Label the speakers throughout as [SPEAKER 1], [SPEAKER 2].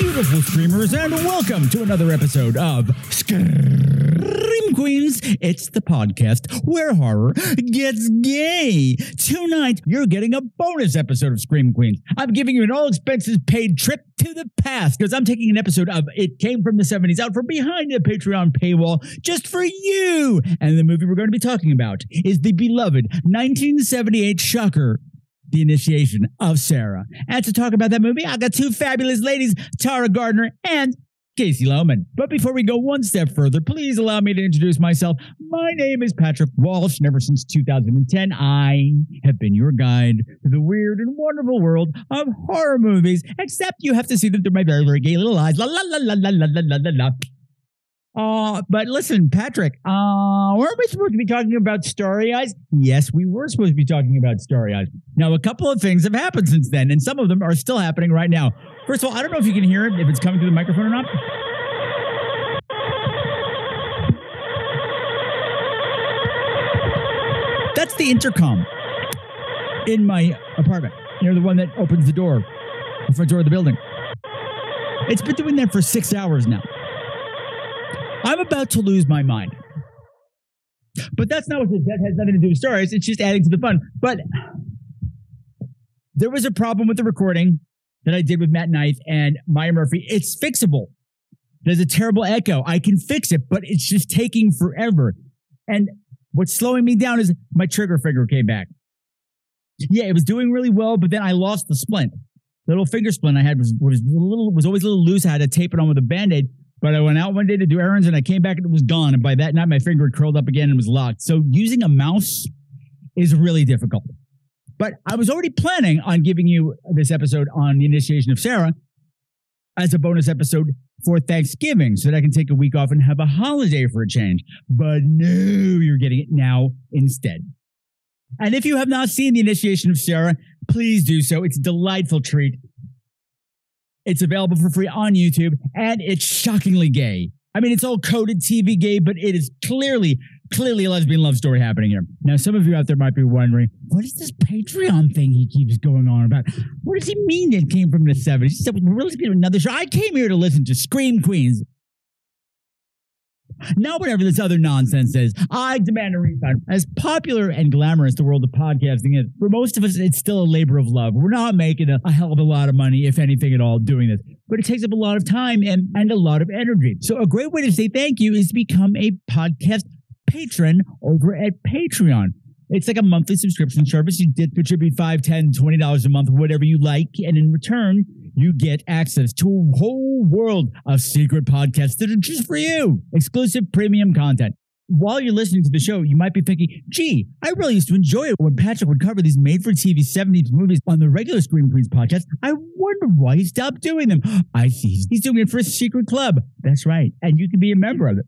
[SPEAKER 1] beautiful streamers, and welcome to another episode of Scream Queens. It's the podcast where horror gets gay. Tonight, you're getting a bonus episode of Scream Queens. I'm giving you an all expenses paid trip to the past because I'm taking an episode of It Came from the 70s out from behind the Patreon paywall just for you. And the movie we're going to be talking about is the beloved 1978 shocker the initiation of Sarah. And to talk about that movie, I got two fabulous ladies, Tara Garner and Kasey Loman. But before we go one step further, please allow me to introduce myself. My name is Patrick Walsh, and ever since 2010, I have been your guide to the weird and wonderful world of horror movies, except you have to see them through my very, very gay little eyes. La la la la la la la la la la. Uh, but listen, Patrick, uh, weren't we supposed to be talking about Starry Eyes? Yes, we were supposed to be talking about Starry Eyes. Now, a couple of things have happened since then, and some of them are still happening right now. First of all, I don't know if you can hear it, if it's coming through the microphone or not. That's the intercom in my apartment. Know, the one that opens the door, the front door of the building. It's been doing that for six hours now. I'm about to lose my mind. But that's not what this that has nothing to do with Starry Eyes. It's just adding to the fun. But there was a problem with the recording that I did with Matt Knight and Maya Murphy. It's fixable. There's a terrible echo. I can fix it, but it's just taking forever. And what's slowing me down is my trigger finger came back. Yeah, it was doing really well, but then I lost the splint. The little finger splint I had was was little was always a little loose. I had to tape it on with a band-aid. But I went out one day to do errands and I came back and it was gone. And by that night, my finger had curled up again and was locked. So using a mouse is really difficult. But I was already planning on giving you this episode on the initiation of Sarah as a bonus episode for Thanksgiving so that I can take a week off and have a holiday for a change. But no, you're getting it now instead. And if you have not seen the initiation of Sarah, please do so. It's a delightful treat. It's available for free on YouTube and it's shockingly gay. I mean, it's all coded TV gay, but it is clearly, clearly a lesbian love story happening here. Now, some of you out there might be wondering, what is this Patreon thing he keeps going on about? What does he mean it came from the 70s? He said, we're really going to another show. I came here to listen to Scream Queens. Now, whatever this other nonsense is, I demand a refund. As popular and glamorous the world of podcasting is, for most of us, it's still a labor of love. We're not making a, a hell of a lot of money, if anything at all, doing this, but it takes up a lot of time and, and a lot of energy. So, a great way to say thank you is to become a podcast patron over at Patreon. It's like a monthly subscription service. You did contribute $5, $10, $20 a month, whatever you like. And in return, you get access to a whole world of secret podcasts that are just for you, exclusive premium content. While you're listening to the show, you might be thinking, gee, I really used to enjoy it when Patrick would cover these made for TV 70s movies on the regular Scream Queens podcast. I wonder why he stopped doing them. I see. He's doing it for a secret club. That's right. And you can be a member of it.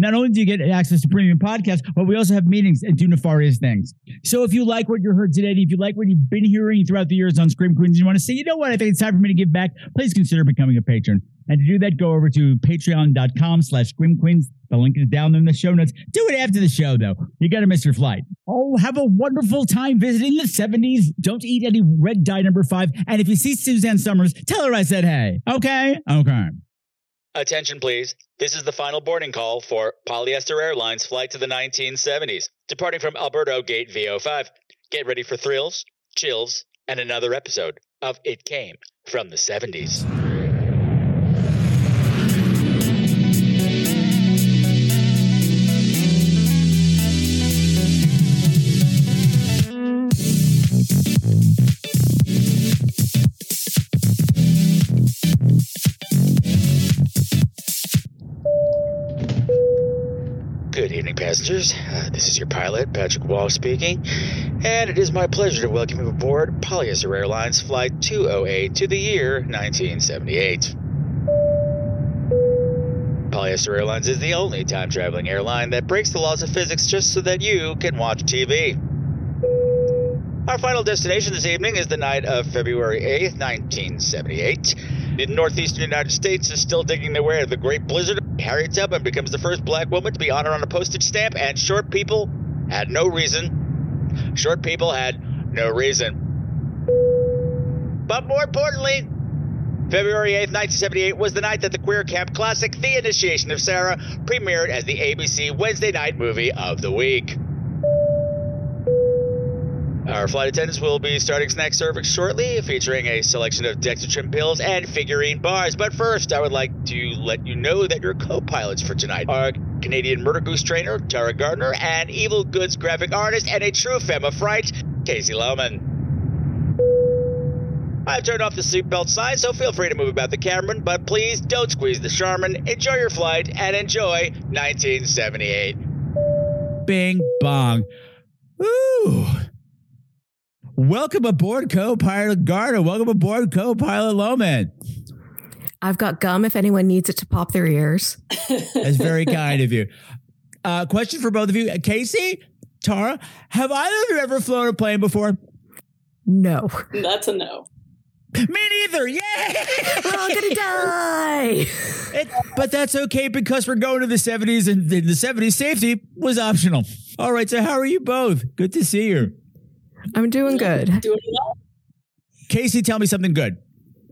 [SPEAKER 1] Not only do you get access to premium podcasts, but we also have meetings and do nefarious things. So if you like what you heard today, if you like what you've been hearing throughout the years on Scream Queens, and you want to say, you know what, I think it's time for me to give back, please consider becoming a patron. And to do that, go over to patreon.com slash Scream Queens. The link is down in the show notes. Do it after the show, though. You got to miss your flight. Oh, have a wonderful time visiting the 70s. Don't eat any red dye number five. And if you see Suzanne Somers, tell her I said hey. Okay? Okay.
[SPEAKER 2] Attention, please. This is the final boarding call for Polyester Airlines flight to the 1970s, departing from Alberto Gate VO5. Get ready for thrills, chills, and another episode of It Came from the 70s. Passengers. Uh, this is your pilot, Patrick Wall speaking. and it is my pleasure to welcome you aboard Polyester Airlines Flight 208 to the year 1978. Polyester Airlines is the only time traveling airline that breaks the laws of physics just so that you can watch TV. Our final destination this evening is the night of February 8th, 1978. The northeastern United States is still digging their way out of the Great Blizzard. Harriet Tubman becomes the first black woman to be honored on a postage stamp, and short people had no reason. Short people had no reason. But more importantly, February 8th, 1978 was the night that the Queer Camp classic The Initiation of Sarah premiered as the ABC Wednesday night movie of the week. Our flight attendants will be starting snack service shortly, featuring a selection of Dexatrim pills and figurine bars. But first, I would like to let you know that your co-pilots for tonight are Canadian Murder Goose trainer Tara Garner and Evil Goods graphic artist and a true femme of fright, Kasey Loman. I've turned off the seatbelt sign, so feel free to move about the Cameron, but please don't squeeze the Charmin. Enjoy your flight and enjoy 1978.
[SPEAKER 1] Bing bong. Ooh. Welcome aboard, co-pilot Garda. Welcome aboard, co-pilot Loman.
[SPEAKER 3] I've got gum if anyone needs it to pop their ears.
[SPEAKER 1] That's very kind of you. Uh, question for both of you, Casey, Tara. Have either of you ever flown a plane before?
[SPEAKER 3] No.
[SPEAKER 4] That's a no.
[SPEAKER 1] Me neither. Yay!
[SPEAKER 3] We're all gonna die.
[SPEAKER 1] It- but that's okay because we're going to the 70s and in the 70s safety was optional. All right, so how are you both? Good to see you.
[SPEAKER 3] I'm doing good.
[SPEAKER 4] Doing well.
[SPEAKER 1] Casey, tell me something good.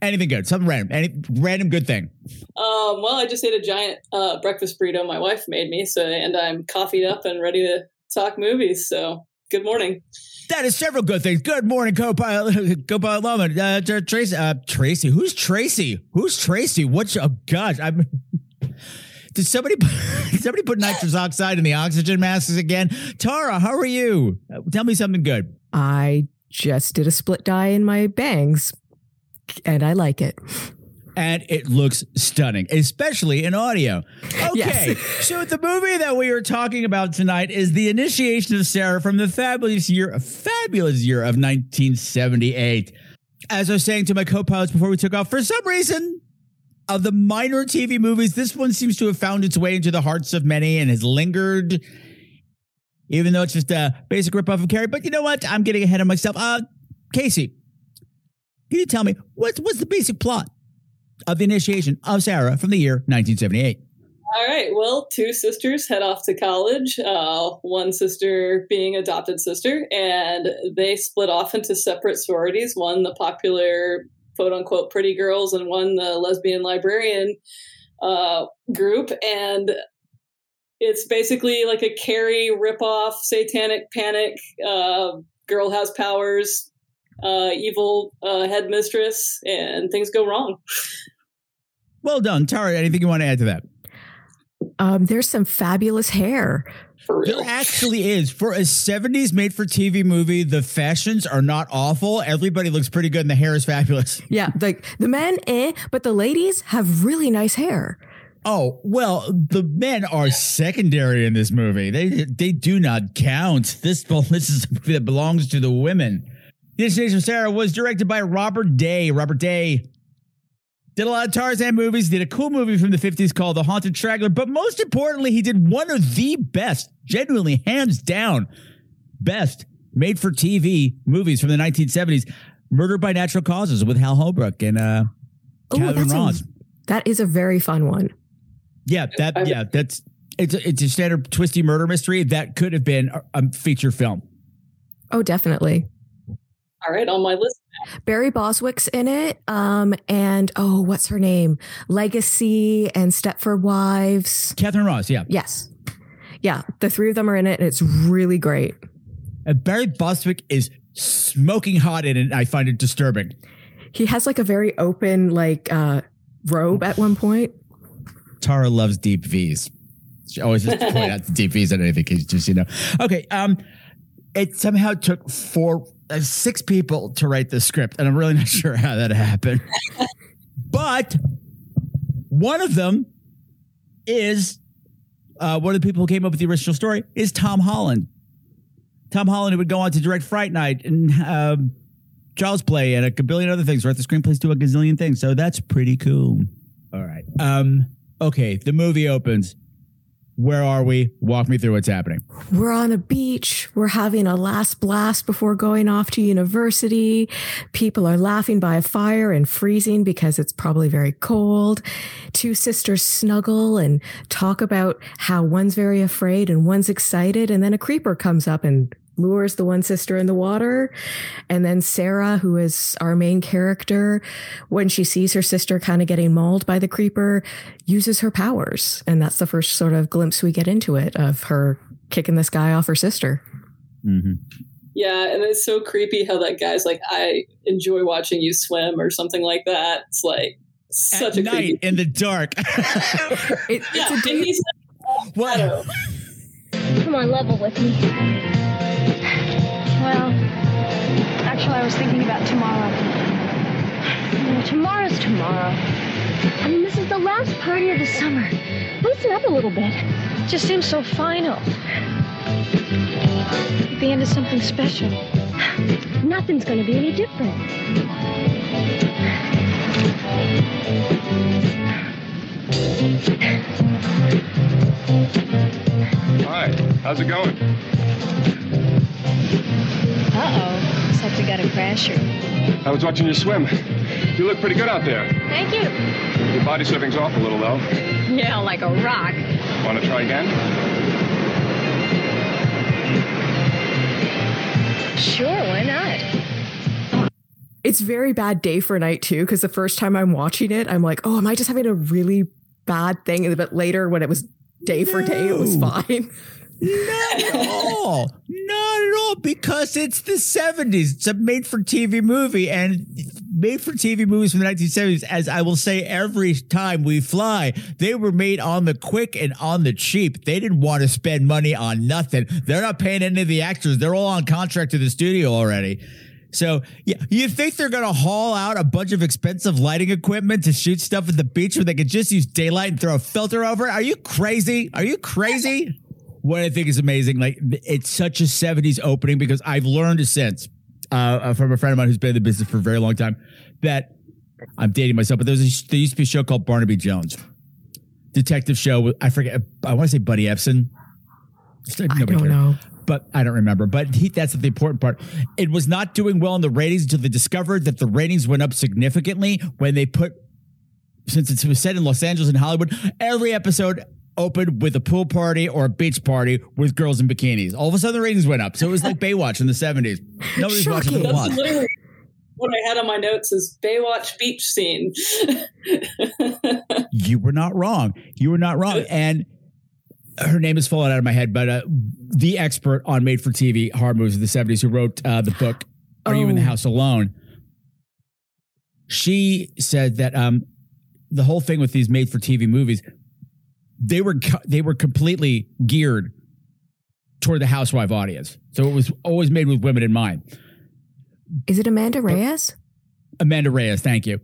[SPEAKER 1] Anything good, something random, any random good thing.
[SPEAKER 4] Um, well, I just ate a giant uh, breakfast burrito my wife made me, so and I'm coffeeed up and ready to talk movies. So, good morning.
[SPEAKER 1] That is several good things. Good morning, co-pilot, co-pilot Loman. Uh, Tracy, uh, Tracy, who's Tracy? Who's Tracy? What's oh gosh, I'm. Did somebody did somebody put nitrous oxide in the oxygen masks again? Tara, how are you? Uh, tell me something good.
[SPEAKER 3] I just did a split dye in my bangs, and I like it.
[SPEAKER 1] and it looks stunning, especially in audio. Okay,
[SPEAKER 3] Yes.
[SPEAKER 1] so the movie that we are talking about tonight is The Initiation of Sarah from the fabulous year, fabulous year of 1978. As I was saying to my co-pilots before we took off, for some reason, of the minor TV movies, this one seems to have found its way into the hearts of many and has lingered. Even though it's just a basic ripoff of Carrie, but you know what? I'm getting ahead of myself. Uh, Casey, can you tell me what's what's the basic plot of the initiation of Sarah from the year 1978?
[SPEAKER 4] All right. Well, two sisters head off to college. Uh, one sister being adopted sister, and they split off into separate sororities. One, the popular quote unquote pretty girls, and one, the lesbian librarian uh, group. And it's basically like a Carrie ripoff, satanic panic. Uh, girl has powers, uh, evil uh, headmistress, and things go wrong.
[SPEAKER 1] Well done, Tara. Anything you want to add to that?
[SPEAKER 3] Um, there's some fabulous hair.
[SPEAKER 1] There actually is. For a 70s made for TV movie, the fashions are not awful. Everybody looks pretty good and the hair is fabulous.
[SPEAKER 3] Yeah, like the men, eh, but the ladies have really nice hair.
[SPEAKER 1] Oh, well, the men are secondary in this movie. They they do not count. This, this is a movie that belongs to the women. The Initiation of Sarah was directed by Robert Day. Robert Day did a lot of Tarzan movies, did a cool movie from the 50s called The Haunted Strangler, but most importantly, he did one of the best, genuinely hands down, best made for TV movies from the 1970s, Murder by Natural Causes with Hal Holbrook and uh,
[SPEAKER 3] Oh,
[SPEAKER 1] Katharine
[SPEAKER 3] that's
[SPEAKER 1] Ross.
[SPEAKER 3] a, that is a very fun one.
[SPEAKER 1] Yeah, that
[SPEAKER 4] I-
[SPEAKER 1] yeah, that's it's a, it's a standard twisty murder mystery that could have been a, a feature film.
[SPEAKER 3] Oh, definitely.
[SPEAKER 4] All right, on my list.
[SPEAKER 3] Barry Bostwick's in it. Um, and oh, what's her name? Legacy and Stepford Wives.
[SPEAKER 1] Katharine Ross, yeah.
[SPEAKER 3] Yes. Yeah, the three of them are in it, and it's really great.
[SPEAKER 1] And Barry Bostwick is smoking hot in it. and I find it disturbing.
[SPEAKER 3] He has like a very open like uh robe at one point.
[SPEAKER 1] Tara loves deep V's. She always has to point out the deep V's and anything, just you know. Okay, um, it somehow took four, uh, six people to write the script, and I'm really not sure how that happened. but one of them is uh, one of the people who came up with the original story is Tom Holland. Tom Holland who would go on to direct Fright Night and um, Child's Play and a billion other things. Write the screenplays, do a gazillion things. So that's pretty cool. All right. Um. Okay. The movie opens. Where are we? Walk me through what's happening.
[SPEAKER 3] We're on a beach. We're having a last blast before going off to university. People are laughing by a fire and freezing because it's probably very cold. Two sisters snuggle and talk about how one's very afraid and one's excited. And then a creeper comes up and lures the one sister in the water. And then Sarah, who is our main character, when she sees her sister kind of getting mauled by the creeper, uses her powers. And that's the first sort of glimpse we get into it of her kicking this guy off her sister.
[SPEAKER 1] Mm-hmm.
[SPEAKER 4] Yeah, and it's so creepy how that guy's like, I enjoy watching you swim or something like that. It's like such
[SPEAKER 1] At
[SPEAKER 4] a
[SPEAKER 1] night
[SPEAKER 4] creepy.
[SPEAKER 1] in the dark.
[SPEAKER 3] It,
[SPEAKER 4] Yeah,
[SPEAKER 3] it's a
[SPEAKER 4] and
[SPEAKER 3] day.
[SPEAKER 4] he's
[SPEAKER 1] what?
[SPEAKER 5] Come on, level with me. Well, actually, I was thinking about tomorrow. Know, tomorrow's tomorrow. I mean, this is the last party of the summer. Loosen up a little bit. It just seems so final. The end of something special. Nothing's going to be any different.
[SPEAKER 6] Hi, how's it going?
[SPEAKER 5] Uh-oh. Looks like we got a crasher.
[SPEAKER 6] I was watching you swim. You look pretty good out there.
[SPEAKER 5] Thank you.
[SPEAKER 6] Your body surfing's off a little, though.
[SPEAKER 5] Yeah, like a rock.
[SPEAKER 6] Want to try again?
[SPEAKER 5] Sure, why not?
[SPEAKER 3] It's very bad day for night too, because the first time I'm watching it, I'm like, oh, am I just having a really bad thing? But later when it was day for day, it was fine.
[SPEAKER 1] Not at all. Not at all. Because it's the 70s. It's a made for TV movie. And made for TV movies from the 1970s, as I will say every time we fly, they were made on the quick and on the cheap. They didn't want to spend money on nothing. They're not paying any of the actors. They're all on contract to the studio already. So, yeah, you think they're going to haul out a bunch of expensive lighting equipment to shoot stuff at the beach where they could just use daylight and throw a filter over it? Are you crazy? Are you crazy? what I think is amazing, like it's such a 70s opening because I've learned since uh, from a friend of mine who's been in the business for a very long time that I'm dating myself, but there's a, there used to be a show called Barnaby Jones, detective show. With, I forget, I want to say Buddy Ebsen.
[SPEAKER 3] I don't know.
[SPEAKER 1] But I don't remember. But he, that's the important part. It was not doing well in the ratings until they discovered that the ratings went up significantly when they put, since it was set in Los Angeles and Hollywood, every episode opened with a pool party or a beach party with girls in bikinis. All of a sudden, the ratings went up. So it was like Baywatch in the 70s. Nobody's watching the
[SPEAKER 3] Shocking.
[SPEAKER 4] That's literally what I had on my notes is Baywatch beach scene.
[SPEAKER 1] You were not wrong. You were not wrong. And her name is falling out of my head, but uh, the expert on made for TV horror movies of the 70s who wrote uh, the book, Are You in the
[SPEAKER 3] Oh.
[SPEAKER 1] House Alone? She said that um, the whole thing with these made for TV movies, they were they were completely geared toward the housewife audience. So it was always made with women in mind.
[SPEAKER 3] Is it Amanda Reyes?
[SPEAKER 1] Amanda Reyes, thank you.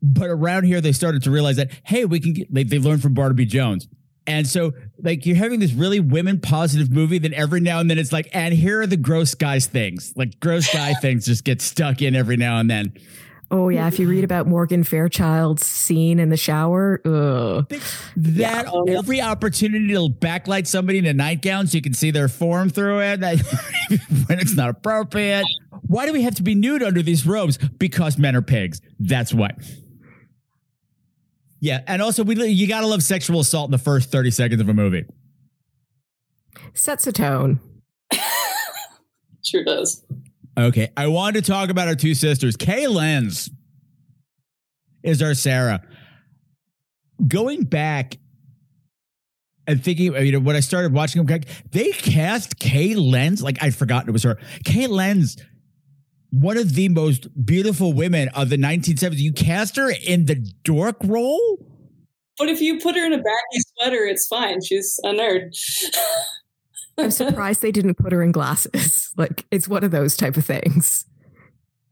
[SPEAKER 1] But around here, they started to realize that, hey, we can get, they, they learned from Barnaby Jones. And so, like, you're having this really women positive movie, then every now and then it's like, and here are the gross guys things. Like, gross guy things just get stuck in every now and then.
[SPEAKER 3] Oh yeah, if you read about Morgan Fairchild's scene in the shower, ugh.
[SPEAKER 1] That every opportunity to backlight somebody in a nightgown so you can see their form through it that, when it's not appropriate. Why do we have to be nude under these robes? Because men are pigs. That's why. Yeah, and also we you gotta love sexual assault in the first thirty seconds of a movie.
[SPEAKER 3] sets a tone.
[SPEAKER 4] sure does.
[SPEAKER 1] Okay, I wanted to talk about our two sisters. Kay Lenz is our Sarah. Going back and thinking, you know, when I started watching them, they cast Kay Lenz like I'd forgotten it was her. Kay Lenz, one of the most beautiful women of the 1970s. You cast her in the dork role.
[SPEAKER 4] But if you put her in a baggy sweater, it's fine. She's a nerd.
[SPEAKER 3] I'm surprised they didn't put her in glasses. Like it's one of those type of things.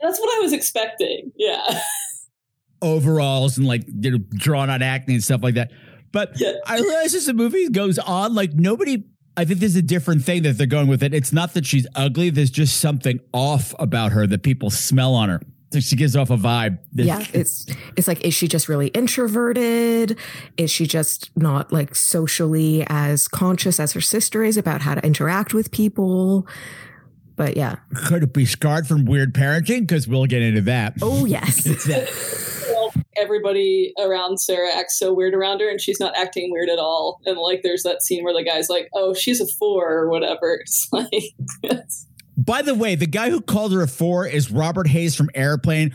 [SPEAKER 4] That's what I was expecting. Yeah.
[SPEAKER 1] overalls and like you know, drawn out acne and stuff like that. But
[SPEAKER 4] Yeah.
[SPEAKER 1] I realize as the movie goes on, like nobody I think there's a different thing that they're going with it. It's not that she's ugly. There's just something off about her that people smell on her. So she gives off a vibe.
[SPEAKER 3] yeah it's it's like is she just really introverted is she just not like socially as conscious as her sister is about how to interact with people but yeah
[SPEAKER 1] Could it be scarred from weird parenting? Because we'll get into that.
[SPEAKER 3] oh yes
[SPEAKER 4] everybody around Sarah acts so weird around her, and she's not acting weird at all. And like, there's that scene where the guy's like, "Oh, she's a four or whatever." It's like,
[SPEAKER 1] By the way, the guy who called her a four is Robert Hays from Airplane.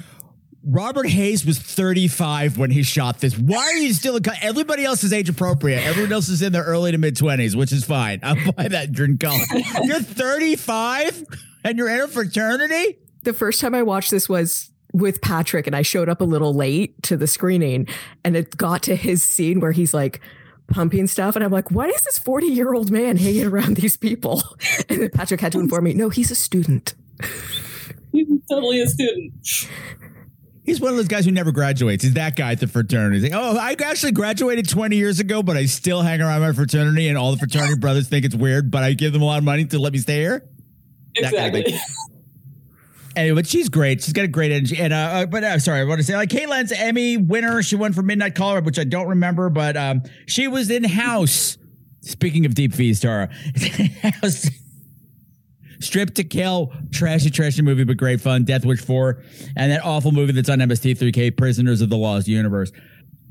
[SPEAKER 1] Robert Hays was 35 when he shot this. Why are you still? Everybody else is age appropriate. Everyone else is in their early to mid 20s, which is fine. I'll buy that drink college. You're 35 and you're in a fraternity?
[SPEAKER 3] the first time I watched this was with Patrick and I showed up a little late to the screening and it got to his scene where he's like pumping stuff and I'm like, why is this 40 year old man hanging around these people? And then Patrick had to inform me, no, he's a student.
[SPEAKER 4] he's totally a student.
[SPEAKER 1] He's one of those guys who never graduates. He's that guy at the fraternity. He's like, oh, I actually graduated 20 years ago, but I still hang around my fraternity, and all the fraternity brothers think it's weird, but I give them a lot of money to let me stay here. That kind of.
[SPEAKER 4] Exactly.
[SPEAKER 1] Anyway, but she's great. She's got a great energy. And uh, uh but uh, sorry, I want to say like Kay Lenz Emmy winner. She won for Midnight Caller, which I don't remember, but um, she was in House. Speaking of deep fees, Tara, House. Stripped to Kill, trashy, trashy movie, but great fun. Death Wish 4, and that awful movie that's on MST3K, Prisoners of the Lost Universe.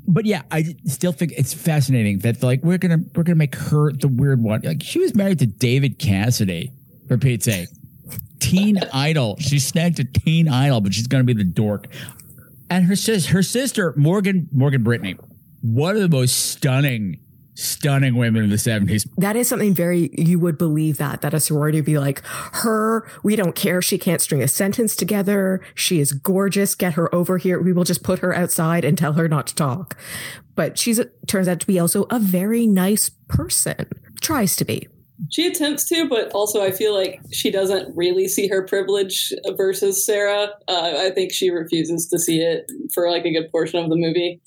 [SPEAKER 1] But yeah, I still think it's fascinating that like we're gonna we're gonna make her the weird one. Like she was married to David Cassidy, for Pete's sake. Teen Idol. She snagged a Teen Idol, but she's gonna be the dork. And her sis, her sister Morgan Morgan Brittany, one of the most stunning, stunning women of the seventies.
[SPEAKER 3] That is something very, you would believe that, that a sorority would be like, her, we don't care. She can't string a sentence together. She is gorgeous. Get her over here. We will just put her outside and tell her not to talk. But she's, turns out to be also a very nice person. Tries to be.
[SPEAKER 4] She attempts to, but also I feel like she doesn't really see her privilege versus Sarah. Uh, I think she refuses to see it for like a good portion of the movie.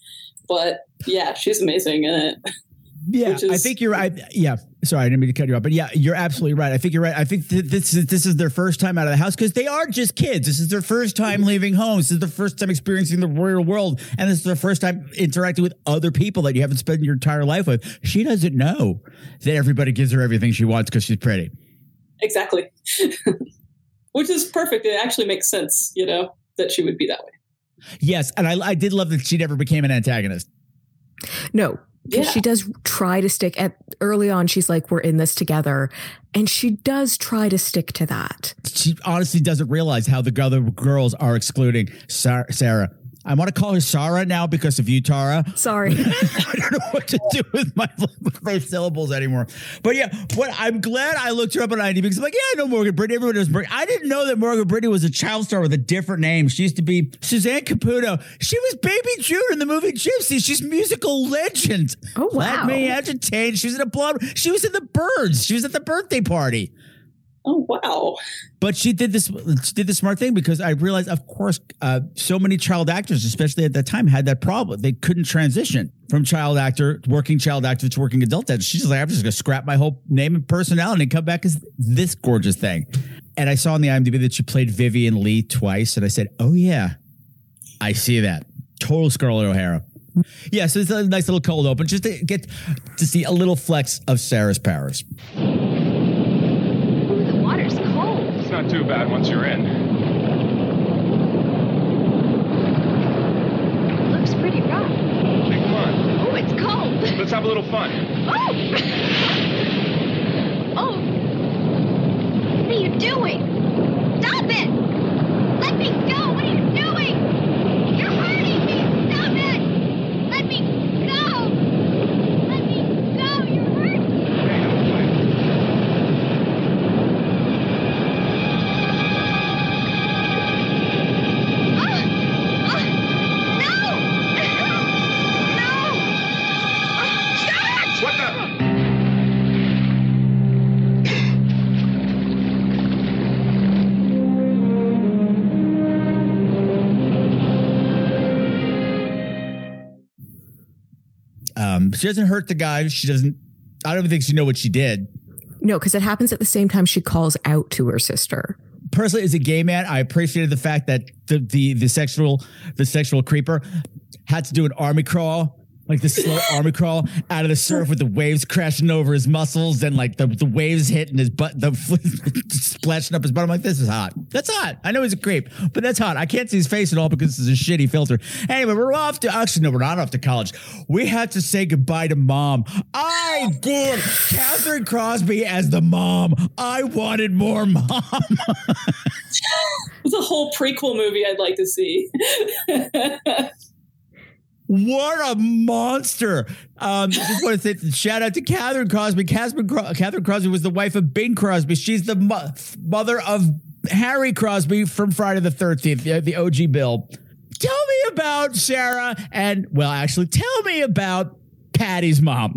[SPEAKER 4] But yeah, she's amazing in it.
[SPEAKER 1] Yeah,
[SPEAKER 4] Which
[SPEAKER 1] I think you're right. Yeah, sorry, I didn't mean to cut you off, but yeah, you're absolutely right. I think you're right. I think th- this is this is their first time out of the house because they are just kids. This is their first time leaving home. This is their first time experiencing the real world, and this is their first time interacting with other people that you haven't spent your entire life with. She doesn't know that everybody gives her everything she wants because she's pretty.
[SPEAKER 4] Exactly. Which is perfect. It actually makes sense, you know, that she would be that way.
[SPEAKER 1] Yes, and I, I did love that she never became an antagonist.
[SPEAKER 3] No, because
[SPEAKER 4] Yeah.
[SPEAKER 3] she does try to stick at early on. She's like, we're in this together. And she does try to stick to that.
[SPEAKER 1] She honestly doesn't realize how the other girls are excluding Sa- Sarah. I want to call her Sarah now because of you, Tara.
[SPEAKER 3] Sorry.
[SPEAKER 1] I don't know what to do with my my syllables anymore. But yeah, what I'm glad I looked her up on IMDb because I'm like, yeah, I know Morgan Brittany. Everyone knows Morgan. I didn't know that Morgan Brittany was a child star with a different name. She used to be Suzanne Cupito. She was Baby June in the movie Gypsy. She's a musical legend.
[SPEAKER 3] Oh, wow.
[SPEAKER 1] Let me entertain. She was in a blood. She was in the Birds. She was at the birthday party.
[SPEAKER 4] Oh, wow.
[SPEAKER 1] But she did this. She did the smart thing because I realized, of course, uh, so many child actors, especially at that time, had that problem. They couldn't transition from child actor, working child actor to working adult actor. She's like, I'm just gonna scrap my whole name and personality and come back as this gorgeous thing. And I saw on the IMDb that she played Vivien Leigh twice, and I said, Oh yeah, I see that. Total Scarlett O'Hara. Yeah, so it's a nice little cold open just to get to see a little flex of Sarah's powers.
[SPEAKER 5] Ooh, the water's cold.
[SPEAKER 6] It's not too bad once you're in.
[SPEAKER 5] Looks pretty rough.
[SPEAKER 6] Hey, come on.
[SPEAKER 5] Oh, it's cold.
[SPEAKER 6] Let's have a little fun.
[SPEAKER 5] Oh! oh! What are you doing? Stop it! Let me go! What are you doing? You're hurting me! Stop it!
[SPEAKER 1] She doesn't hurt the guy. She doesn't. I don't even think she know what she did.
[SPEAKER 3] No, because it happens at the same time she calls out to her sister.
[SPEAKER 1] Personally, as a gay man, I appreciated the fact that the the the sexual the sexual creeper had to do an army crawl. Like the slow army crawl out of the surf with the waves crashing over his muscles and like the, the waves hitting his butt, the splashing up his butt. I'm like, this is hot. That's hot. I know he's a creep, but that's hot. I can't see his face at all because this is a shitty filter. Anyway, we're off to actually no, we're not off to college. We had to say goodbye to mom. I did. Kathryn Crosby as the mom. I wanted more mom.
[SPEAKER 4] It's a whole prequel movie I'd like to see.
[SPEAKER 1] What a monster! Um, just want to say shout out to Kathryn Crosby. Kathryn, Cro- Kathryn Crosby was the wife of Bing Crosby. She's the mo- mother of Harry Crosby from Friday the Thirteenth, the, the OG Bill. Tell me about Sarah, and well, actually, tell me about Patty's mom.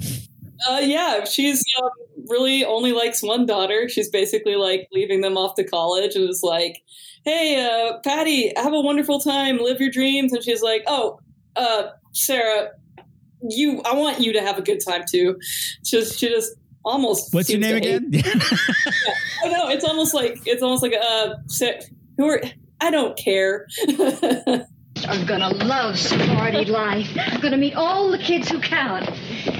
[SPEAKER 4] Uh, yeah, she's um, really only likes one daughter. She's basically like leaving them off to college and is like, "Hey, uh, Patty, have a wonderful time, live your dreams." And she's like, "Oh, uh, Sarah, you, I want you to have a good time too." Just, she just almost.
[SPEAKER 1] What's your name
[SPEAKER 4] to hate-
[SPEAKER 1] again?
[SPEAKER 4] I know it's almost like it's almost like uh, Sa- who are I don't care.
[SPEAKER 5] I'm gonna love sorority life. I'm gonna meet all the kids who count.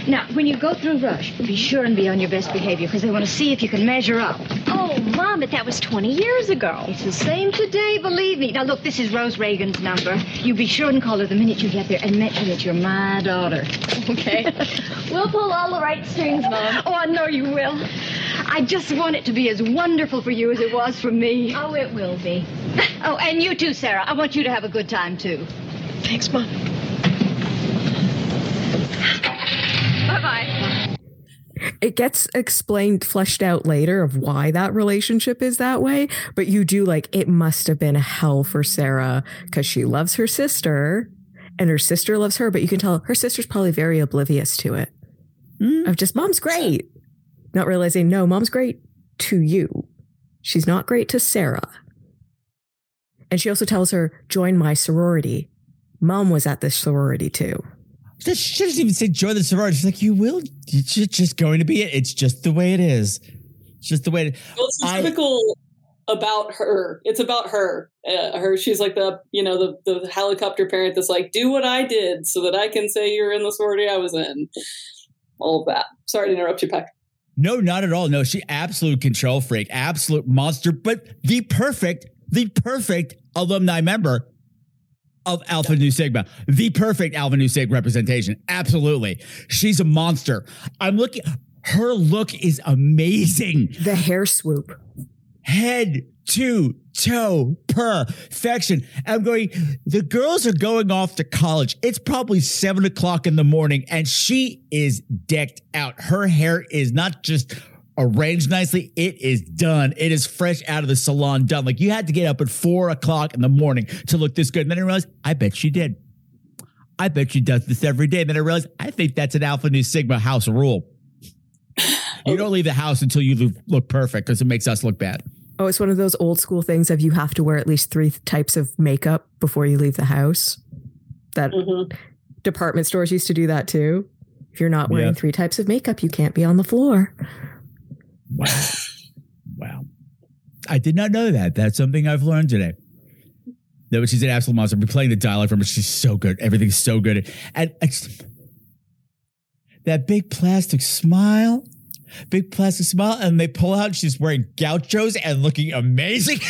[SPEAKER 5] Now, when you go through Rush, be sure and be on your best behavior because they want to see if you can measure up.
[SPEAKER 7] Oh, Mom, but that was 20 years ago.
[SPEAKER 5] It's the same today, believe me. Now, look, this is Rose Reagan's number. You be sure and call her the minute you get there and mention that you're my daughter.
[SPEAKER 7] Okay. we'll pull all the right strings, Mom.
[SPEAKER 5] Oh, I know you will. I just want it to be as wonderful for you as it was for me.
[SPEAKER 7] Oh, it will be.
[SPEAKER 5] Oh, and you too, Sarah. I want you to have a good time, too.
[SPEAKER 3] Thanks, Mom.
[SPEAKER 7] Bye-bye.
[SPEAKER 3] It gets explained, fleshed out later of why that relationship is that way. But you do like, it must have been a hell for Sarah because she loves her sister and her sister loves her. But you can tell her sister's probably very oblivious to it. Hmm. Of just, mom's great. Not realizing, no, mom's great to you. She's not great to Sarah. And she also tells her, join my sorority. Mom was at this sorority too.
[SPEAKER 1] She doesn't even say join the sorority. She's like, you will. It's just going to be it. It's just the way it is. It's just the way it
[SPEAKER 4] Well, it's
[SPEAKER 1] I-
[SPEAKER 4] typical about her. It's about her. Uh, her. She's like the you know the the helicopter parent that's like, do what I did so that I can say you're in the sorority I was in. All that. Sorry to interrupt you, Peck.
[SPEAKER 1] No, not at all. No, she absolute control freak, absolute monster, but the perfect, the perfect alumni member of Alpha Nu Sigma, the perfect Alpha Nu Sig representation. Absolutely. She's a monster. I'm looking, her look is amazing.
[SPEAKER 3] The hair swoop.
[SPEAKER 1] Head to toe perfection. I'm going, the girls are going off to college. It's probably seven o'clock in the morning and she is decked out. Her hair is not just arranged nicely. It is done. It is fresh out of the salon done. Like you had to get up at four o'clock in the morning to look this good. And then I realized, I bet she did. I bet she does this every day. And then I realized, I think that's an Alpha Nu Sigma house rule. You don't leave the house until you look- look perfect because it makes us look bad.
[SPEAKER 3] Oh, it's one of those old school things of you have to wear at least three types of makeup before you leave the house. That
[SPEAKER 4] Mhm.
[SPEAKER 3] department stores used to do that too. If you're not wearing
[SPEAKER 1] Yeah.
[SPEAKER 3] three types of makeup, you can't be on the floor.
[SPEAKER 1] Wow. wow. I did not know that. That's something I've learned today. No, but she's an absolute monster. I've been playing the dialogue from her. She's so good. Everything's so good. And it's, that big plastic smile, big plastic smile, and they pull out. She's wearing gauchos and looking amazing.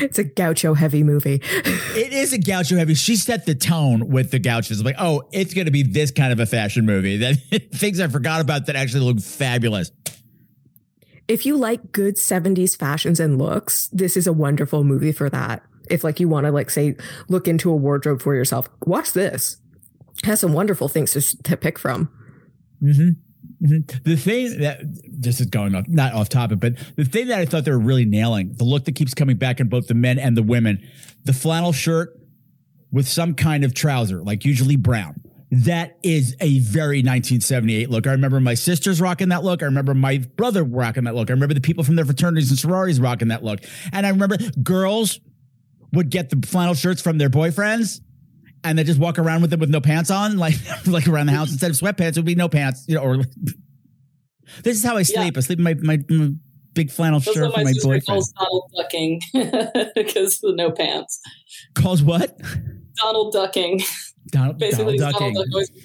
[SPEAKER 3] It's a gaucho heavy movie.
[SPEAKER 1] it is a gaucho heavy. She set the tone with the gauchos. I'm like, oh, it's going to be this kind of a fashion movie. That things I forgot about that actually look fabulous.
[SPEAKER 3] If you like good 70s fashions and looks, this is a wonderful movie for that. If like you want to like say look into a wardrobe for yourself, watch this. It has some wonderful things to, to pick from.
[SPEAKER 1] hmm Mm-hmm. The thing that this is going off, not off topic, but the thing that I thought they were really nailing, the look that keeps coming back in both the men and the women, the flannel shirt with some kind of trouser, like usually brown. That is a very 1978 look. I remember my sisters rocking that look. I remember my brother rocking that look. I remember the people from their fraternities and sororities rocking that look. And I remember girls would get the flannel shirts from their boyfriends and they just walk around with them with no pants on, like like around the house instead of sweatpants. It would be no pants, you know, or This is how I sleep. I sleep in my, my, my big flannel
[SPEAKER 4] That's
[SPEAKER 1] shirt
[SPEAKER 4] what
[SPEAKER 1] for
[SPEAKER 4] my
[SPEAKER 1] my boyfriend.
[SPEAKER 4] calls Donald ducking because of the no pants.
[SPEAKER 1] Calls what?
[SPEAKER 4] Donald ducking.
[SPEAKER 1] Donald,
[SPEAKER 4] Basically,
[SPEAKER 1] Donald
[SPEAKER 4] Donald
[SPEAKER 1] ducking.
[SPEAKER 4] Duck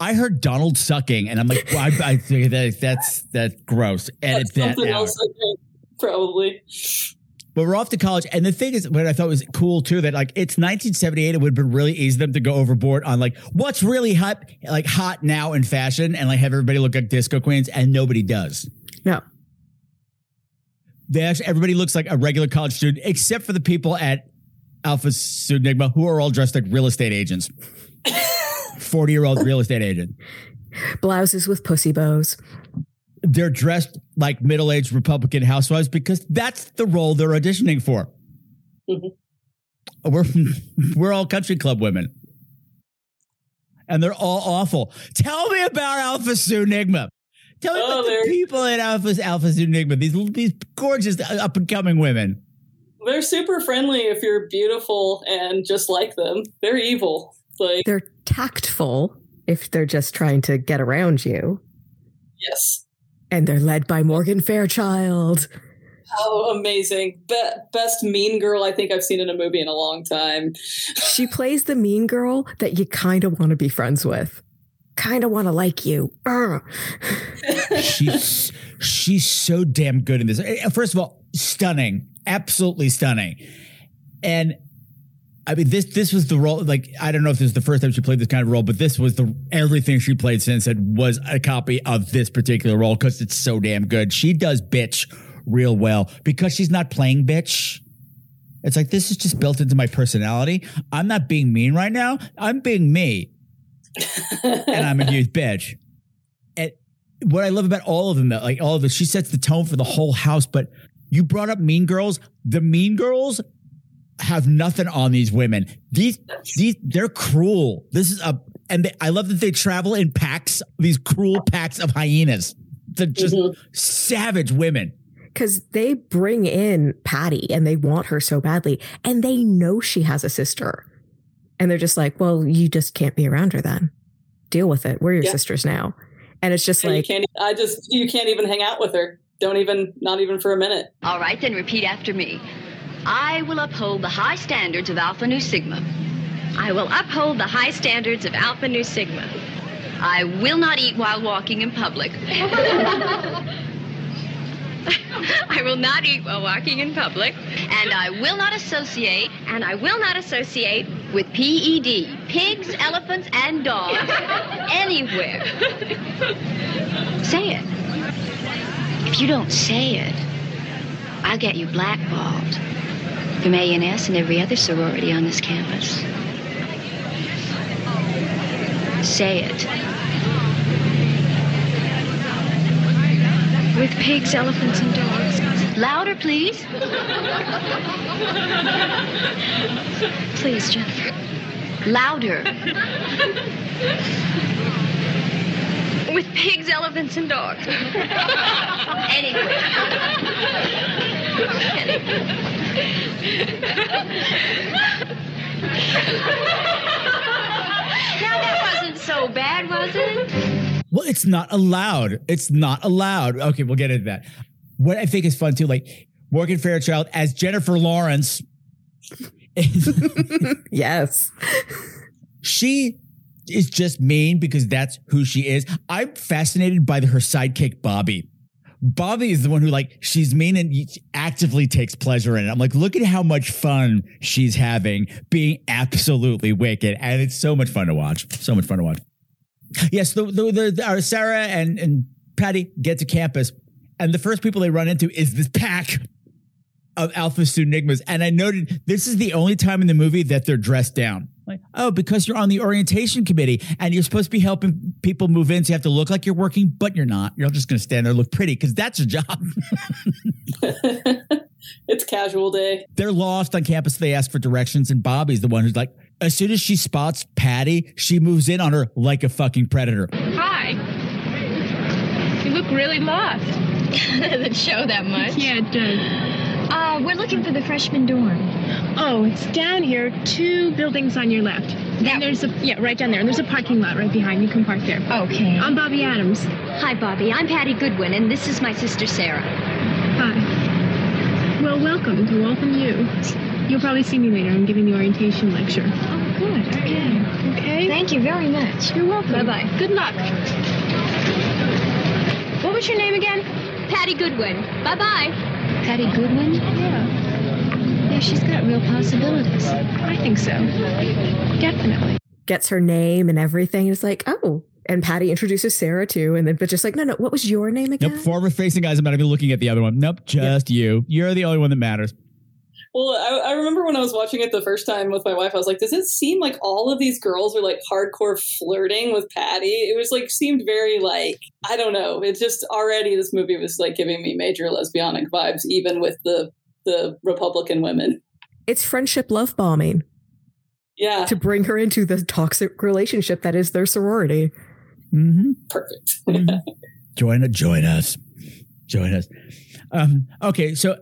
[SPEAKER 1] I heard Donald sucking, and I'm like, well, I, I think that that's that's gross. Edit
[SPEAKER 4] that's
[SPEAKER 1] that out.
[SPEAKER 4] else think, probably.
[SPEAKER 1] But we're off to college, and the thing is, what I thought was cool too, that like it's 1978, it would have been really easy for them to go overboard on like what's really hot, like hot now in fashion, and like have everybody look like disco queens, and nobody does.
[SPEAKER 3] No.
[SPEAKER 1] They actually, everybody looks like a regular college student, except for the people at Alpha Sigma who are all dressed like real estate agents. 40 year old real estate agent.
[SPEAKER 3] Blouses with pussy bows.
[SPEAKER 1] They're dressed like middle aged Republican housewives because that's the role they're auditioning for.
[SPEAKER 4] Mhm.
[SPEAKER 1] We're, we're all country club women. And they're all awful. Tell me about Alpha Su Nigma. Tell me
[SPEAKER 4] Oh,
[SPEAKER 1] about the people at Alpha Alpha Su Nigma. These these gorgeous up and coming women.
[SPEAKER 4] They're super friendly if you're beautiful and just like them. They're evil. Like,
[SPEAKER 3] They're tactful if they're just trying to get around you.
[SPEAKER 4] yes.
[SPEAKER 3] And they're led by Morgan Fairchild.
[SPEAKER 4] Oh, amazing. Be- best mean girl I think I've seen in a movie in a long time.
[SPEAKER 3] She plays the mean girl that you kind of want to be friends with. Kind of want to like you.
[SPEAKER 1] She's she's so damn good in this. Eh, First of all, stunning, absolutely stunning, and I mean this this was the role. Like I don't know if this is the first time she played this kind of role, but this was the everything she played since it was a copy of this particular role because it's so damn good. She does bitch real well because she's not playing bitch. It's like this is just built into my personality. I'm not being mean right now. I'm being me and I'm a huge bitch. And what I love about all of them, though, like all of this, she sets the tone for the whole house. But you brought up Mean Girls. The Mean Girls have nothing on these women. These, these, they're cruel. This is a, and they, I love that they travel in packs. These cruel packs of hyenas. They're just
[SPEAKER 4] Mhm.
[SPEAKER 1] savage women.
[SPEAKER 3] Because they bring in Patty and they want her so badly. And they know she has a sister. And they're just like, well, you just can't be around her then. Deal with it. We're your
[SPEAKER 4] Yeah.
[SPEAKER 3] sisters now. And it's just
[SPEAKER 4] Yeah, you
[SPEAKER 3] like,
[SPEAKER 4] can't. I just you can't even hang out with her. Don't even, not even for a minute.
[SPEAKER 8] All right, then repeat after me. I will uphold the high standards of Alpha Nu Sigma.
[SPEAKER 5] I will uphold the high standards of Alpha Nu Sigma.
[SPEAKER 8] I will not eat while walking in public.
[SPEAKER 5] I will not eat while walking in public.
[SPEAKER 8] And I will not associate
[SPEAKER 5] And I will not associate
[SPEAKER 8] with PED, pigs, elephants, and dogs, anywhere. Say it. If you don't say it, I'll get you blackballed from A&S and every other sorority on this campus. Say it.
[SPEAKER 5] with pigs, elephants, and dogs.
[SPEAKER 8] Louder, please.
[SPEAKER 5] Please, Jennifer.
[SPEAKER 8] Louder.
[SPEAKER 5] With pigs, elephants, and dogs.
[SPEAKER 8] Anyway. Now that wasn't so bad, was it?
[SPEAKER 1] Well, it's not allowed. It's not allowed. Okay, we'll get into that. What I think is fun too, like Morgan Fairchild as Jennifer Lawrence.
[SPEAKER 3] yes.
[SPEAKER 1] she is just mean because that's who she is. I'm fascinated by her sidekick, Bobby. Bobby is the one who like she's mean and actively takes pleasure in it. I'm like, look at how much fun she's having being absolutely wicked, and it's so much fun to watch. So much fun to watch. Yes, the the, the, the our Sarah and and Patty get to campus, and the first people they run into is this pack of Alpha Sunigmas. And I noted this is the only time in the movie that they're dressed down. Like, oh, because you're on the orientation committee and you're supposed to be helping people move in, so you have to look like you're working, but you're not. You're just going to stand there and look pretty because that's your job.
[SPEAKER 4] it's casual day.
[SPEAKER 1] They're lost on campus. They ask for directions, and Bobby's the one who's like, as soon as she spots Patty, she moves in on her like a fucking predator.
[SPEAKER 9] Hi. You look really lost.
[SPEAKER 5] Does it show that much?
[SPEAKER 9] Yeah, it does.
[SPEAKER 5] Uh, we're looking for the freshman dorm.
[SPEAKER 9] Oh, it's down here, two buildings on your left. Then there's a yeah, right down there. And there's a parking lot right behind. You can park there.
[SPEAKER 5] Okay.
[SPEAKER 9] I'm Bobby Adams.
[SPEAKER 5] Hi, Bobby. I'm Patty Goodwin, and this is my sister Sarah.
[SPEAKER 9] Hi. Well, welcome to Waltham U. You'll probably see me later. I'm giving the orientation lecture.
[SPEAKER 5] Oh, good. Okay.
[SPEAKER 9] Okay?
[SPEAKER 5] Thank you very much.
[SPEAKER 9] You're welcome.
[SPEAKER 5] Bye-bye.
[SPEAKER 9] Good luck. What was your name again?
[SPEAKER 5] Patty Goodwin. Bye-bye.
[SPEAKER 8] Patty Goodwin?
[SPEAKER 9] Yeah.
[SPEAKER 8] Yeah, she's got real possibilities.
[SPEAKER 9] I think so. Definitely.
[SPEAKER 3] Gets her name and everything. It's like, oh. And Patty introduces Sarah too. And then, but just like, no, no, what was your name again?
[SPEAKER 1] Nope. Forward facing guys. I'm not even looking at the other one. Nope. Just you. You're the only one that matters.
[SPEAKER 4] Well, I, I remember when I was watching it the first time with my wife, I was like, does it seem like all of these girls are like hardcore flirting with Patty? It was like, seemed very like, I don't know. It just already, this movie was like giving me major lesbianic vibes, even with the, the Republican women.
[SPEAKER 3] It's friendship love bombing
[SPEAKER 4] Yeah,
[SPEAKER 3] to bring her into the toxic relationship that is their sorority.
[SPEAKER 1] Mm-hmm.
[SPEAKER 4] perfect.
[SPEAKER 1] Join join us. Join us. Um, okay, so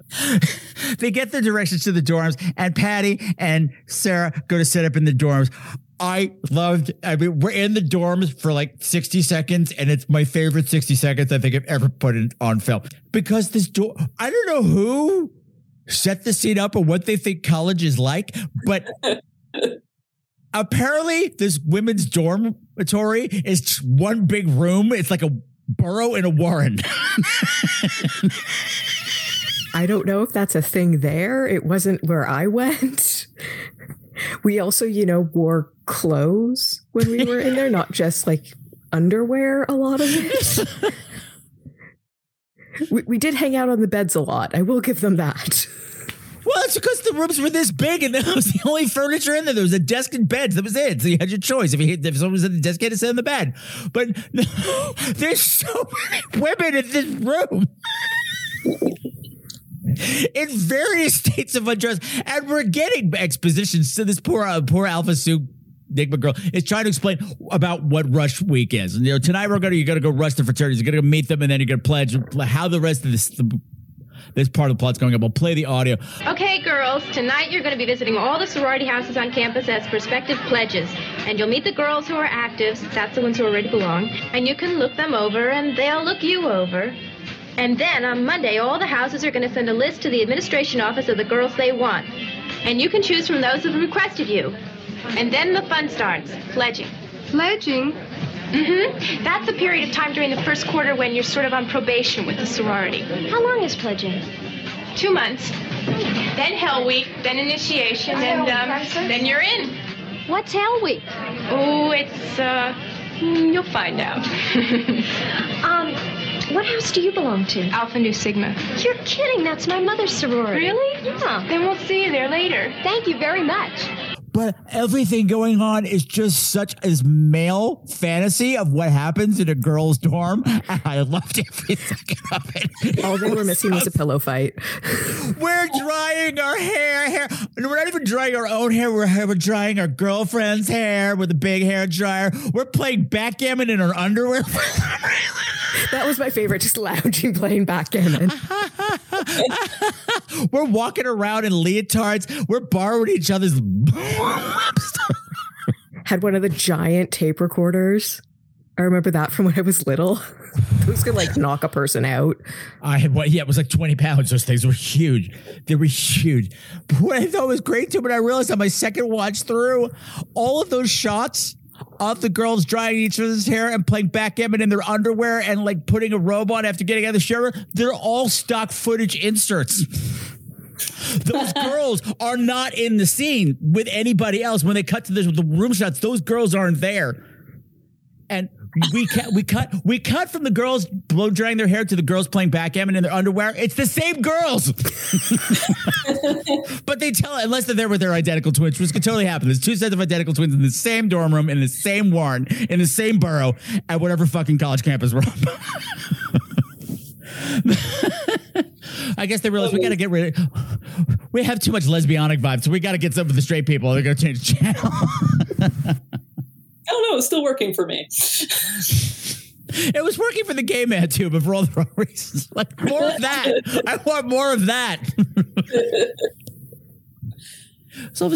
[SPEAKER 1] they get the directions to the dorms, and Patty and Sarah go to set up in the dorms. I loved. I mean, we're in the dorms for like sixty seconds, and it's my favorite sixty seconds I think I've ever put in, on film because this door. I don't know who set the scene up or what they think college is like, but apparently this women's dormitory is just one big room. It's like a burrow in a warren.
[SPEAKER 3] I don't know if that's a thing there. It wasn't where I went. We also, you know, wore clothes when we were in there, not just like underwear, a lot of it. we, we did hang out on the beds a lot. I will give them that.
[SPEAKER 1] Well, it's because the rooms were this big and that was the only furniture in there. There was a desk and beds. That was it. So you had your choice. If you if someone was at the desk, you had to sit on the bed. But no, there's so many women in this room. in various states of undress, and we're getting expositions to this poor, uh, poor Alpha Soup Enigma girl is trying to explain about what Rush Week is. And you know, tonight we're gonna you're gonna go rush the fraternities, you're gonna go meet them, and then you're gonna pledge how the rest of this the, this part of the plot's going up. We'll play the audio.
[SPEAKER 9] Okay, girls, tonight you're going to be visiting all the sorority houses on campus as prospective pledges. And you'll meet the girls who are actives, that's the ones who already belong, and you can look them over and they'll look you over. And then on Monday, all the houses are going to send a list to the administration office of the girls they want. And you can choose from those who've requested you. And then the fun starts pledging.
[SPEAKER 10] Pledging?
[SPEAKER 9] Mm-hmm. That's a period of time during the first quarter when you're sort of on probation with the sorority.
[SPEAKER 5] How long is pledging?
[SPEAKER 9] Two months. Then Hell Week, then initiation, and um, then you're in.
[SPEAKER 5] What's Hell Week?
[SPEAKER 9] Oh, it's, uh, hmm, you'll find out.
[SPEAKER 5] Um, what house do you belong to?
[SPEAKER 9] Alpha Nu Sigma.
[SPEAKER 5] You're kidding. That's my mother's sorority.
[SPEAKER 9] Really?
[SPEAKER 5] Yeah.
[SPEAKER 9] Then we'll see you there later.
[SPEAKER 5] Thank you very much.
[SPEAKER 1] But everything going on is just such as male fantasy of what happens in a girl's dorm. And I loved every second of it.
[SPEAKER 3] All they were missing was a pillow fight.
[SPEAKER 1] We're drying our hair, hair. And we're not even drying our own hair. We're, we're drying our girlfriend's hair with a big hair dryer. We're playing backgammon in our underwear.
[SPEAKER 3] That was my favorite, just lounging playing backgammon.
[SPEAKER 1] we're walking around in leotards. We're borrowing each other's.
[SPEAKER 3] Had one of the giant tape recorders. I remember that from when I was little. Those could like knock a person out.
[SPEAKER 1] I had what? Yeah, it was like twenty pounds. Those things were huge. They were huge. But what I thought was great too, but I realized on my second watch through, all of those shots of the girls drying each other's hair and playing backgammon in their underwear and like putting a robe on after getting out of the shower, they're all stock footage inserts. those girls are not in the scene with anybody else. When they cut to the, the room shots, those girls aren't there. And we cut, we cut, we cut from the girls blow drying their hair to the girls playing backgammon in their underwear. It's the same girls, but they tell unless they're there with their identical twins, which could totally happen. There's two sets of identical twins in the same dorm room, in the same warren, in the same borough, at whatever fucking college campus we're on. I guess they realize we got to get rid of. We have too much lesbianic vibes, so we got to get some of the straight people. They're going to change the channel.
[SPEAKER 4] I don't know. It's still working for me.
[SPEAKER 1] It was working for the gay man too, but for all the wrong reasons. Like more of that. I want more of that. so, all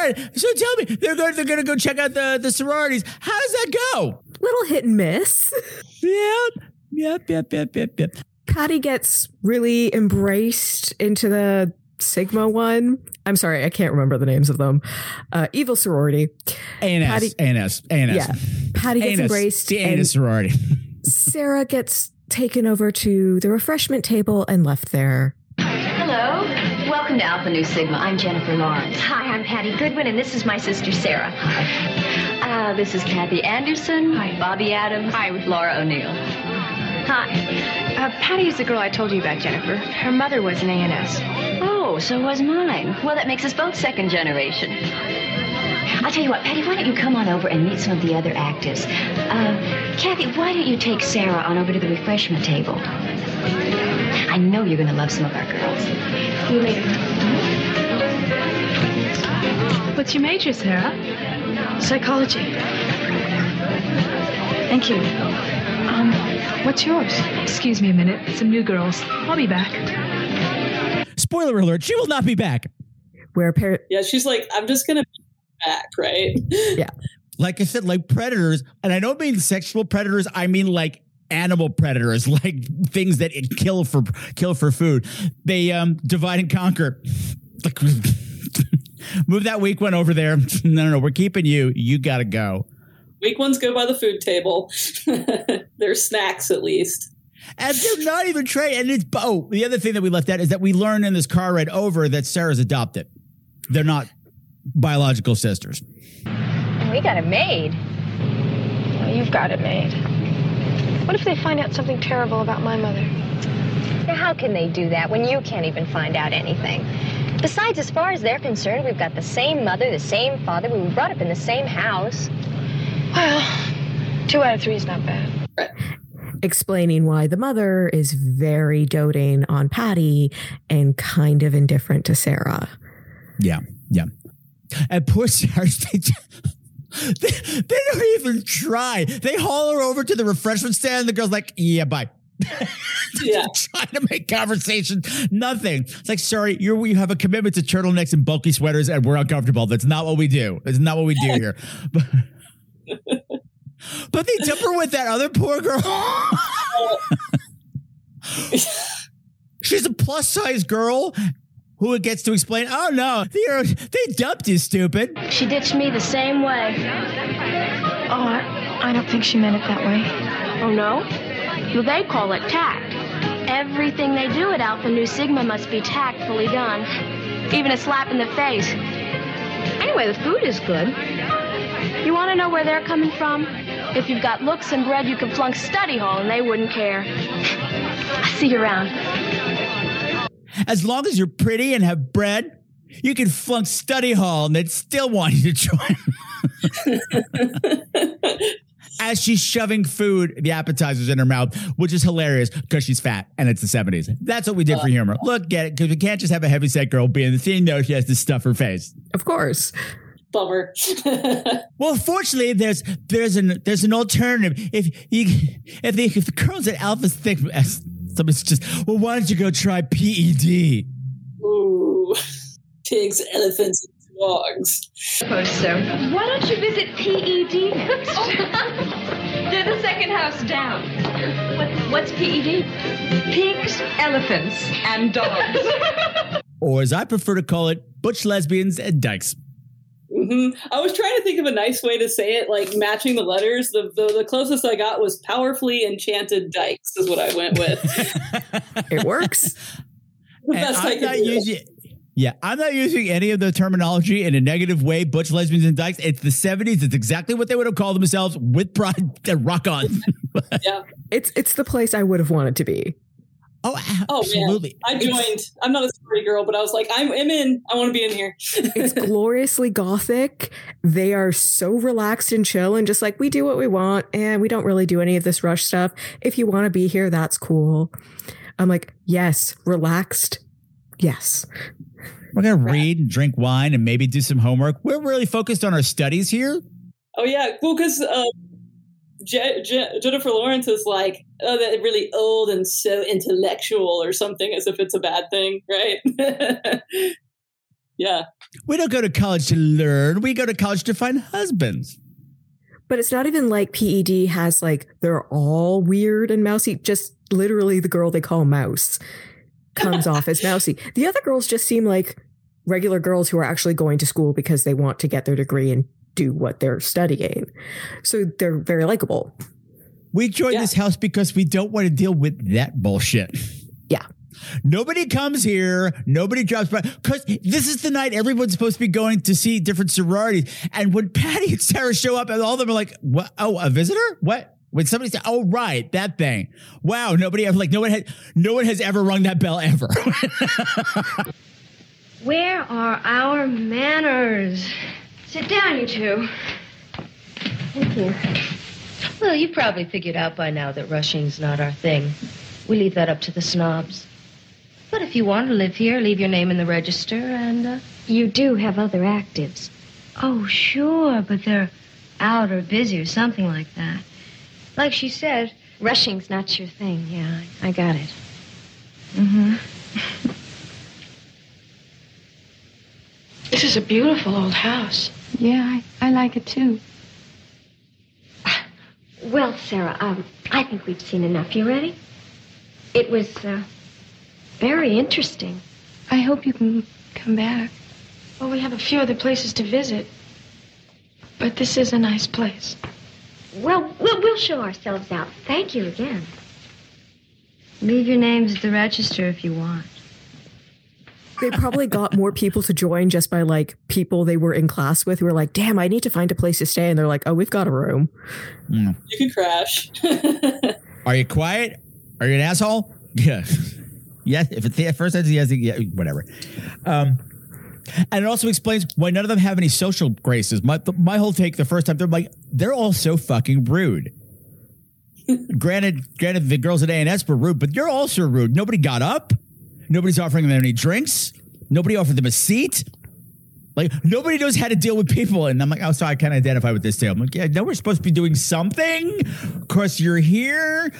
[SPEAKER 1] right. So tell me, they're going. They're going to go check out the the sororities. How does that go?
[SPEAKER 3] Little hit and miss.
[SPEAKER 1] Yep. Yep. Yep. Yep. Yep. Yep.
[SPEAKER 3] Patty gets really embraced into the Sigma one. I'm sorry, I can't remember the names of them. Uh, evil sorority.
[SPEAKER 1] ANS.
[SPEAKER 3] Patty-
[SPEAKER 1] ANS. ANS.
[SPEAKER 3] Yeah. Patty gets
[SPEAKER 1] ANS.
[SPEAKER 3] embraced.
[SPEAKER 1] The ANS sorority.
[SPEAKER 3] Sarah gets taken over to the refreshment table and left there.
[SPEAKER 8] Hello. Welcome to Alpha Nu Sigma. I'm Jennifer Lawrence.
[SPEAKER 5] Hi, I'm Patty Goodwin, and this is my sister Sarah. Hi.
[SPEAKER 8] Uh, this is Kathy Anderson. Hi. Bobby Adams. Hi. Laura O'Neill.
[SPEAKER 9] Hi. Uh, Patty is the girl I told you about, Jennifer. Her mother was an ANS.
[SPEAKER 8] Oh, so was mine. Well, that makes us both second generation. I'll tell you what, Patty, why don't you come on over and meet some of the other actors? Uh, Kathy, why don't you take Sarah on over to the refreshment table? I know you're going to love some of our girls.
[SPEAKER 9] See you later. What's your major, Sarah? Psychology. Thank you. Um, what's yours? Excuse me a minute. Some new girls. I'll be back.
[SPEAKER 1] Spoiler alert: She will not be back.
[SPEAKER 3] Where par-
[SPEAKER 4] Yeah, she's like, I'm just gonna be back, right?
[SPEAKER 3] Yeah.
[SPEAKER 1] Like I said, like predators, and I don't mean sexual predators. I mean like animal predators, like things that kill for kill for food. They um divide and conquer. Like, move that weak one over there. No, no, no. We're keeping you. You got to go.
[SPEAKER 4] Weak ones go by the food table. They're snacks at least.
[SPEAKER 1] And they're not even trained. And it's oh, the other thing that we left out is that we learned in this car ride over that Sarah's adopted. They're not biological sisters.
[SPEAKER 5] We got it made.
[SPEAKER 9] Oh, you've got it made. What if they find out something terrible about my mother?
[SPEAKER 5] Now, how can they do that when you can't even find out anything? Besides, as far as they're concerned, we've got the same mother, the same father. We were brought up in the same house.
[SPEAKER 9] Well, two out of three is not bad.
[SPEAKER 3] explaining why the mother is very doting on Patty and kind of indifferent to Sarah.
[SPEAKER 1] Yeah, yeah. And poor Sarah, they, they, they don't even try. They haul her over to the refreshment stand. And the girl's like, "Yeah, bye."
[SPEAKER 4] Yeah.
[SPEAKER 1] trying to make conversation. Nothing. It's like, sorry, you're you have a commitment to turtlenecks and bulky sweaters, and we're uncomfortable. That's not what we do. That's not what we do here. But, but they dump her with that other poor girl. She's a plus size girl who gets to explain, oh no, they, they dumped you, stupid.
[SPEAKER 9] She ditched me the same way. Oh, I, I don't think she meant it that way.
[SPEAKER 5] Oh, no? Well, they call it tact. Everything they do at Alpha Nu Sigma must be tactfully done. Even a slap in the face. Anyway, the food is good. You want to know where they're coming from? If you've got looks and bread, you can flunk study hall and they wouldn't care. I'll see you around.
[SPEAKER 1] As long as you're pretty and have bread, you can flunk study hall and they'd still want you to join. As she's shoving food, the appetizers in her mouth, which is hilarious because she's fat and it's the 70s. That's what we did for uh, humor. Look, get it, because we can't just have a heavy set girl being the thing, though, she has to stuff her face.
[SPEAKER 3] Of course.
[SPEAKER 4] Bummer.
[SPEAKER 1] Well, fortunately, there's there's an there's an alternative. If you if the if the girls at Alpha's thick, somebody's just well, why don't you go try E PED?
[SPEAKER 4] Ooh. Pigs, elephants, and dogs.
[SPEAKER 8] Suppose so.
[SPEAKER 9] Why don't you visit PED next? They're the second house down. What, what's PED? Pigs, elephants, and dogs.
[SPEAKER 1] Or as I prefer to call it, butch lesbians and dykes.
[SPEAKER 4] Hmm I was trying to think of a nice way to say it, like matching the letters. The, the the closest I got was powerfully enchanted dykes, is what I went with.
[SPEAKER 3] It works.
[SPEAKER 4] The best I
[SPEAKER 1] I'm not
[SPEAKER 4] do.
[SPEAKER 1] using. Yeah, I'm not using any of the terminology in a negative way. Butch lesbians and dykes. It's the 70s. It's exactly what they would have called themselves with pride. and Rock on.
[SPEAKER 4] Yeah.
[SPEAKER 3] It's it's the place I would have wanted to be.
[SPEAKER 1] Oh,
[SPEAKER 4] Oh
[SPEAKER 1] absolutely.
[SPEAKER 4] man, I joined. I'm not a story girl, but I was like, I'm, I'm in. I want to be in here.
[SPEAKER 3] It's gloriously gothic. They are so relaxed and chill and just like we do what we want and we don't really do any of this rush stuff. If you want to be here, that's cool. I'm like, yes, relaxed. Yes.
[SPEAKER 1] We're going to read and drink wine and maybe do some homework. We're really focused on our studies here.
[SPEAKER 4] Oh yeah, well, because uh, Je- Je- Jennifer Lawrence is like, oh, that really old and so intellectual or something, as if it's a bad thing, right? yeah.
[SPEAKER 1] We don't go to college to learn. We go to college to find husbands.
[SPEAKER 3] But it's not even like PED has like they're all weird and mousy. Just literally the girl they call Mouse comes off as mousy. The other girls just seem like regular girls who are actually going to school because they want to get their degree and do what they're studying. So they're very likable.
[SPEAKER 1] We joined this house because we don't want to deal with that bullshit.
[SPEAKER 3] Yeah.
[SPEAKER 1] Nobody comes here. Nobody drops by because this is the night everyone's supposed to be going to see different sororities. And when Patty and Sarah show up, and all of them are like, "What? Oh, a visitor? What?" When somebody said, "Oh, right, that thing." Wow, nobody ever like no one had no one has ever rung that bell ever.
[SPEAKER 9] Where are our manners? Sit down, you two.
[SPEAKER 8] Thank you. Well, you probably figured out by now that rushing's not our thing. We leave that up to the snobs. But if you want to live here, leave your name in the register and. Uh...
[SPEAKER 5] You do have other actives.
[SPEAKER 9] Oh, sure, but they're out or busy or something like that. Like she said,
[SPEAKER 5] Rushing's not your thing. Yeah, I got it.
[SPEAKER 9] Mm-hmm.
[SPEAKER 7] This is a beautiful old house.
[SPEAKER 5] Yeah, I, I like it too. Well, Sarah, um, I think we've seen enough. You ready? It was uh, very interesting.
[SPEAKER 7] I hope you can come back. Well, we have a few other places to visit. But this is a nice place.
[SPEAKER 5] Well, we'll, we'll show ourselves out. Thank you again.
[SPEAKER 9] leave your names at the register if you want.
[SPEAKER 3] They probably got more people to join just by like people they were in class with who were like, damn, I need to find a place to stay. And they're like, oh, we've got a room.
[SPEAKER 4] You can crash.
[SPEAKER 1] Are you quiet? Are you an asshole? Yeah. yes. If it's the first sentence, yes, yeah, whatever. Um, and it also explains why none of them have any social graces. My my whole take the first time they're like they're all so fucking rude. granted, granted the girls at A and S were rude, but you're also rude. Nobody got up. Nobody's offering them any drinks. Nobody offered them a seat. Like nobody knows how to deal with people, and I'm like, oh, so I can identify with this too. I'm like, yeah, no, we're supposed to be doing something. Of course, you're here.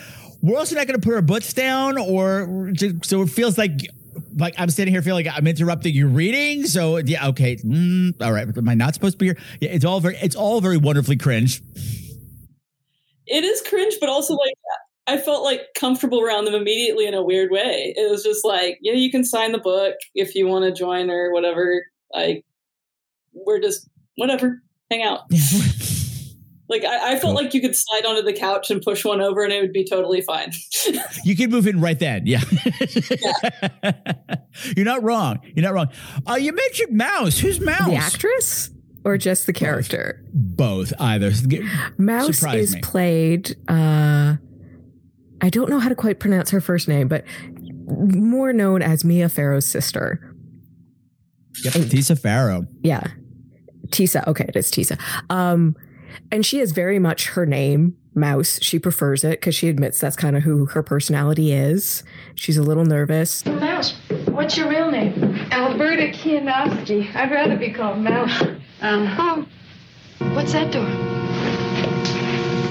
[SPEAKER 1] We're also not going to put our butts down, or just, so it feels like like I'm sitting here feeling like I'm interrupting your reading. So yeah, okay, mm, all right. Am I not supposed to be here? Yeah, it's all very, it's all very wonderfully cringe.
[SPEAKER 4] it is cringe, but also like I felt like comfortable around them immediately in a weird way. It was just like, yeah, you can sign the book if you want to join or whatever. Like, we're just whatever, hang out. like I, I felt like you could slide onto the couch and push one over, and it would be totally fine.
[SPEAKER 1] You can move in right then. Yeah. You're not wrong. You're not wrong. Uh, you mentioned Mouse. Who's Mouse?
[SPEAKER 3] The actress or just the character?
[SPEAKER 1] Both, either.
[SPEAKER 3] Mouse
[SPEAKER 1] Surprise
[SPEAKER 3] is
[SPEAKER 1] me.
[SPEAKER 3] played. Uh, I don't know how to quite pronounce her first name, but more known as Mia Farrow's sister.
[SPEAKER 1] Yep. Tisa Farrow.
[SPEAKER 3] Yeah, Tisa. Okay, it is Tisa. Um, and she is very much her name, Mouse. She prefers it because she admits that's kind of who her personality is. She's a little nervous.
[SPEAKER 7] Mouse, what's your real name?
[SPEAKER 10] Alberta Kianowski. I'd rather be called Mouse.
[SPEAKER 7] Um, oh, what's that door?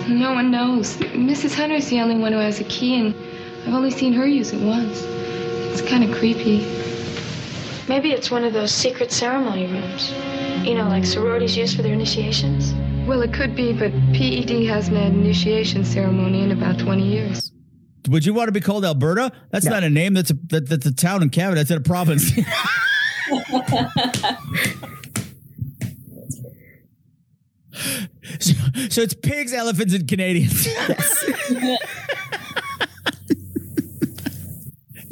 [SPEAKER 10] No one knows. Mrs. Hunter's the only one who has a key, and I've only seen her use it once. It's kind of creepy.
[SPEAKER 7] Maybe it's one of those secret ceremony rooms. You know, like sororities use for their initiations.
[SPEAKER 10] Well, it could be, but PED hasn't had an initiation ceremony in about 20 years.
[SPEAKER 1] Would you want to be called Alberta? That's not a name. That's a that, that's a town in Canada. That's in a province. so, so it's pigs, elephants, and Canadians.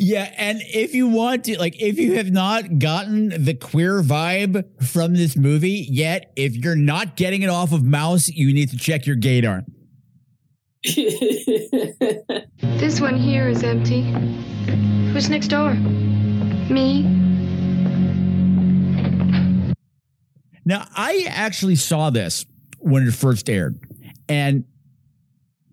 [SPEAKER 1] Yeah, and if you want to, like, if you have not gotten the queer vibe from this movie yet, if you're not getting it off of Mouse, you need to check your gaydar.
[SPEAKER 10] This one here is empty.
[SPEAKER 7] Who's next door?
[SPEAKER 10] Me?
[SPEAKER 1] Now, I actually saw this when it first aired, and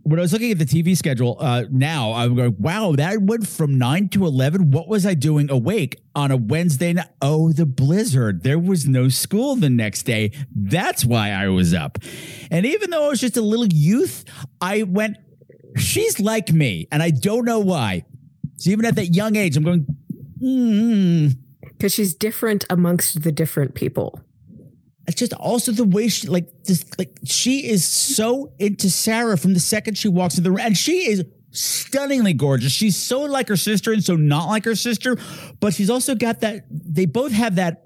[SPEAKER 1] when I was looking at the TV schedule uh, now, I'm going, wow, that went from 9 to 11. What was I doing awake on a Wednesday night? Oh, the blizzard. There was no school the next day. That's why I was up. And even though I was just a little youth, I went, she's like me. And I don't know why. So even at that young age, I'm going, hmm.
[SPEAKER 3] Because she's different amongst the different people.
[SPEAKER 1] It's just also the way she like this like she is so into Sarah from the second she walks in the room. And she is stunningly gorgeous. She's so like her sister and so not like her sister, but she's also got that they both have that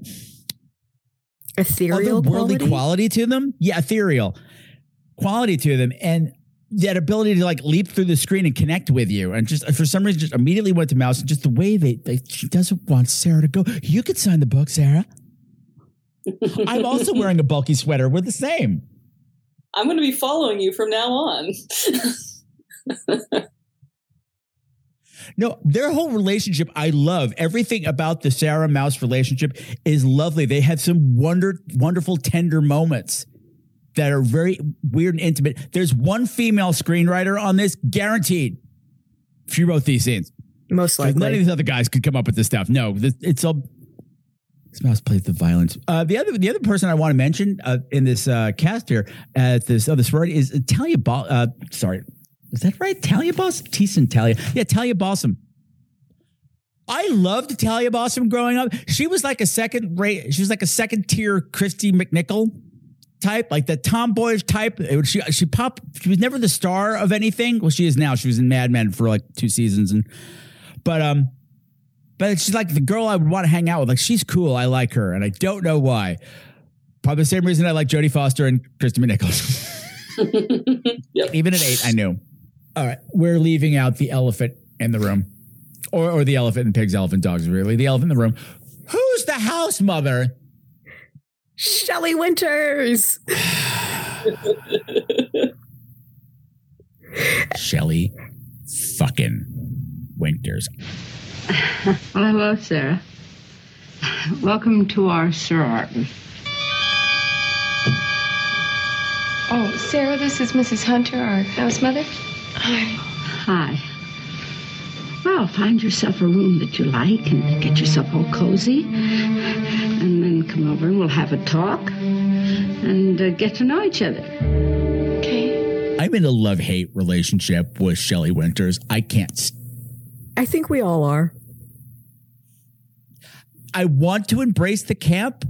[SPEAKER 3] ethereal quality?
[SPEAKER 1] quality to them. Yeah, ethereal quality to them. And that ability to like leap through the screen and connect with you, and just for some reason, just immediately went to Mouse. And just the way they, they she doesn't want Sarah to go. You could sign the book, Sarah. I'm also wearing a bulky sweater. We're the same.
[SPEAKER 4] I'm going to be following you from now on.
[SPEAKER 1] No, their whole relationship, I love. Everything about the Sarah Mouse relationship is lovely. They have some wonder, wonderful, tender moments that are very weird and intimate. There's one female screenwriter on this, guaranteed. She wrote these scenes.
[SPEAKER 3] Most likely.
[SPEAKER 1] None of these other guys could come up with this stuff. No, this, it's all. This mouse plays the violence. Uh, the other, the other person I want to mention uh, in this uh, cast here at this other sorority is Talia. Bo- uh, sorry, is that right? Talia Balsam, Teason Talia. Yeah, Talia Balsam. I loved Talia Balsam growing up. She was like a second rate. She was like a second tier Kristy McNichol type, like the tomboyish type. She she popped. She was never the star of anything. Well, she is now. She was in Mad Men for like two seasons, and but um, but she's like the girl I would want to hang out with. Like she's cool. I like her, and I don't know why. Probably the same reason I like Jodie Foster and Kristy McNichols. Even at eight, I knew. All right, we're leaving out the elephant in the room, or or the elephant and pigs, elephant dogs. Really, the elephant in the room. Who's the house mother?
[SPEAKER 3] Shelley Winters.
[SPEAKER 1] Shelly fucking Winters.
[SPEAKER 11] Well, hello, Sarah. Welcome to our sorority.
[SPEAKER 10] Oh, Sarah, this is Mrs. Hunter, our house mother.
[SPEAKER 11] Hi. Hi. Well, find yourself a room that you like and get yourself all cozy. And then come over and we'll have a talk and uh, get to know each other. Okay.
[SPEAKER 1] I'm in a love hate relationship with Shelly Winters. I can't. St-
[SPEAKER 3] I think we all are.
[SPEAKER 1] I want to embrace the camp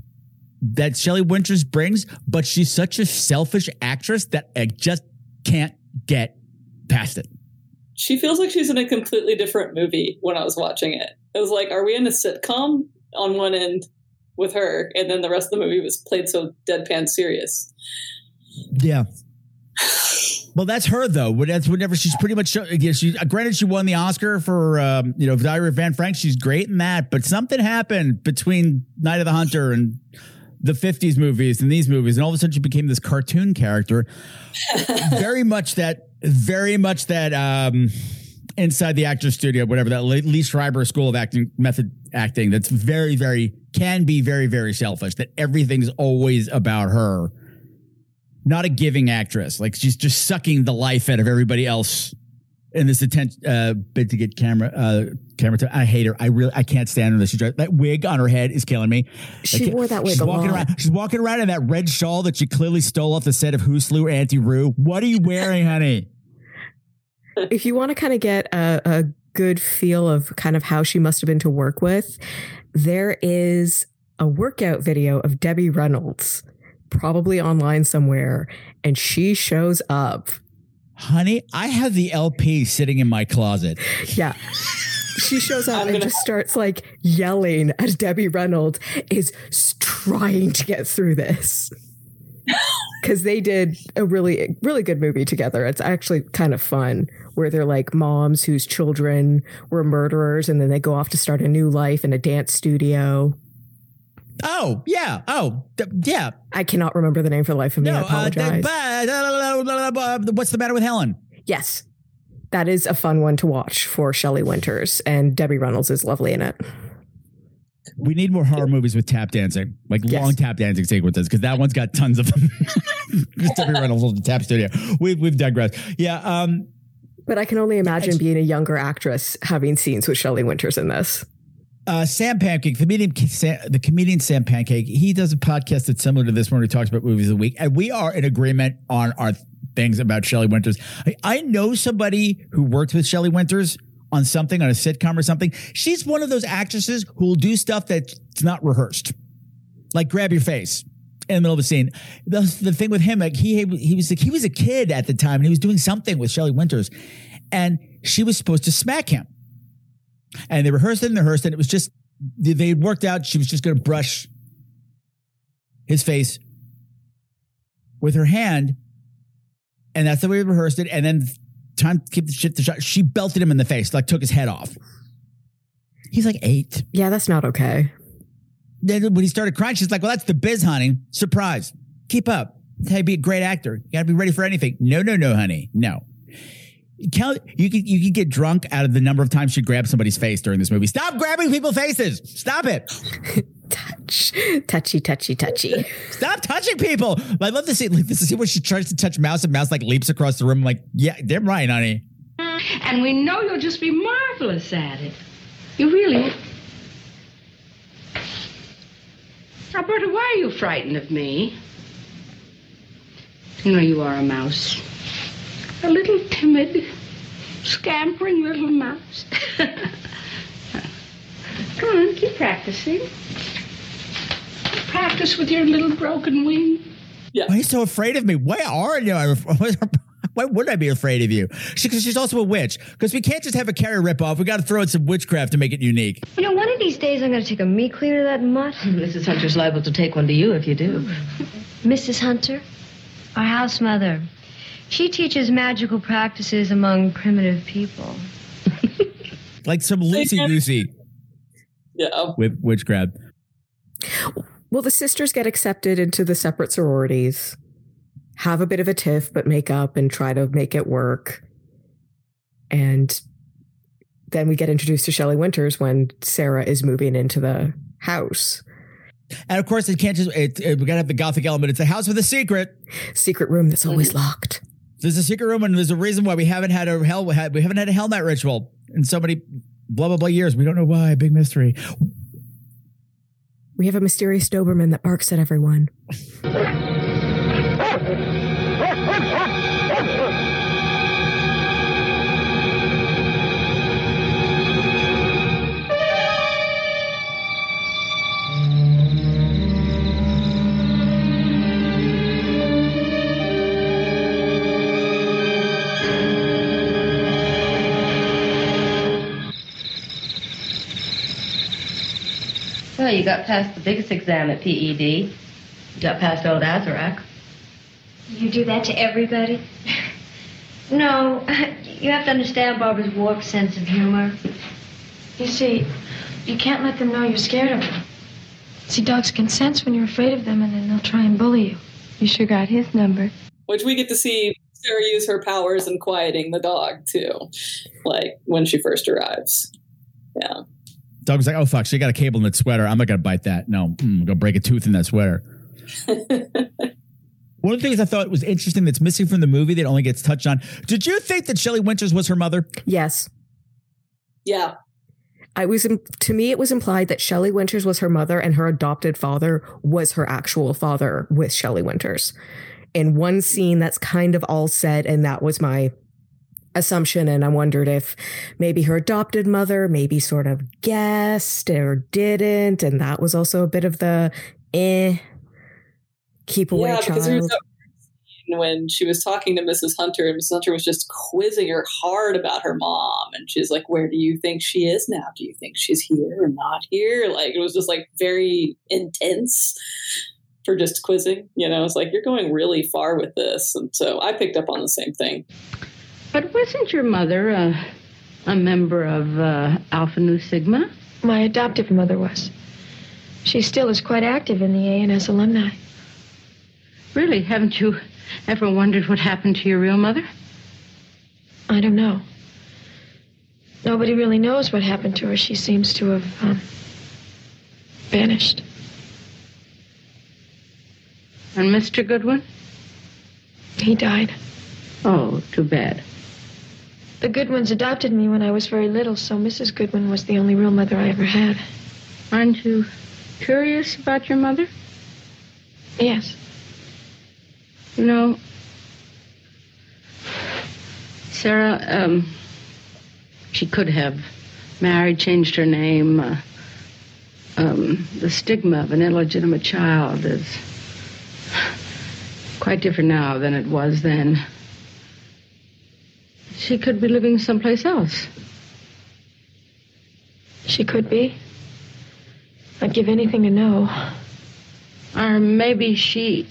[SPEAKER 1] that Shelly Winters brings, but she's such a selfish actress that I just can't get past it.
[SPEAKER 4] she feels like she's in a completely different movie when I was watching it. It was like, are we in a sitcom on one end with her, and then the rest of the movie was played so deadpan serious?
[SPEAKER 1] Yeah. Well, that's her though. When- That's whenever she's pretty much. Yeah, she granted she won the Oscar for um, you know Diary of Anne Frank. She's great in that, but something happened between Night of the Hunter and the '50s movies and these movies, and all of a sudden she became this cartoon character. very much that. Very much that. um Inside the actor studio, whatever that Lee Lee Strasberg School of Acting method acting. That's very, very can be very, very selfish. That everything's always about her not a giving actress. Like she's just sucking the life out of everybody else in this attempt uh, bid to get camera uh, camera time. I hate her. I really I can't stand her. That she drives that wig on her head is killing me.
[SPEAKER 3] She wore that wig
[SPEAKER 1] She's walking
[SPEAKER 3] lot.
[SPEAKER 1] around. She's walking around in that red shawl that she clearly stole off the set of Who Slew Auntie Roo. What are you wearing, honey?
[SPEAKER 3] if you want to kind of get a, a good feel of kind of how she must have been to work with, there is a workout video of Debbie Reynolds, probably online somewhere, and she shows up.
[SPEAKER 1] Honey, I have the LP sitting in my closet.
[SPEAKER 3] Yeah. She shows up and just starts like yelling as Debbie Reynolds is trying to get through this. Because they did a really, really good movie together. It's actually kind of fun where they're like moms whose children were murderers and then they go off to start a new life in a dance studio.
[SPEAKER 1] Oh, yeah. Oh, th- yeah.
[SPEAKER 3] I cannot remember the name for the life of me. I
[SPEAKER 1] uh,
[SPEAKER 3] apologize.
[SPEAKER 1] but- what's the matter with Helen?
[SPEAKER 3] yes. That is a fun one to watch for Shelley Winters, and Debbie Reynolds is lovely in it.
[SPEAKER 1] We need more horror movies with tap dancing, like long tap dancing sequences, because that one's got tons of them. Christopher Reynolds at the tap studio. We've we've digressed. Yeah. Um,
[SPEAKER 3] But I can only imagine being a younger actress having scenes with Shelley Winters in this.
[SPEAKER 1] Uh, Sam Pancake, the comedian, Sam, the comedian Sam Pancake, he does a podcast that's similar to this one where he talks about movies of the week, and we are in agreement on our things about Shelley Winters. I, I know somebody who worked with Shelley Winters on something, on a sitcom or something. She's one of those actresses who will do stuff that's not rehearsed, like grab your face in the middle of a scene. The, the thing with him, like he he was like, he was a kid at the time, and he was doing something with Shelley Winters, and she was supposed to smack him and they rehearsed it and rehearsed it. It was just they had worked out. She was just going to brush his face with her hand, and that's the way we rehearsed it. And then time to keep the shit to shot. She belted him in the face, like took his head off. He's like eight.
[SPEAKER 3] Yeah, that's not okay.
[SPEAKER 1] Then when he started crying, she's like, "Well, that's the biz, honey. Surprise. Keep up. That's how you be a great actor. You got to be ready for anything." No, no, no, honey. No. Count. You could you could get drunk out of the number of times she grabbed somebody's face during this movie. Stop grabbing people's faces. Stop it.
[SPEAKER 3] Touch, touchy, touchy, touchy.
[SPEAKER 1] Stop touching people. I love to see like this is see when she tries to touch Mouse and Mouse like leaps across the room. I'm like, yeah, they're right, honey.
[SPEAKER 11] And we know you'll just be marvelous at it. You really. Alberta, why are you frightened of me? You know you are a mouse. A little timid, scampering little mouse. Come on, keep practicing. Practice with your little broken wing. Yeah.
[SPEAKER 1] Why are you so afraid of me? Why are you? Why would I be afraid of you? She, cause she's also a witch. Because we can't just have a Carrie rip off. We got to throw in some witchcraft to make it unique.
[SPEAKER 5] You know, one of these days I'm going to take a meat cleaner to that mutt.
[SPEAKER 8] Mrs. Hunter's liable to take one to you if you do.
[SPEAKER 5] Mrs. Hunter, our house mother. She teaches magical practices among primitive people.
[SPEAKER 1] Like some loosey goosey
[SPEAKER 4] Yeah.
[SPEAKER 1] with witchcraft.
[SPEAKER 3] Well, the sisters get accepted into the separate sororities, have a bit of a tiff, but make up and try to make it work. And then we get introduced to Shelley Winters when Sarah is moving into the house.
[SPEAKER 1] And of course, it can't just, it, it- we got to have the gothic element. It's a house with a secret.
[SPEAKER 3] Secret room that's always locked.
[SPEAKER 1] There's a secret room, and there's a reason why we haven't had a hell, we haven't had a hell night ritual in so many blah, blah, blah years. We don't know why. Big mystery.
[SPEAKER 3] We have a mysterious Doberman that barks at everyone.
[SPEAKER 8] Well, you got past the biggest exam at PED. You got past old Azarac.
[SPEAKER 5] You do that to everybody? No, you have to understand Barbara's warped sense of humor.
[SPEAKER 7] You see, you can't let them know you're scared of them. See, dogs can sense when you're afraid of them, and then they'll try and bully you. You sure got his number.
[SPEAKER 4] Which we get to see Sarah use her powers in quieting the dog too, like when she first arrives. Yeah.
[SPEAKER 1] Dog was like, oh, fuck, she got a cable in that sweater. I'm not going to bite that. No, mm, I'm going to break a tooth in that sweater. One of the things I thought was interesting that's missing from the movie that only gets touched on. Did you think that Shelley Winters was her mother?
[SPEAKER 3] Yes.
[SPEAKER 4] Yeah.
[SPEAKER 3] I was to me it was implied that Shelley Winters was her mother and her adopted father was her actual father with Shelley Winters. In one scene that's kind of all said and that was my assumption and I wondered if maybe her adopted mother maybe sort of guessed or didn't and that was also a bit of the eh keep away
[SPEAKER 4] yeah, because there was
[SPEAKER 3] child.
[SPEAKER 4] that when she was talking to Mrs. Hunter, and Mrs. Hunter was just quizzing her hard about her mom, and she's like, "Where do you think she is now? Do you think she's here or not here?" Like it was just like very intense for just quizzing. You know, it's like you're going really far with this, and so I picked up on the same thing.
[SPEAKER 11] But wasn't your mother a, a member of uh, Alpha Nu Sigma?
[SPEAKER 7] My adoptive mother was. She still is quite active in the A&S alumni.
[SPEAKER 11] Really? Haven't you ever wondered what happened to your real mother?
[SPEAKER 7] I don't know. Nobody really knows what happened to her. She seems to have um, vanished.
[SPEAKER 11] And Mr. Goodwin?
[SPEAKER 7] He died.
[SPEAKER 11] Oh, too bad.
[SPEAKER 7] The Goodwins adopted me when I was very little, so Mrs. Goodwin was the only real mother I ever had.
[SPEAKER 11] Aren't you curious about your mother?
[SPEAKER 7] Yes.
[SPEAKER 11] You know, Sarah, um, she could have married, changed her name. Uh, um, the stigma of an illegitimate child is quite different now than it was then. She could be living someplace else.
[SPEAKER 7] She could be. I'd give anything to know.
[SPEAKER 11] Or maybe she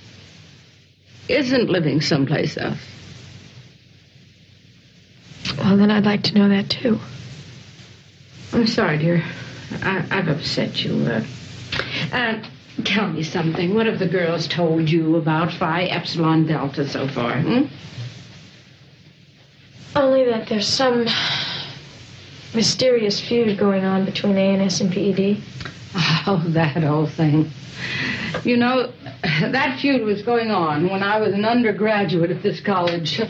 [SPEAKER 11] isn't living someplace else.
[SPEAKER 7] Well, then I'd like to know that too.
[SPEAKER 11] I'm sorry, dear. I, I've upset you. Uh, uh, tell me something. What have the girls told you about Phi Epsilon Delta so far? Hmm?
[SPEAKER 7] Only that there's some mysterious feud going on between ANS and PED.
[SPEAKER 11] Oh, that old thing. You know, that feud was going on when I was an undergraduate at this college.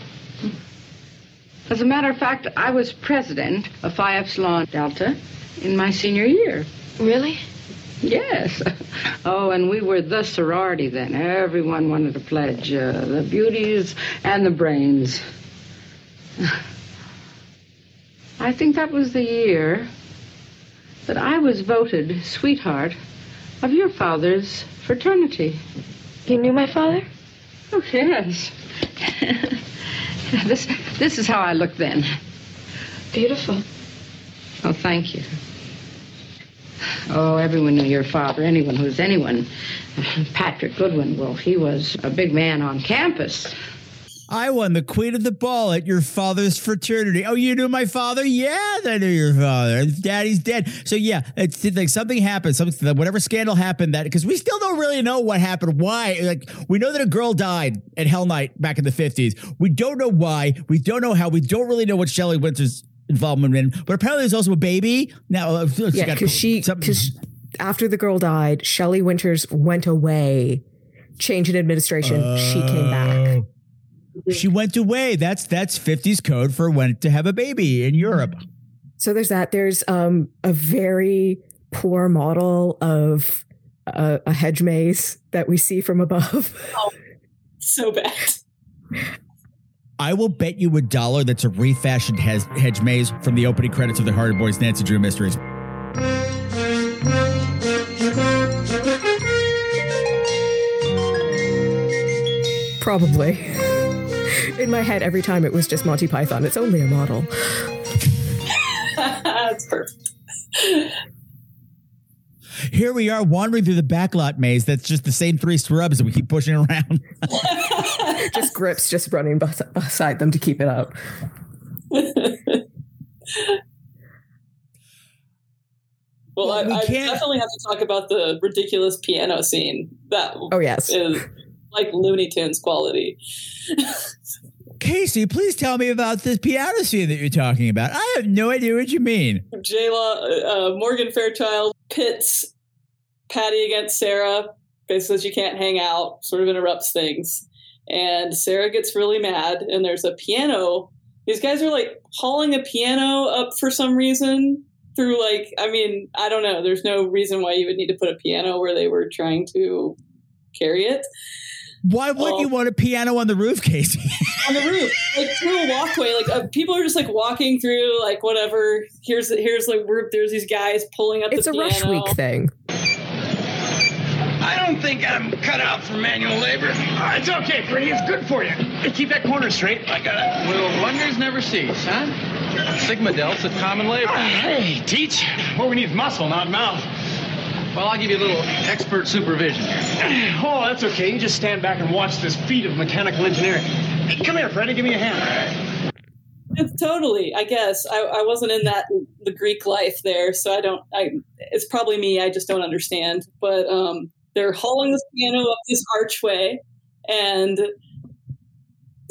[SPEAKER 11] As a matter of fact, I was president of Phi Epsilon Delta in my senior year.
[SPEAKER 7] Really?
[SPEAKER 11] Yes. Oh, and we were the sorority then. Everyone wanted to pledge uh, the beauties and the brains. I think that was the year that I was voted sweetheart of your father's fraternity.
[SPEAKER 7] You knew my father?
[SPEAKER 11] Oh, yes. this, this is how I looked then.
[SPEAKER 7] Beautiful.
[SPEAKER 11] Oh, thank you. Oh, everyone knew your father. Anyone who was anyone. Patrick Goodwin, well, he was a big man on campus.
[SPEAKER 1] I won the queen of the ball at your father's fraternity. Oh, you knew my father? Yes, I knew your father. Daddy's dead. So yeah, it's like something happened. Something, whatever scandal happened that because we still don't really know what happened. Why? Like we know that a girl died at Hell Night back in the fifties. We don't know why. We don't know how. We don't really know what Shelley Winters' involvement in. But apparently, there's also a baby now. uh,
[SPEAKER 3] Yeah, because she, because after the girl died, Shelley Winters went away, change in administration. she came back.
[SPEAKER 1] She went away. That's that's 50s code for when to have a baby in Europe.
[SPEAKER 3] So there's that. There's um, a very poor model of a, a hedge maze that we see from above.
[SPEAKER 4] Oh, so bad.
[SPEAKER 1] I will bet you a dollar that's a refashioned hes- hedge maze from the opening credits of the Hardy Boys Nancy Drew Mysteries.
[SPEAKER 3] Probably. In my head, every time it was just Monty Python. It's only a model.
[SPEAKER 4] That's perfect.
[SPEAKER 1] Here we are wandering through the backlot maze that's just the same three scrubs that we keep pushing around.
[SPEAKER 3] just grips just running bes- beside them to keep it up.
[SPEAKER 4] Well, I,
[SPEAKER 1] we
[SPEAKER 4] I definitely have to talk about the ridiculous piano scene. That
[SPEAKER 3] Oh, yes.
[SPEAKER 4] is like Looney Tunes quality.
[SPEAKER 1] Kasey, please tell me about this piano scene that you're talking about. I have no idea what you mean.
[SPEAKER 4] J Law, uh, Morgan Fairchild pits Patty against Sarah, basically says you can't hang out, sort of interrupts things. And Sarah gets really mad, and there's a piano. These guys are like hauling a piano up for some reason through, like, I mean, I don't know. There's no reason why you would need to put a piano where they were trying to carry it.
[SPEAKER 1] Why would you want a piano on the roof, Kasey?
[SPEAKER 4] on the roof, like through a walkway. Like uh, people are just like walking through, like whatever. Here's here's like we're, there's these guys pulling up.
[SPEAKER 3] It's
[SPEAKER 4] the
[SPEAKER 3] a rush week thing.
[SPEAKER 12] I don't think I'm cut out for manual labor. Uh, it's okay, Pretty. It's good for you. Keep that corner straight. I got it.
[SPEAKER 13] Will wonders never cease, huh? Sigma delts of common labor.
[SPEAKER 12] Hey, teach. What we need is muscle, not mouth.
[SPEAKER 13] Well, I'll give you a little expert supervision here.
[SPEAKER 12] Oh, that's okay. You just stand back and watch this feat of mechanical engineering. Hey, come here, Freddie. Give me a hand.
[SPEAKER 4] It's totally. I guess I, I wasn't in that the Greek life there, so I don't. I it's probably me. I just don't understand. But um, they're hauling this piano up this archway, and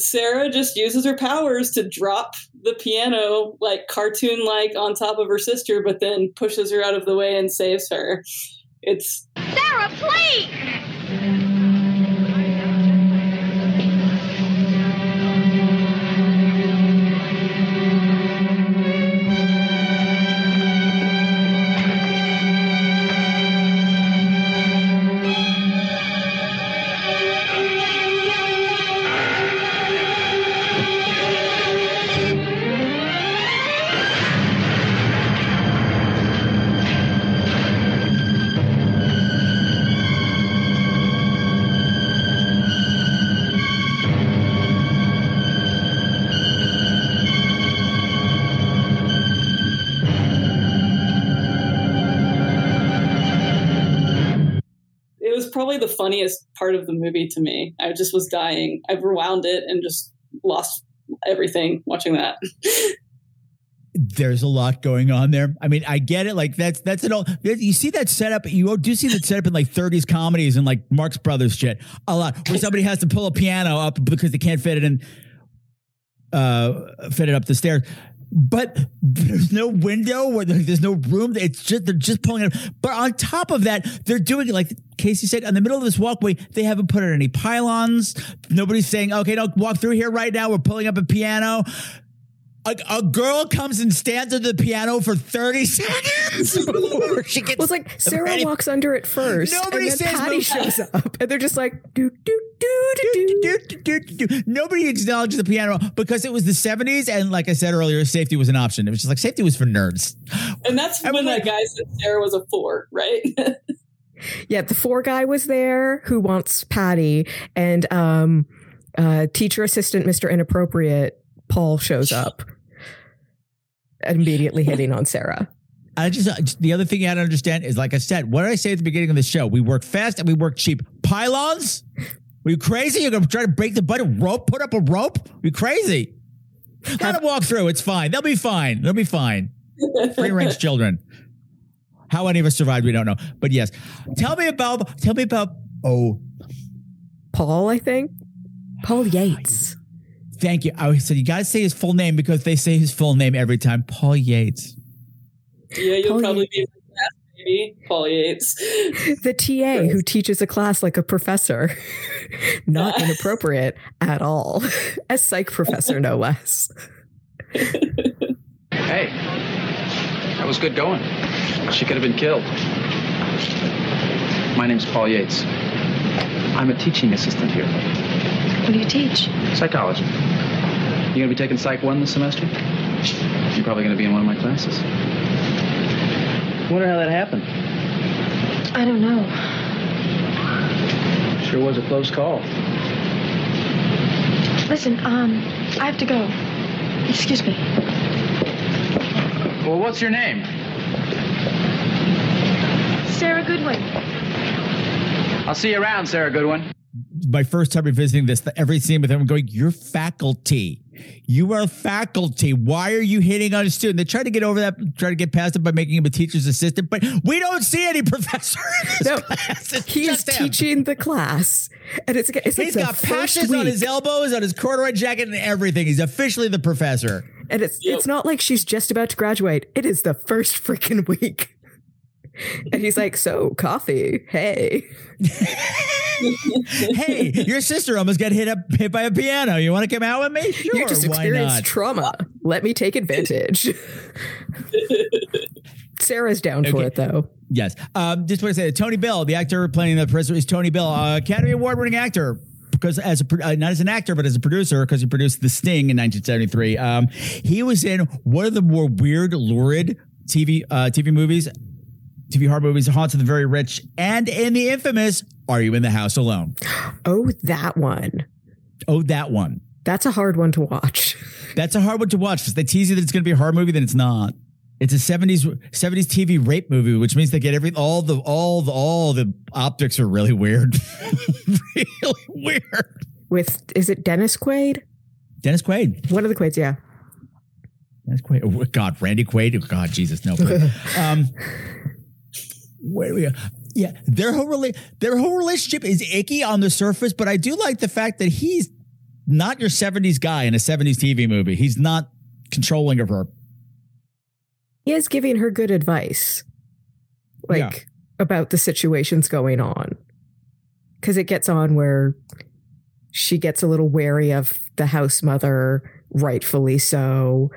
[SPEAKER 4] Sarah just uses her powers to drop the piano like cartoon like on top of her sister, but then pushes her out of the way and saves her. It's
[SPEAKER 9] Sarah, please!
[SPEAKER 4] Of the movie to me. I just was dying. I rewound it and just lost everything watching that.
[SPEAKER 1] There's a lot going on there. I mean, I get it. Like that's that's an old. You see that setup. You do see that setup in like 30s comedies and like Marx Brothers shit a lot, where somebody has to pull a piano up because they can't fit it in, uh, fit it up the stairs. But there's no window where there's no room. It's just they're just pulling it. Up. But on top of that, they're doing it like Casey said in the middle of this walkway. They haven't put in any pylons. Nobody's saying, "Okay, don't walk through here right now. We're pulling up a piano." A, a girl comes and stands at the piano for 30 seconds before she gets
[SPEAKER 3] Well, it's like Sarah
[SPEAKER 1] ready.
[SPEAKER 3] walks under it first.
[SPEAKER 1] Nobody
[SPEAKER 3] and then
[SPEAKER 1] says
[SPEAKER 3] Patty
[SPEAKER 1] move.
[SPEAKER 3] shows up, and they're just like, do, do, do, do,
[SPEAKER 1] do, do, do, do. Nobody acknowledges the piano because it was the 70s. And like I said earlier, safety was an option. It was just like safety was for nerds.
[SPEAKER 4] And that's when that guy said Sarah was a four, right?
[SPEAKER 3] Yeah, the four guy was there who wants Patty, and um, uh, teacher assistant Mr. Inappropriate Paul shows up, immediately hitting on Sarah.
[SPEAKER 1] I just uh, the other thing you had to understand is, like I said, what did I say at the beginning of the show? We work fast and we work cheap. Pylons? Are you crazy? You're going to try to break the button? Rope? Put up a rope? you crazy? Let them walk through. It's fine. They'll be fine. They'll be fine. Free range children. How any of us survived, we don't know. But yes, tell me about. Tell me about. Oh,
[SPEAKER 3] Paul, I think. Paul Yates.
[SPEAKER 1] Thank you. I said you got to say his full name because they say his full name every time. Paul Yates.
[SPEAKER 4] yeah, you'll
[SPEAKER 3] Paul
[SPEAKER 4] probably be impressed, maybe. Paul Yates.
[SPEAKER 3] The TA who teaches a class like a professor. Not inappropriate at all. A psych professor, no less.
[SPEAKER 13] Hey, that was good going. She could have been killed. My name's Paul Yates. I'm a teaching assistant here.
[SPEAKER 7] What do you teach?
[SPEAKER 13] Psychology. You gonna be taking Psych 1 this semester? You're probably gonna be in one of my classes. Wonder how that happened.
[SPEAKER 7] I don't know.
[SPEAKER 13] Sure was a close call.
[SPEAKER 7] Listen, um, I have to go. Excuse me.
[SPEAKER 13] Well, what's your name?
[SPEAKER 7] Sarah Goodwin.
[SPEAKER 13] I'll see you around, Sarah Goodwin.
[SPEAKER 1] My first time revisiting this, every scene with him, I'm going, "You're faculty. You are faculty. Why are you hitting on a student?" They try to get over that, try to get past it by making him a teacher's assistant, but we don't see any professor. In this
[SPEAKER 3] No,
[SPEAKER 1] class. It's
[SPEAKER 3] he is
[SPEAKER 1] just him.
[SPEAKER 3] teaching the class, and it's, it's like
[SPEAKER 1] He's
[SPEAKER 3] the
[SPEAKER 1] got
[SPEAKER 3] first
[SPEAKER 1] patches on his elbows, on his corduroy jacket, and everything. He's officially the professor.
[SPEAKER 3] And it's it's not like she's just about to graduate. It is the first freaking week. And he's like, "So, coffee. Hey."
[SPEAKER 1] hey, your sister almost got hit up hit by a piano. You want to come out with me? Sure,
[SPEAKER 3] you just experienced trauma. Let me take advantage. Sarah's down for it though.
[SPEAKER 1] Yes. Um, just want to say that Tony Bill, the actor playing the prisoner, is Tony Bill, uh, Academy Award winning actor. Because as a uh, not as an actor, but as a producer, because he produced The Sting in 1973. Um, he was in one of the more weird, lurid TV uh, TV movies, TV horror movies, Haunts of the Very Rich, and in the infamous Are You in the House Alone?
[SPEAKER 3] Oh, that one.
[SPEAKER 1] Oh, that one.
[SPEAKER 3] That's a hard one to watch.
[SPEAKER 1] That's a hard one to watch because they tease you that it's going to be a horror movie, then it's not. It's a 70s 70s TV rape movie, which means they get every all the all the all the optics are really weird. really weird.
[SPEAKER 3] With is it Dennis Quaid?
[SPEAKER 1] Dennis Quaid.
[SPEAKER 3] One of the Quaids, yeah.
[SPEAKER 1] Dennis Quaid. Oh, God, Randy Quaid. Oh, God, Jesus, no. um, where we go? Yeah, their whole rela- their whole relationship is icky on the surface, but I do like the fact that he's not your 70s guy in a 70s TV movie. He's not controlling of her.
[SPEAKER 3] He is giving her good advice. Like, about the situations going on. Because it gets on where she gets a little wary of the house mother, rightfully so.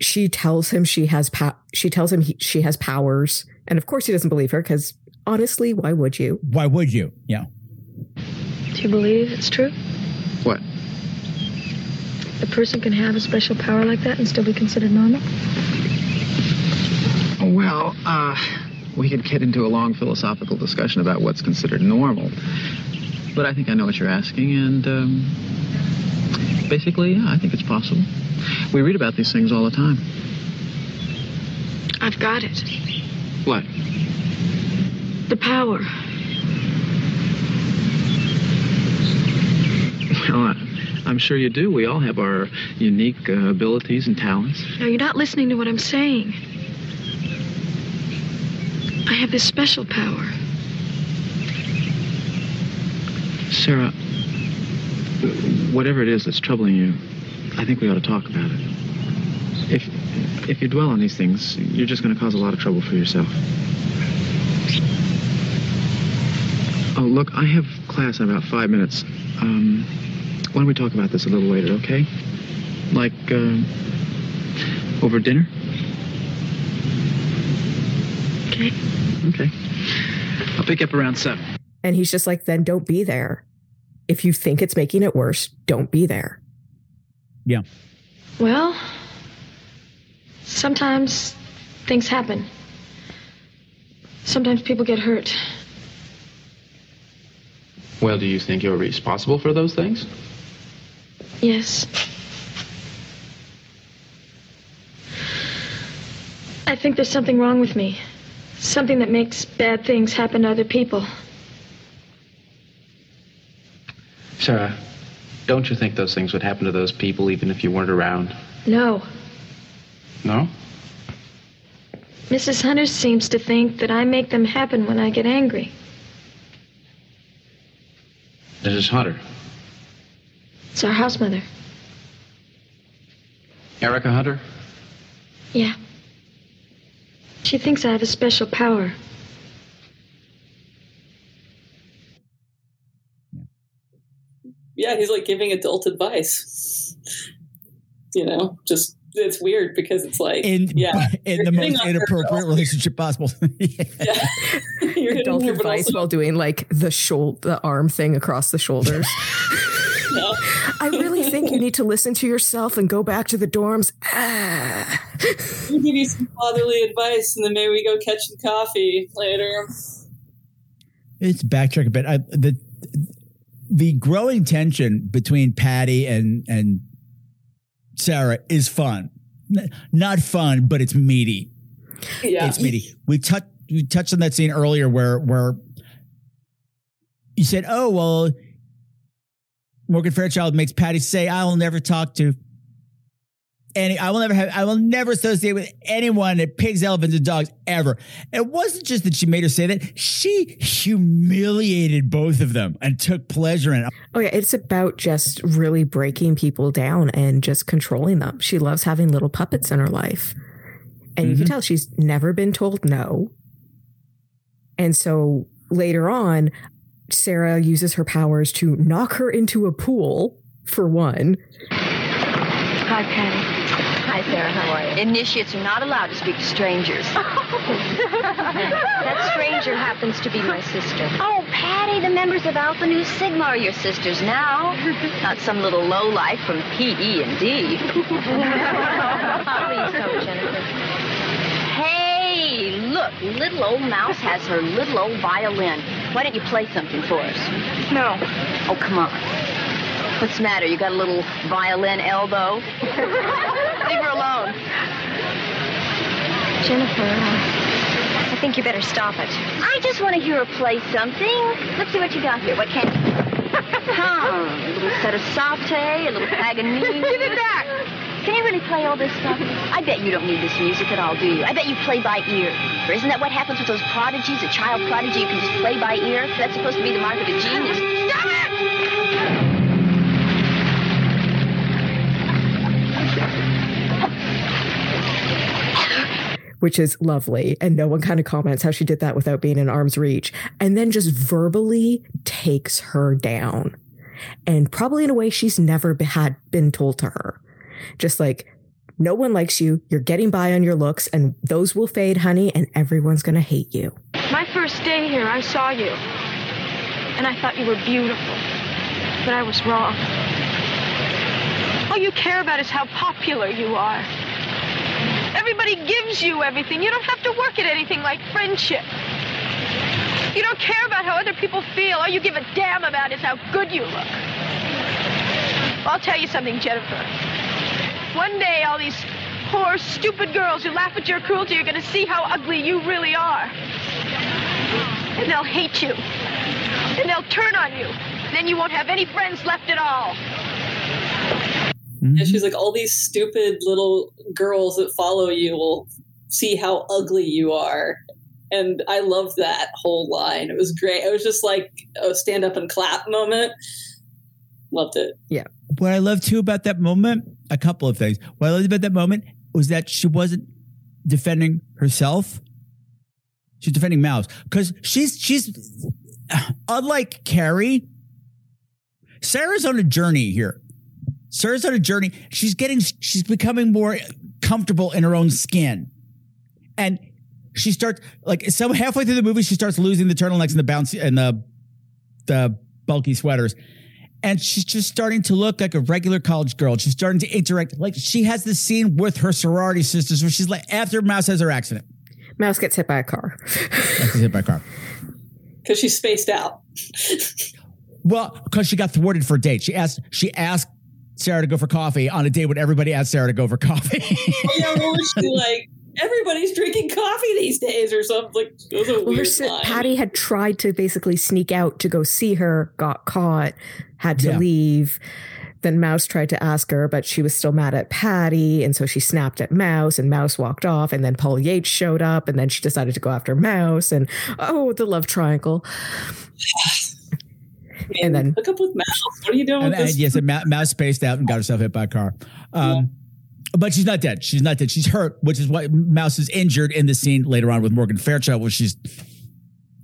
[SPEAKER 3] She tells him she has po- she tells him he, she has powers, and of course he doesn't believe her because honestly, why would you?
[SPEAKER 1] Why would you? Yeah.
[SPEAKER 7] Do you believe it's true?
[SPEAKER 13] What?
[SPEAKER 7] A person can have a special power like that and still be considered normal?
[SPEAKER 13] Well, uh, we could get into a long philosophical discussion about what's considered normal. But I think I know what you're asking, and um, basically, yeah, I think it's possible. We read about these things all the time.
[SPEAKER 7] I've got it.
[SPEAKER 13] What?
[SPEAKER 7] The power.
[SPEAKER 13] Well, I'm sure you do. We all have our unique uh, abilities and talents.
[SPEAKER 7] No, you're not listening to what I'm saying. I have this special power.
[SPEAKER 13] Sarah, whatever it is that's troubling you, I think we ought to talk about it. If if you dwell on these things, you're just going to cause a lot of trouble for yourself. Oh, look, I have class in about five minutes. Um, why don't we talk about this a little later, okay? Like, uh, over dinner?
[SPEAKER 7] Okay.
[SPEAKER 13] Okay. I'll pick up around seven.
[SPEAKER 3] And he's just like, then don't be there. If you think it's making it worse, don't be there.
[SPEAKER 1] Yeah.
[SPEAKER 7] Well, sometimes things happen. Sometimes people get hurt.
[SPEAKER 13] Well, do you think you're responsible for those things?
[SPEAKER 7] Yes. I think there's something wrong with me. Something that makes bad things happen to other people.
[SPEAKER 13] Sarah, don't you think those things would happen to those people even if you weren't around?
[SPEAKER 7] No.
[SPEAKER 13] No?
[SPEAKER 7] Mrs. Hunter seems to think that I make them happen when I get angry.
[SPEAKER 13] Mrs. Hunter.
[SPEAKER 7] It's our house mother.
[SPEAKER 13] Erica Hunter?
[SPEAKER 7] Yeah. She thinks I have a special power.
[SPEAKER 4] Yeah, he's like giving adult advice. You know, just it's weird because it's like
[SPEAKER 1] In
[SPEAKER 4] yeah,
[SPEAKER 1] in the most
[SPEAKER 4] on her, but
[SPEAKER 1] inappropriate relationship possible.
[SPEAKER 4] You're hitting
[SPEAKER 3] Adult
[SPEAKER 4] her,
[SPEAKER 3] advice
[SPEAKER 4] also-
[SPEAKER 3] while doing like the shoulder, the arm thing across the shoulders. I really think you need to listen to yourself and go back to the dorms. Ah.
[SPEAKER 4] We'll give you some fatherly advice, and then maybe we go catch some coffee later.
[SPEAKER 1] It's backtrack a bit. I, the the growing tension between Patty and and Sarah is fun. N- Not fun, but it's meaty.
[SPEAKER 4] Yeah.
[SPEAKER 1] It's meaty. We touched we touched on that scene earlier where where you said, "Oh well." Morgan Fairchild makes Patty say, "I will never talk to any. I will never have. I will never associate with anyone that pigs, elephants, and dogs ever." It wasn't just that she made her say that; she humiliated both of them and took pleasure in it.
[SPEAKER 3] Oh yeah, it's about just really breaking people down and just controlling them. She loves having little puppets in her life. And you can
[SPEAKER 1] Mhm.
[SPEAKER 3] tell she's never been told no. And so later on, Sarah uses her powers to knock her into a pool for one.
[SPEAKER 14] Hi, Patty. Sarah. How are you? Initiates are not allowed to speak to strangers. that stranger happens to be my sister. Oh, Patty, the members of Alpha Nu Sigma are your sisters now. Not some little lowlife from PE and D. Please don't, Jennifer. Hey, look, little old mouse has her little old violin. Why don't you play something for us? No. Oh, come on. What's the matter? You got a little violin elbow? Leave her alone.
[SPEAKER 7] Jennifer, uh, I think you better stop it.
[SPEAKER 14] I just want to hear her play something. Let's see what you got here. What can you? Huh, a little set of saute, a little Paganini. Give it back. Can you really play all this stuff? I bet you don't need this music at all, do you? I bet you play by ear. Or isn't that what happens with those prodigies? A child prodigy, you can just play by ear? That's supposed to be the mark of a genius. Stop it!
[SPEAKER 3] Which is lovely. And no one kind of comments how she did that without being in arm's reach. And then just verbally takes her down. And probably in a way she's never had been told to her. Just like, no one likes you. You're getting by on your looks, and those will fade, honey, and everyone's going to hate you.
[SPEAKER 5] My first day here, I saw you. And I thought you were beautiful. But I was wrong. All you care about is how popular you are. Everybody gives you everything. You don't have to work at anything like friendship. You don't care about how other people feel. All you give a damn about is how good you look. I'll tell you something, Jennifer. One day, all these poor, stupid girls who laugh at your cruelty are going to see how ugly you really are. And they'll hate you. And they'll turn on you. Then you won't have any friends left at all.
[SPEAKER 4] And mm-hmm. she's like, all these stupid little girls that follow you will see how ugly you are. And I love that whole line. It was great. It was just like a stand up and clap moment. Loved it.
[SPEAKER 3] Yeah.
[SPEAKER 1] What I love too about that moment, a couple of things. What I loved about that moment was that she wasn't defending herself. She's defending Mouse because she's she's unlike Carrie. Sarah's on a journey here. Sarah's on a journey. She's getting she's becoming more comfortable in her own skin, and she starts like some halfway through the movie she starts losing the turtlenecks and the bouncy and the the bulky sweaters and she's just starting to look like a regular college girl. She's starting to interact like she has this scene with her sorority sisters where she's like after Mouse has her accident.
[SPEAKER 3] Mouse gets hit by a car.
[SPEAKER 1] Mouse gets hit by a car.
[SPEAKER 4] Because she's spaced out.
[SPEAKER 1] Well, because she got thwarted for a date. She asked she asked Sarah to go for coffee on a date when everybody asked Sarah to go for coffee.
[SPEAKER 4] Oh, yeah, what was she like? Everybody's drinking coffee these days, or something. Like, it was a
[SPEAKER 3] Well,
[SPEAKER 4] weird
[SPEAKER 3] si-
[SPEAKER 4] line.
[SPEAKER 3] Patty had tried to basically sneak out to go see her, got caught, had to
[SPEAKER 1] Yeah.
[SPEAKER 3] leave. Then Mouse tried to ask her, but she was still mad at Patty. And so she snapped at Mouse, and Mouse walked off. And then Paul Yates showed up, and then she decided to go after Mouse. And oh, the love triangle. and then
[SPEAKER 4] hook up with Mouse. What are you doing
[SPEAKER 1] and,
[SPEAKER 4] with this?
[SPEAKER 1] yes, and Mouse spaced out and got herself hit by a car. Um, But she's not dead. She's not dead. She's hurt, which is why Mouse is injured in the scene later on with Morgan Fairchild, where she's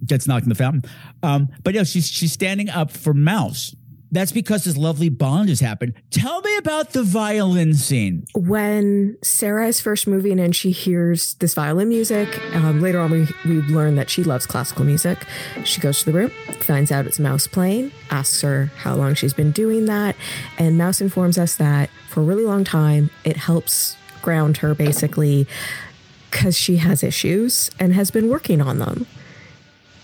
[SPEAKER 1] gets knocked in the fountain. Um, but yeah, she's she's standing up for Mouse. That's because this lovely bond has happened. Tell me about the violin scene.
[SPEAKER 3] when Sarah is first moving and she hears this violin music, um, later on we, we learn that she loves classical music. She goes to the room, finds out it's Mouse playing, asks her how long she's been doing that, and Mouse informs us that for a really long time it helps ground her basically because she has issues and has been working on them.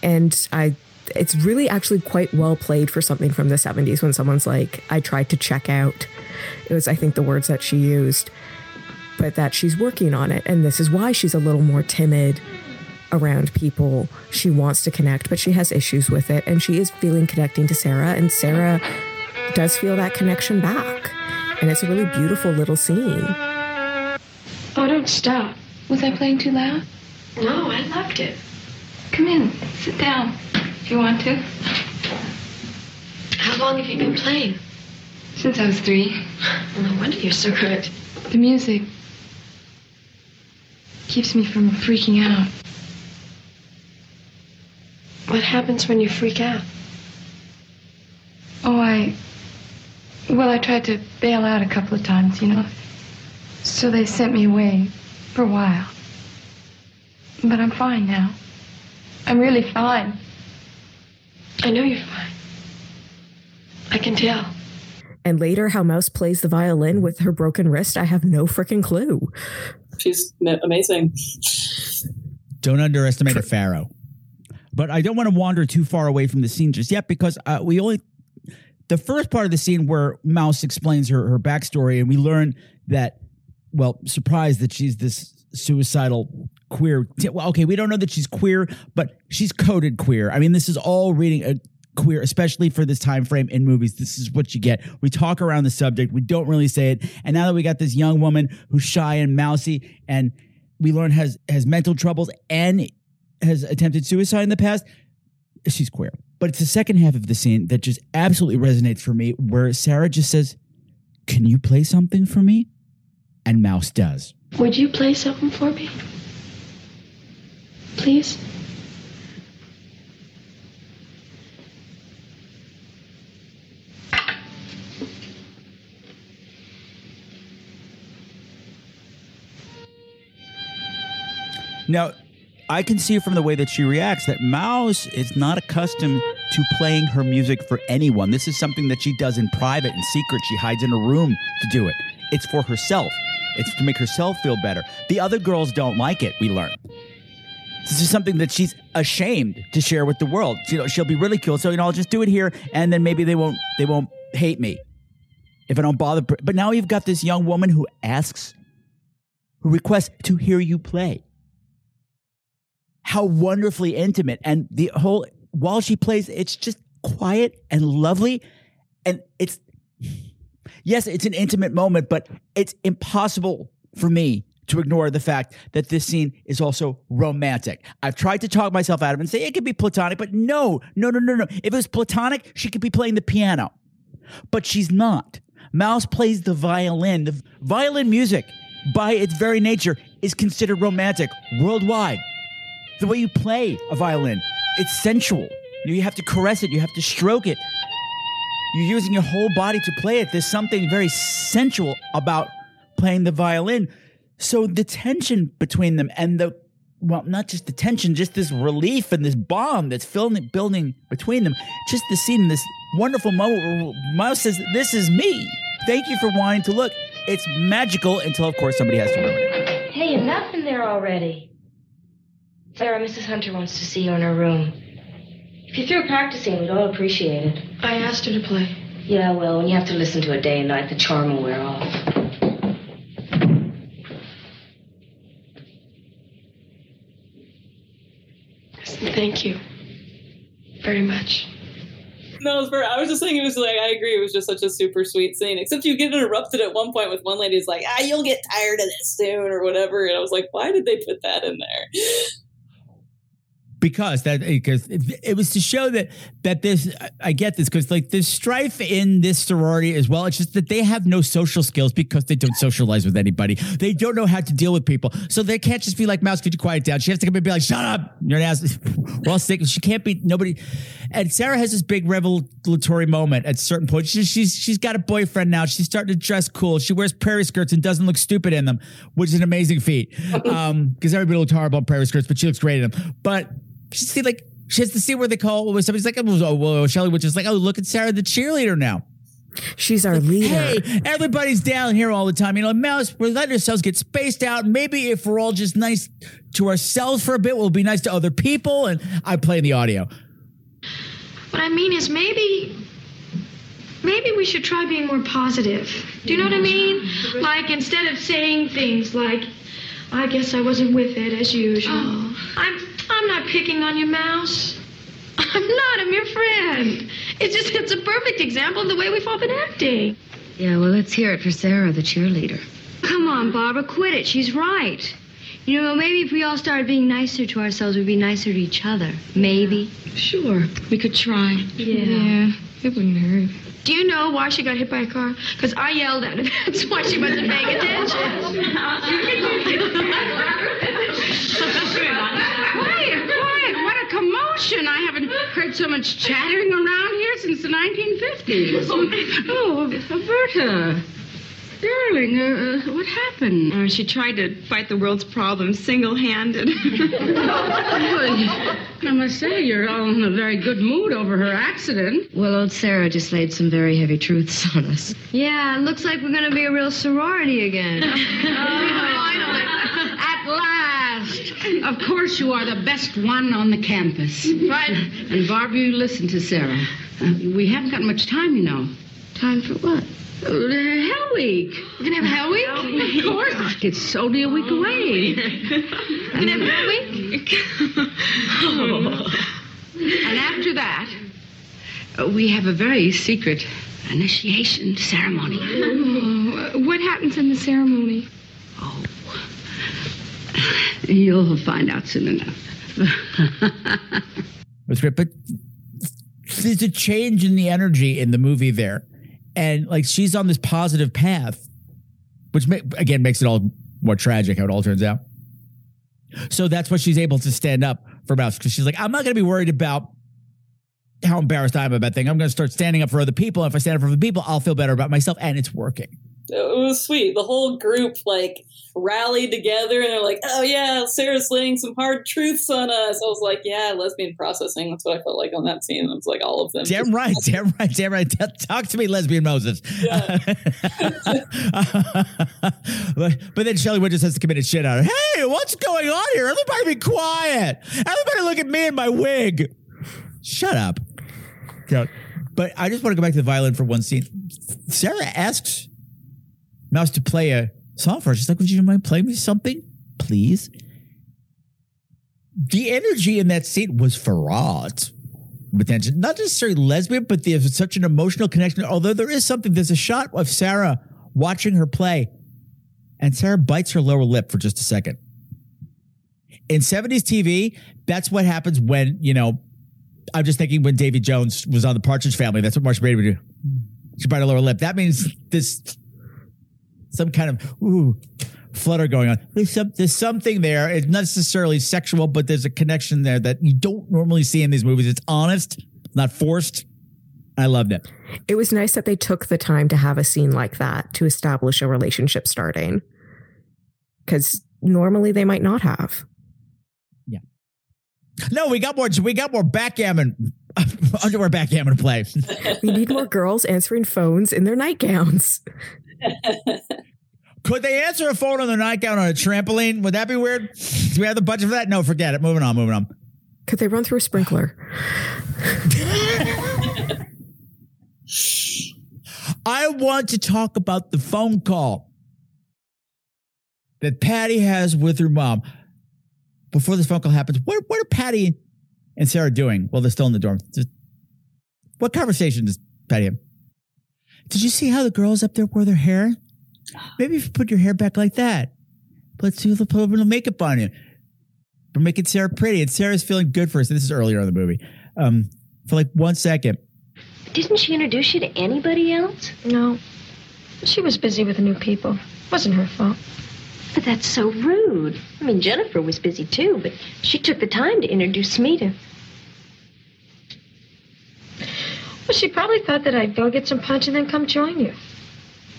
[SPEAKER 3] And I it's really actually quite well played for something from the 70s when someone's like, I tried to check out. It was, I think, the words that she used, but that she's working on it. And this is why she's a little more timid around people. She wants to connect, but she has issues with it. And she is feeling connecting to Sarah, and Sarah does feel that connection back. And it's a really beautiful little scene.
[SPEAKER 10] Oh, don't stop. Was I playing too loud?
[SPEAKER 7] No, I loved it.
[SPEAKER 10] Come in. Sit down if you want to.
[SPEAKER 7] How long have you been playing?
[SPEAKER 10] Since I was three.
[SPEAKER 7] No wonder you're so good.
[SPEAKER 10] The music keeps me from freaking out.
[SPEAKER 7] What happens when you freak out?
[SPEAKER 10] Oh, I. Well, I tried to bail out a couple of times, you know. So they sent me away for a while. But I'm fine now. I'm really fine.
[SPEAKER 7] I know you're fine. I can tell.
[SPEAKER 3] And later, how Mouse plays the violin with her broken wrist, I have no freaking clue.
[SPEAKER 4] She's amazing.
[SPEAKER 1] Don't underestimate a pharaoh. But I don't want to wander too far away from the scene just yet because uh, we only the first part of the scene where Mouse explains her her backstory and we learn that well, surprised that she's this suicidal queer. Well, okay, we don't know that she's queer, but she's coded queer. I mean, this is all reading a queer, especially for this time frame in movies. This is what you get. We talk around the subject, we don't really say it, and now that we got this young woman who's shy and mousy, and we learn has has mental troubles and has attempted suicide in the past, she's queer. But it's the second half of the scene that just absolutely resonates for me, where Sarah just says, "Can you play something for me?" And Mouse does.
[SPEAKER 7] Would you play something for me? Please?
[SPEAKER 1] Now, I can see from the way that she reacts that Mouse is not accustomed to playing her music for anyone. This is something that she does in private and secret. She hides in a room to do it. It's for herself. It's to make herself feel better. The other girls don't like it, we learn. This is something that she's ashamed to share with the world. You know, she'll be ridiculed. So, you know, I'll just do it here and then maybe they won't they won't hate me if I don't bother. But now you've got this young woman who asks, who requests to hear you play how wonderfully intimate and the whole while she plays it's just quiet and lovely and it's yes it's an intimate moment but it's impossible for me to ignore the fact that this scene is also romantic. I've tried to talk myself out of it and say it could be platonic, but no, no, no, no, no. If it was platonic, she could be playing the piano, but she's not. Mouse plays the violin. The violin music, by its very nature, is considered romantic worldwide the way you play a violin. It's sensual. You have to caress it, you have to stroke it. You're using your whole body to play it. There's something very sensual about playing the violin. So the tension between them and the well, not just the tension, just this relief and this bond that's filling, building between them. Just the scene, this wonderful moment where Miles says, "This is me. Thank you for wanting to look." It's magical until, of course, somebody has to ruin it.
[SPEAKER 8] Hey, enough in there already. Sarah, Mrs. Hunter wants to see you in her room. If you're through practicing, we'd all appreciate it.
[SPEAKER 7] I asked her to play.
[SPEAKER 8] Yeah, well, when you have to listen to it day and night, the charm will wear off.
[SPEAKER 7] Thank you. Very much.
[SPEAKER 4] No, it was very, I was just saying it was like I agree. It was just such a super sweet scene. Except you get interrupted at one point with one lady's like, "Ah, you'll get tired of this soon" or whatever. And I was like, "Why did they put that in there?"
[SPEAKER 1] Because that because it, it was to show that that this I get this because like there's strife in this sorority as well. It's just that they have no social skills because they don't socialize with anybody. They don't know how to deal with people, so they can't just be like Mouse. Could you quiet down? She has to come and be like, "Shut up, you're an ass." We're all sick. She can't be nobody. And Sarah has this big revelatory moment at certain point. She's she's she's got a boyfriend now. She's starting to dress cool. She wears prairie skirts and doesn't look stupid in them, which is an amazing feat. Um, because everybody looks horrible in prairie skirts, but she looks great in them. But she see like she has to see where they call where somebody's like, oh, oh whoa, Shelly, which is like, oh, look at Sarah, the cheerleader now.
[SPEAKER 3] She's our leader.
[SPEAKER 1] Hey, everybody's down here all the time. You know, Mouse, we're letting ourselves get spaced out. Maybe if we're all just nice to ourselves for a bit, we'll be nice to other people. And I play in the audio.
[SPEAKER 7] What I mean is maybe maybe we should try being more positive. Do you know what I mean? Like instead of saying things like, I guess I wasn't with it as usual. Oh. I'm I'm not picking on you, Mouse. I'm not, I'm your friend. It's just it's a perfect example of the way we've all been acting.
[SPEAKER 8] Yeah, well, let's hear it for Sarah, the cheerleader.
[SPEAKER 5] Come on, Barbara, quit it. She's right. You know, maybe if we all started being nicer to ourselves, we'd be nicer to each other. Maybe.
[SPEAKER 7] Sure, we could try.
[SPEAKER 5] Yeah.
[SPEAKER 7] Yeah, it wouldn't hurt. Do you know why she got hit by a car? Because I yelled at her. That's why she wasn't paying attention.
[SPEAKER 11] Quiet, quiet. What a commotion. I haven't heard so much chattering around here since the 1950s. Oh, Berta. Darling, uh, uh, what happened?
[SPEAKER 15] Uh, she tried to fight the world's problems single-handed.
[SPEAKER 11] I must say, you're all in a very good mood over her accident.
[SPEAKER 8] Well, old Sarah just laid some very heavy truths on us.
[SPEAKER 5] Yeah, looks like we're going to be a real sorority again.
[SPEAKER 11] Of course, you are the best one on the campus.
[SPEAKER 7] Right.
[SPEAKER 11] And Barbara, you listen to Sarah. Uh, we haven't got much time, you know.
[SPEAKER 7] Time for what?
[SPEAKER 11] Uh, Hell Week.
[SPEAKER 7] We're going to have Hell Week?
[SPEAKER 11] Of course. It's only a week away.
[SPEAKER 7] We're to have Hell Week? oh.
[SPEAKER 11] And after that, uh, we have a very secret initiation ceremony.
[SPEAKER 7] Oh, what happens in the ceremony?
[SPEAKER 11] You'll find out soon enough.
[SPEAKER 1] That's great. But there's a change in the energy in the movie there. And like she's on this positive path, which ma- again makes it all more tragic how it all turns out. So that's why she's able to stand up for Mouse because she's like, I'm not going to be worried about how embarrassed I am about thing. I'm going to start standing up for other people. And If I stand up for other people, I'll feel better about myself, and it's working.
[SPEAKER 4] It was sweet. The whole group like rallied together and they're like, "Oh yeah, Sarah's laying some hard truths on us." I was like, "Yeah, lesbian processing." That's what I felt like on that scene. It was like all of them.
[SPEAKER 1] Damn right, damn right, damn right. Talk to me, lesbian Moses. but, but then Shelley Wood just has to commit a shit out of her. Hey, what's going on here? Everybody be quiet. Everybody look at me and my wig. Shut up. But I just want to go back to the violin for one scene. Sarah asks Mouse to play a song for her. She's like, Would you mind playing me something, please? The energy in that scene was with tension. Not necessarily lesbian, but there's such an emotional connection. Although there is something, there's a shot of Sarah watching her play, and Sarah bites her lower lip for just a second. In 70s TV, that's what happens when, you know, I'm just thinking when Davy Jones was on the Partridge Family, that's what Marcia Brady would do. She bite her lower lip. That means this some kind of ooh flutter going on. There's some, there's something there. It's not necessarily sexual, but there's a connection there that you don't normally see in these movies. It's honest, not forced. I loved it.
[SPEAKER 3] It was nice that they took the time to have a scene like that to establish a relationship starting. Because normally they might not have.
[SPEAKER 1] Yeah. No, we got more. We got more backgammon, underwear backgammon to play.
[SPEAKER 3] we need more girls answering phones in their nightgowns.
[SPEAKER 1] Could they answer a phone on their nightgown on a trampoline? Would that be weird? Do we have the budget for that? No, forget it. Moving on, moving on.
[SPEAKER 3] Could they run through a sprinkler?
[SPEAKER 1] I want to talk about the phone call that Patty has with her mom. Before this phone call happens, what, what are Patty and Sarah doing? Well, they're still in the dorm. What conversation does Patty have? Did you see how the girls up there wore their hair? Maybe if you put your hair back like that. Let's do the put a little makeup on you. We're making Sarah pretty. And Sarah's feeling good for us. This is earlier in the movie. Um, for like one second.
[SPEAKER 10] Didn't she introduce you to anybody else?
[SPEAKER 7] No. She was busy with the new people. Wasn't her fault.
[SPEAKER 10] But that's so rude. I mean, Jennifer was busy too, but she took the time to introduce me to.
[SPEAKER 7] Well, she probably thought that I'd go get some punch and then come join you.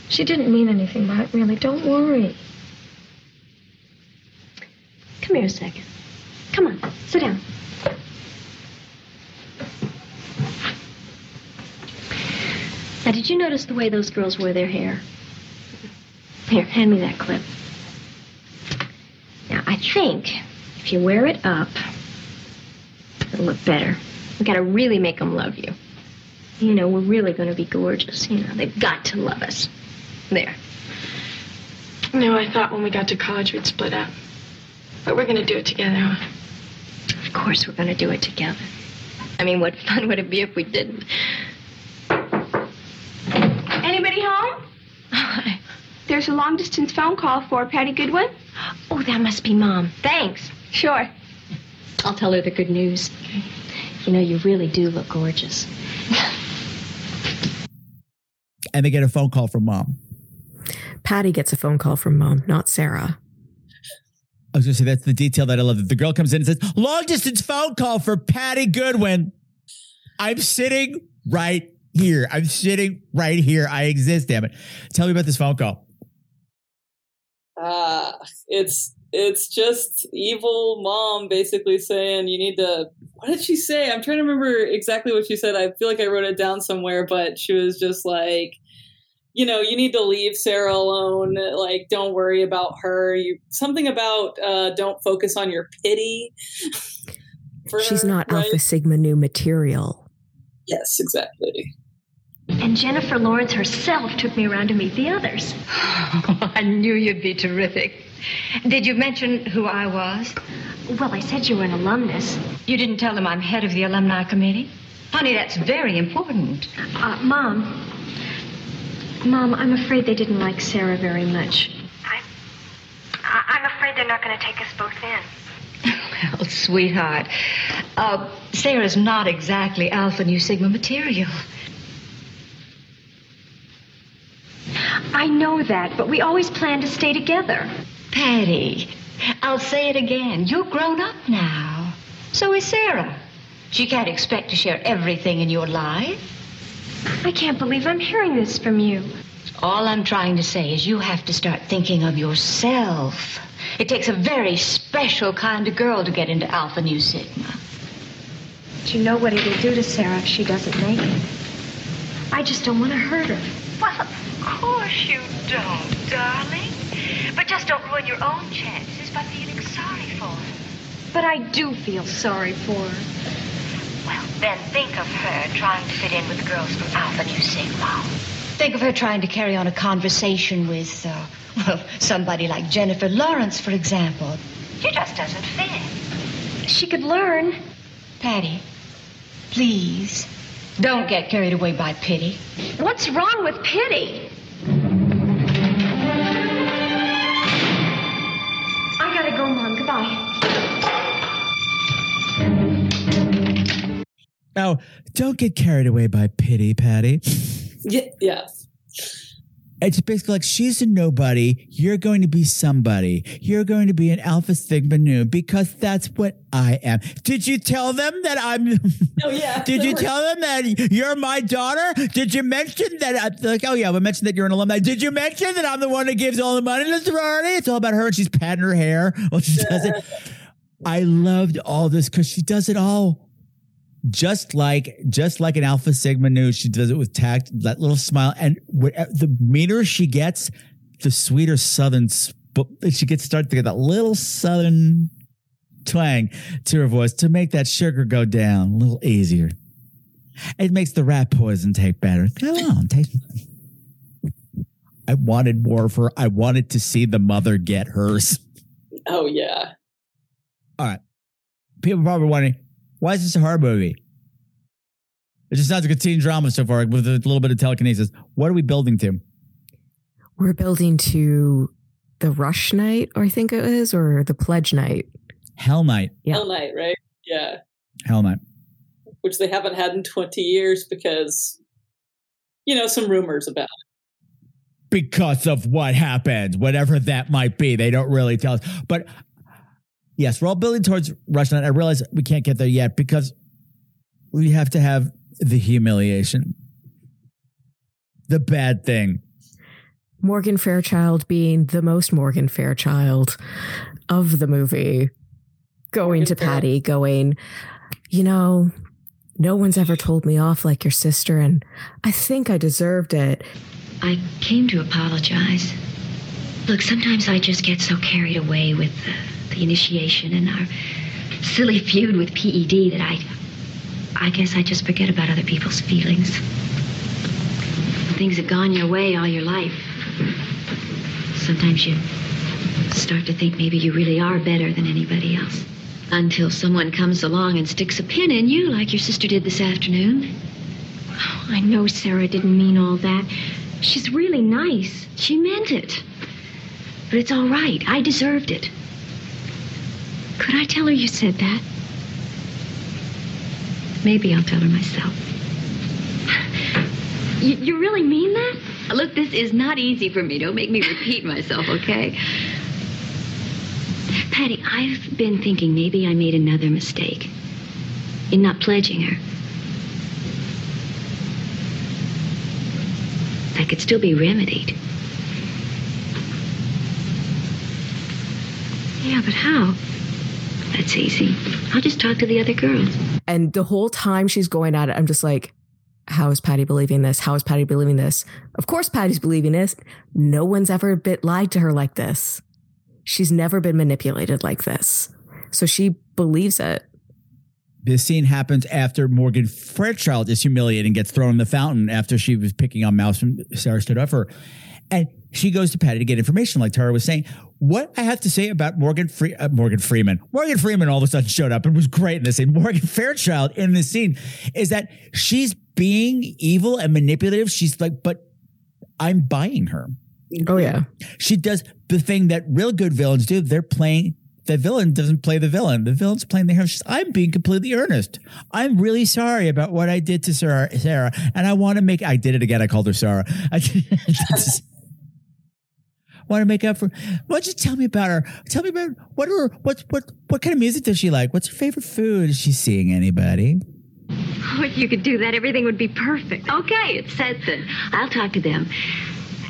[SPEAKER 7] She didn't mean anything by it, really. Don't worry.
[SPEAKER 10] Come here a second. Come on, sit down. Now, did you notice the way those girls wear their hair? Here, hand me that clip. Now, I think if you wear it up, it'll look better. We gotta really make them love you. You know, we're really gonna be gorgeous. You know, they've got to love us. There.
[SPEAKER 16] No, I thought when we got to college we'd split up. But we're gonna do it together.
[SPEAKER 10] Of course, we're gonna do it together. I mean, what fun would it be if we didn't?
[SPEAKER 9] Anybody home? Hi. There's a long distance phone call for Patty Goodwin.
[SPEAKER 10] Oh, that must be Mom. Thanks.
[SPEAKER 9] Sure.
[SPEAKER 10] I'll tell her the good news. You know, you really do look gorgeous.
[SPEAKER 1] And they get a phone call from mom.
[SPEAKER 3] Patty gets a phone call from mom, not Sarah.
[SPEAKER 1] I was going to say that's the detail that I love. The girl comes in and says, "Long distance phone call for Patty Goodwin." I'm sitting right here. I'm sitting right here. I exist. Damn it! Tell me about this phone call.
[SPEAKER 4] Uh, it's it's just evil mom basically saying you need to what did she say? I'm trying to remember exactly what she said. I feel like I wrote it down somewhere, but she was just like, you know, you need to leave Sarah alone. Like, don't worry about her. You something about uh, don't focus on your pity.
[SPEAKER 3] She's
[SPEAKER 4] her,
[SPEAKER 3] not
[SPEAKER 4] right?
[SPEAKER 3] Alpha Sigma Nu material.
[SPEAKER 4] Yes, exactly.
[SPEAKER 10] And Jennifer Lawrence herself took me around to meet the others.
[SPEAKER 8] I knew you'd be terrific. Did you mention who I was?
[SPEAKER 10] Well, I said you were an alumnus.
[SPEAKER 8] You didn't tell them I'm head of the alumni committee? Honey, that's very important.
[SPEAKER 10] Uh, Mom. Mom, I'm afraid they didn't like Sarah very much.
[SPEAKER 7] I, I'm afraid they're not going to take us both in.
[SPEAKER 8] Well, sweetheart, uh, Sarah's not exactly Alpha Nu Sigma material.
[SPEAKER 10] I know that, but we always planned to stay together.
[SPEAKER 8] Patty, I'll say it again. You're grown up now. So is Sarah. She can't expect to share everything in your life.
[SPEAKER 5] I can't believe I'm hearing this from you.
[SPEAKER 8] All I'm trying to say is you have to start thinking of yourself. It takes a very special kind of girl to get into Alpha Nu Sigma.
[SPEAKER 5] Do you know what it'll do to Sarah if she doesn't make it? I just don't want to hurt her.
[SPEAKER 8] Well, of course you don't, darling. But just don't ruin your own chances by feeling sorry for her.
[SPEAKER 5] But I do feel sorry for her.
[SPEAKER 8] Well, then think of her trying to fit in with the girls from Alpha Nu Sigma. Think of her trying to carry on a conversation with, uh, well, somebody like Jennifer Lawrence, for example. She just doesn't fit.
[SPEAKER 5] She could learn.
[SPEAKER 8] Patty, please, don't get carried away by pity.
[SPEAKER 5] What's wrong with pity? Goodbye.
[SPEAKER 1] Now, don't get carried away by pity, Patty.
[SPEAKER 4] Yeah, yeah.
[SPEAKER 1] It's basically like she's a nobody. You're going to be somebody. You're going to be an Alpha Sigma Nu because that's what I am. Did you tell them that I'm?
[SPEAKER 4] Oh yeah.
[SPEAKER 1] Did you tell them that you're my daughter? Did you mention that? I, like, oh yeah, we mentioned that you're an alumni. Did you mention that I'm the one that gives all the money to the sorority? It's all about her, and she's patting her hair while she does it. I loved all this because she does it all just like just like an alpha sigma Nu she does it with tact that little smile and what, uh, the meaner she gets the sweeter southern sp- she gets started to get that little southern twang to her voice to make that sugar go down a little easier. It makes the rat poison taste better. Come on taste i wanted more of her. I wanted to see the mother get hers.
[SPEAKER 4] Oh yeah.
[SPEAKER 1] all right. People are probably wondering why is this a horror movie? It just sounds like a teen drama so far with a little bit of telekinesis. What are we building to?
[SPEAKER 3] We're building to the rush night, or I think it is, or the pledge night.
[SPEAKER 1] Hell Night.
[SPEAKER 4] Hell Night, right? Yeah.
[SPEAKER 1] Hell Night.
[SPEAKER 4] Which they haven't had in 20 years because, you know, some rumors about it.
[SPEAKER 1] Because of what happened, whatever that might be. They don't really tell us. But yes, we're all building towards Rush Night. I realize we can't get there yet because we have to have the humiliation. The bad thing.
[SPEAKER 3] Morgan Fairchild being the most Morgan Fairchild of the movie, going to Patty, going, you know, no one's ever told me off like your sister, and I think I deserved it.
[SPEAKER 8] I came to apologize. Look, sometimes I just get so carried away with the, the initiation and our silly feud with PED that I. I guess I just forget about other people's feelings. Things have gone your way all your life. Sometimes you start to think maybe you really are better than anybody else. Until someone comes along and sticks a pin in you, like your sister did this afternoon.
[SPEAKER 5] Oh, I know Sarah didn't mean all that. She's really nice.
[SPEAKER 8] She meant it. But it's all right. I deserved it.
[SPEAKER 5] Could I tell her you said that?
[SPEAKER 8] Maybe I'll tell her myself.
[SPEAKER 5] You, you really mean that?
[SPEAKER 8] Look, this is not easy for me. Don't make me repeat myself, okay? Patty, I've been thinking maybe I made another mistake in not pledging her. That could still be remedied.
[SPEAKER 5] Yeah, but how?
[SPEAKER 8] That's easy. I'll just talk to the other girls.
[SPEAKER 3] And the whole time she's going at it, I'm just like, how is Patty believing this? How is Patty believing this? Of course, Patty's believing this. No one's ever been lied to her like this. She's never been manipulated like this. So she believes it.
[SPEAKER 1] This scene happens after Morgan Fairchild is humiliated and gets thrown in the fountain after she was picking on Mouse and Sarah stood up for her. And she goes to Patty to get information, like Tara was saying. What I have to say about Morgan uh, Morgan Freeman, Morgan Freeman all of a sudden showed up and was great in this scene. Morgan Fairchild in this scene is that she's being evil and manipulative. She's like, but I'm buying her.
[SPEAKER 3] Oh yeah,
[SPEAKER 1] she does the thing that real good villains do. They're playing. The villain doesn't play the villain. The villain's playing the hero. She's, I'm being completely earnest. I'm really sorry about what I did to Sarah, Sarah and I want to make. I did it again. I called her Sarah. I, want to make up for. Why don't you tell me about her? Tell me about what her what what what kind of music does she like? What's her favorite food? Is she seeing anybody?
[SPEAKER 8] Oh, if you could do that, everything would be perfect. Okay, it's set then. I'll talk to them.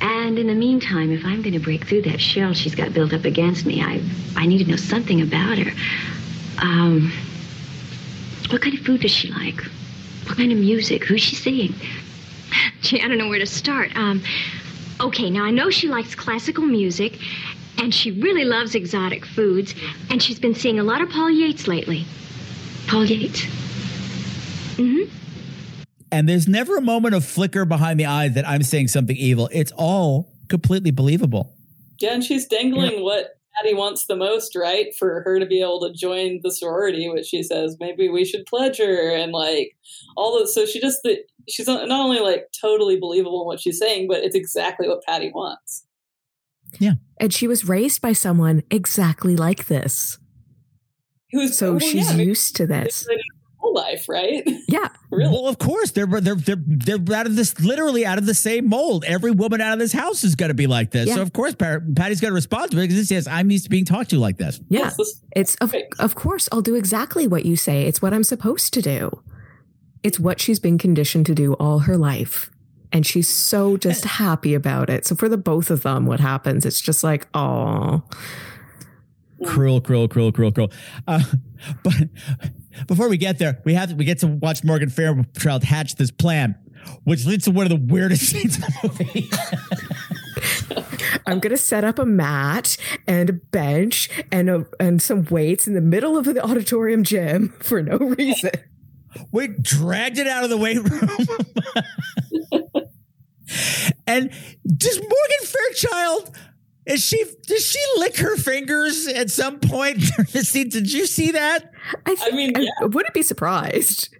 [SPEAKER 8] And in the meantime, if I'm going to break through that shell she's got built up against me, I I need to know something about her. Um, what kind of food does she like? What kind of music? Who's she seeing?
[SPEAKER 5] Gee, I don't know where to start. Um, okay, now I know she likes classical music, and she really loves exotic foods, and she's been seeing a lot of Paul Yates lately.
[SPEAKER 8] Paul Yates?
[SPEAKER 5] Mm-hmm.
[SPEAKER 1] And there's never a moment of flicker behind the eyes that I'm saying something evil. It's all completely believable.
[SPEAKER 4] Yeah, and she's dangling what Patty wants the most, right? For her to be able to join the sorority, which she says maybe we should pledge her, and like all this. So she just she's not only like totally believable in what she's saying, but it's exactly what Patty wants.
[SPEAKER 1] Yeah,
[SPEAKER 3] and she was raised by someone exactly like this.
[SPEAKER 4] Who's
[SPEAKER 3] so oh,
[SPEAKER 4] well,
[SPEAKER 3] she's
[SPEAKER 4] yeah,
[SPEAKER 3] used to this.
[SPEAKER 4] Whole life, right?
[SPEAKER 3] Yeah.
[SPEAKER 4] really?
[SPEAKER 1] Well, of course they're they're they're they're out of this literally out of the same mold. Every woman out of this house is going to be like this.
[SPEAKER 3] Yeah.
[SPEAKER 1] So of course Patty's going to respond to it because it says I'm used to being talked to like this.
[SPEAKER 3] Yeah. It's of, of course I'll do exactly what you say. It's what I'm supposed to do. It's what she's been conditioned to do all her life. And she's so just happy about it. So for the both of them, what happens? It's just like, oh,
[SPEAKER 1] Cruel, cruel, cruel, cruel, cruel. Uh, but before we get there, we have to, we get to watch Morgan Fairchild hatch this plan, which leads to one of the weirdest scenes in the movie.
[SPEAKER 3] I'm gonna set up a mat and a bench and a, and some weights in the middle of the auditorium gym for no reason.
[SPEAKER 1] We dragged it out of the weight room. and does Morgan Fairchild is she does she lick her fingers at some point during the scene? Did you see that?
[SPEAKER 3] I, think,
[SPEAKER 4] mean,
[SPEAKER 3] I wouldn't be surprised
[SPEAKER 4] I think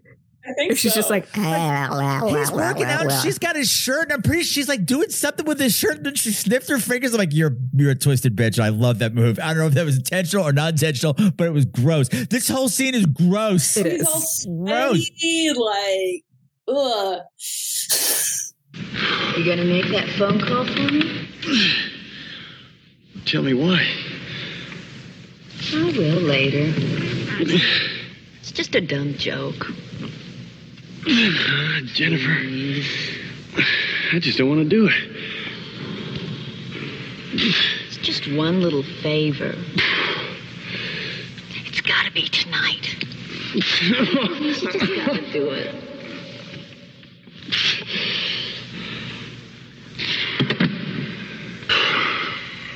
[SPEAKER 3] if she's just
[SPEAKER 4] so.
[SPEAKER 3] like, "Ah,
[SPEAKER 1] He's working out. She's got his shirt, and I'm pretty. She's like doing something with his shirt, and then she sniffed her fingers. I'm like, "You're you're a twisted bitch." I love that move. I don't know if that was intentional or not intentional, but it was gross. This whole scene is gross.
[SPEAKER 3] It is
[SPEAKER 4] She's
[SPEAKER 3] is.
[SPEAKER 4] all
[SPEAKER 1] Gross.
[SPEAKER 4] sweaty, like, ugh.
[SPEAKER 8] You gonna make that phone call for me?
[SPEAKER 6] Tell me why.
[SPEAKER 8] I will later. It's just a dumb joke.
[SPEAKER 6] Jennifer, I just don't want to do it.
[SPEAKER 8] It's just one little favor. It's gotta be tonight. You just gotta do it.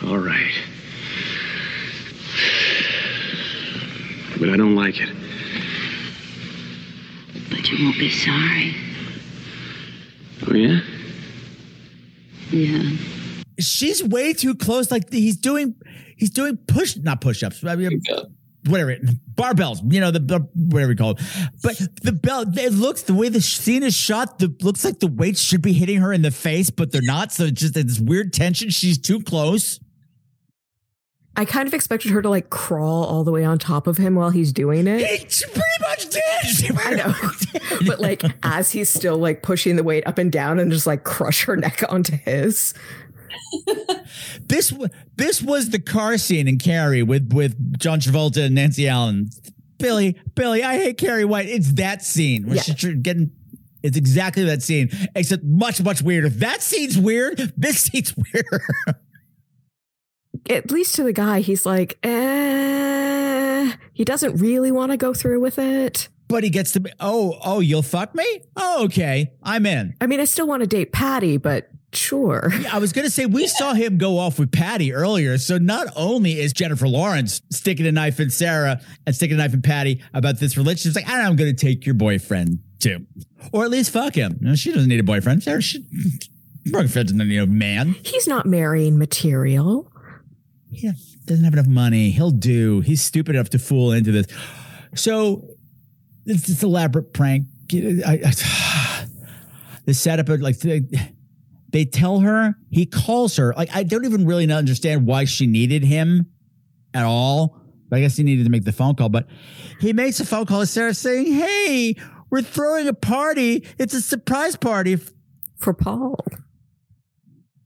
[SPEAKER 6] All right. But I don't like it.
[SPEAKER 8] But you won't be sorry.
[SPEAKER 6] Oh, yeah?
[SPEAKER 8] Yeah.
[SPEAKER 1] She's way too close. Like he's doing, he's doing push, not push ups. I mean, whatever, barbells. You know the, the whatever you call it. But the belt, it looks the way the scene is shot. The looks like the weights should be hitting her in the face, but they're not. So it's just this weird tension. She's too close.
[SPEAKER 3] I kind of expected her to like crawl all the way on top of him while he's doing it.
[SPEAKER 1] She pretty much did.
[SPEAKER 3] I know. but like as he's still like pushing the weight up and down and just like crush her neck onto his.
[SPEAKER 1] This this was the car scene in Carrie with with John Travolta and Nancy Allen. Billy, Billy, I hate Carrie White. It's that scene where
[SPEAKER 3] Yeah.
[SPEAKER 1] she's getting. It's exactly that scene, except much much weirder. That scene's weird. This scene's weird.
[SPEAKER 3] At least to the guy, he's like, eh. He doesn't really want to go through with it.
[SPEAKER 1] but he gets to be. Oh, oh, you'll fuck me. Oh, okay, I'm in.
[SPEAKER 3] I mean, I still want to date Patty, but sure.
[SPEAKER 1] Yeah, I was gonna say we saw him go off with Patty earlier. So not only is Jennifer Lawrence sticking a knife in Sarah and sticking a knife in Patty about this relationship, she's like, "Ah, I'm gonna take your boyfriend too, or at least fuck him. You know, she doesn't need a boyfriend. Sarah, she, Freeman doesn't need a man.
[SPEAKER 3] He's not marrying material.
[SPEAKER 1] He doesn't have enough money. He'll do. He's stupid enough to fool into this. So it's this elaborate prank. I, I, the setup of like they, they tell her he calls her. Like I don't even really understand why she needed him at all. But I guess he needed to make the phone call. But he makes a phone call to Sarah saying, "Hey, we're throwing a party. It's a surprise party
[SPEAKER 3] For Paul.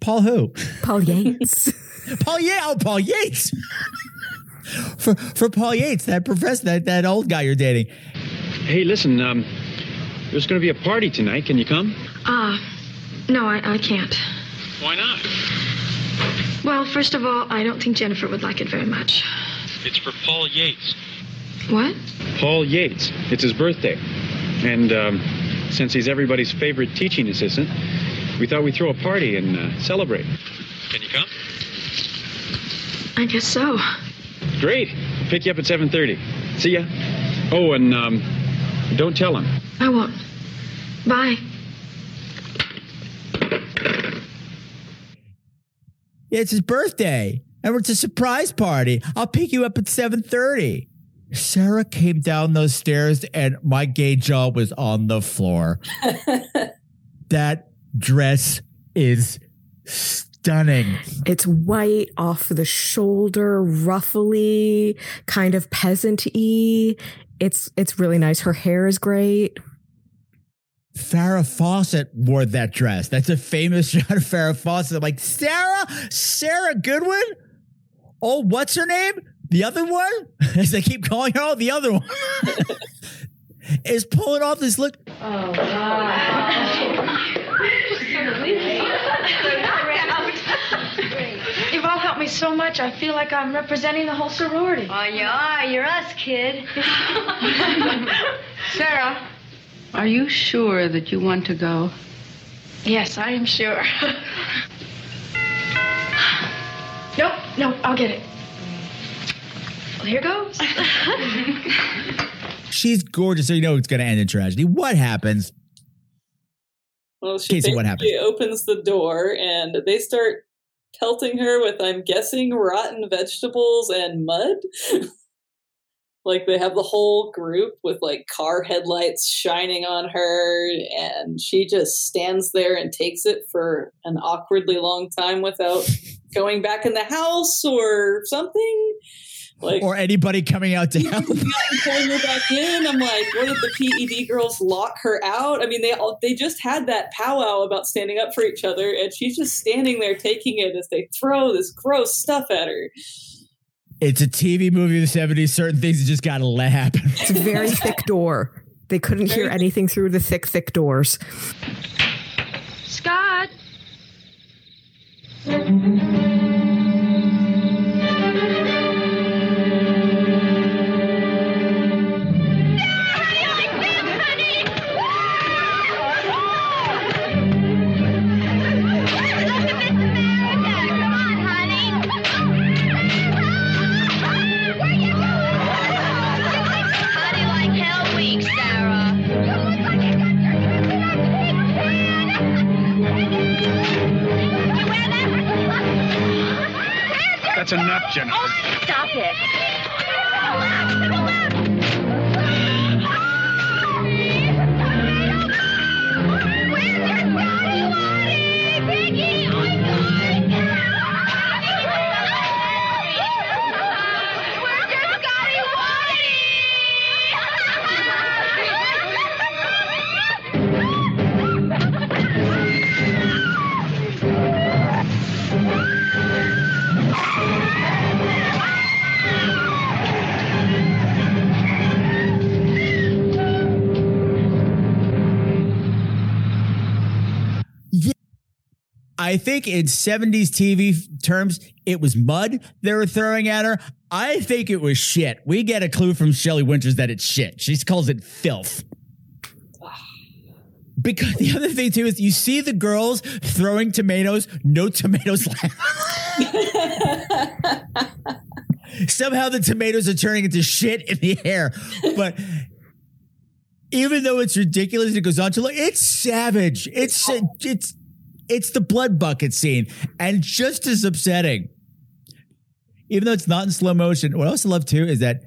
[SPEAKER 1] Paul who?
[SPEAKER 3] Paul Yates.
[SPEAKER 1] Paul Yates. Oh, Paul Yates. for for Paul Yates, that professor, that, that old guy you're dating.
[SPEAKER 6] Hey, listen, um, there's going to be a party tonight. Can you come?
[SPEAKER 7] Ah, no, I, I can't.
[SPEAKER 6] Why not?
[SPEAKER 7] Well, first of all, I don't think Jennifer would like it very much.
[SPEAKER 6] It's for Paul Yates.
[SPEAKER 7] What?
[SPEAKER 6] Paul Yates. It's his birthday. And um, since he's everybody's favorite teaching assistant, we thought we'd throw a party and uh, celebrate. Can you come?
[SPEAKER 7] I guess so.
[SPEAKER 6] Great. I'll pick you up at 7.30. See ya. Oh, and um, don't tell him.
[SPEAKER 7] I won't. Bye.
[SPEAKER 1] Yeah, it's his birthday, and it's a surprise party. I'll pick you up at seven thirty. Sarah came down those stairs, and my gay jaw was on the floor. that dress is stunning.
[SPEAKER 3] It's white off the shoulder, ruffly, kind of peasant-y. It's it's really nice. Her hair is great.
[SPEAKER 1] Farrah Fawcett wore that dress. That's a famous shot of Farrah Fawcett. I'm like, Sarah? Sarah Goodwin? Oh, what's her name? The other one? As I keep calling her, oh, the other one. is pulling off this look.
[SPEAKER 9] Oh,
[SPEAKER 5] You've all me so much, I feel like I'm representing the whole sorority.
[SPEAKER 8] Oh, you are. You're us, kid.
[SPEAKER 11] Sarah, are you sure that you want to go?
[SPEAKER 5] Yes, I am sure. nope, nope, I'll get it. Well, here goes.
[SPEAKER 1] She's gorgeous, so you know it's going to end in tragedy. What happens?
[SPEAKER 4] Well, she
[SPEAKER 1] Kasey, what
[SPEAKER 4] basically opens the door and they start pelting her with, I'm guessing, rotten vegetables and mud. like they have the whole group with like car headlights shining on her, and she just stands there and takes it for an awkwardly long time without going back in the house or something. Like
[SPEAKER 1] or anybody coming out to help.
[SPEAKER 4] pulling her back in. I'm like, what did the PED girls lock her out? I mean, they all they just had that powwow about standing up for each other, and she's just standing there taking it as they throw this gross stuff at her.
[SPEAKER 1] It's a TV movie of the 70s. Certain things you just got to let happen.
[SPEAKER 3] It's a very thick door. They couldn't hear anything through the thick, thick doors.
[SPEAKER 5] Scott!
[SPEAKER 6] That's enough, oh, Jennifer.
[SPEAKER 9] Stop it.
[SPEAKER 1] I think in 70s TV terms, it was mud they were throwing at her. I think it was shit. We get a clue from Shelley Winters that it's shit. She calls it filth. Because the other thing too is you see the girls throwing tomatoes, no tomatoes left. Somehow the tomatoes are turning into shit in the air. But even though it's ridiculous, it goes on to look, it's savage. It's oh. it's it's the blood bucket scene, and just as upsetting. Even though it's not in slow motion, what I also love too is that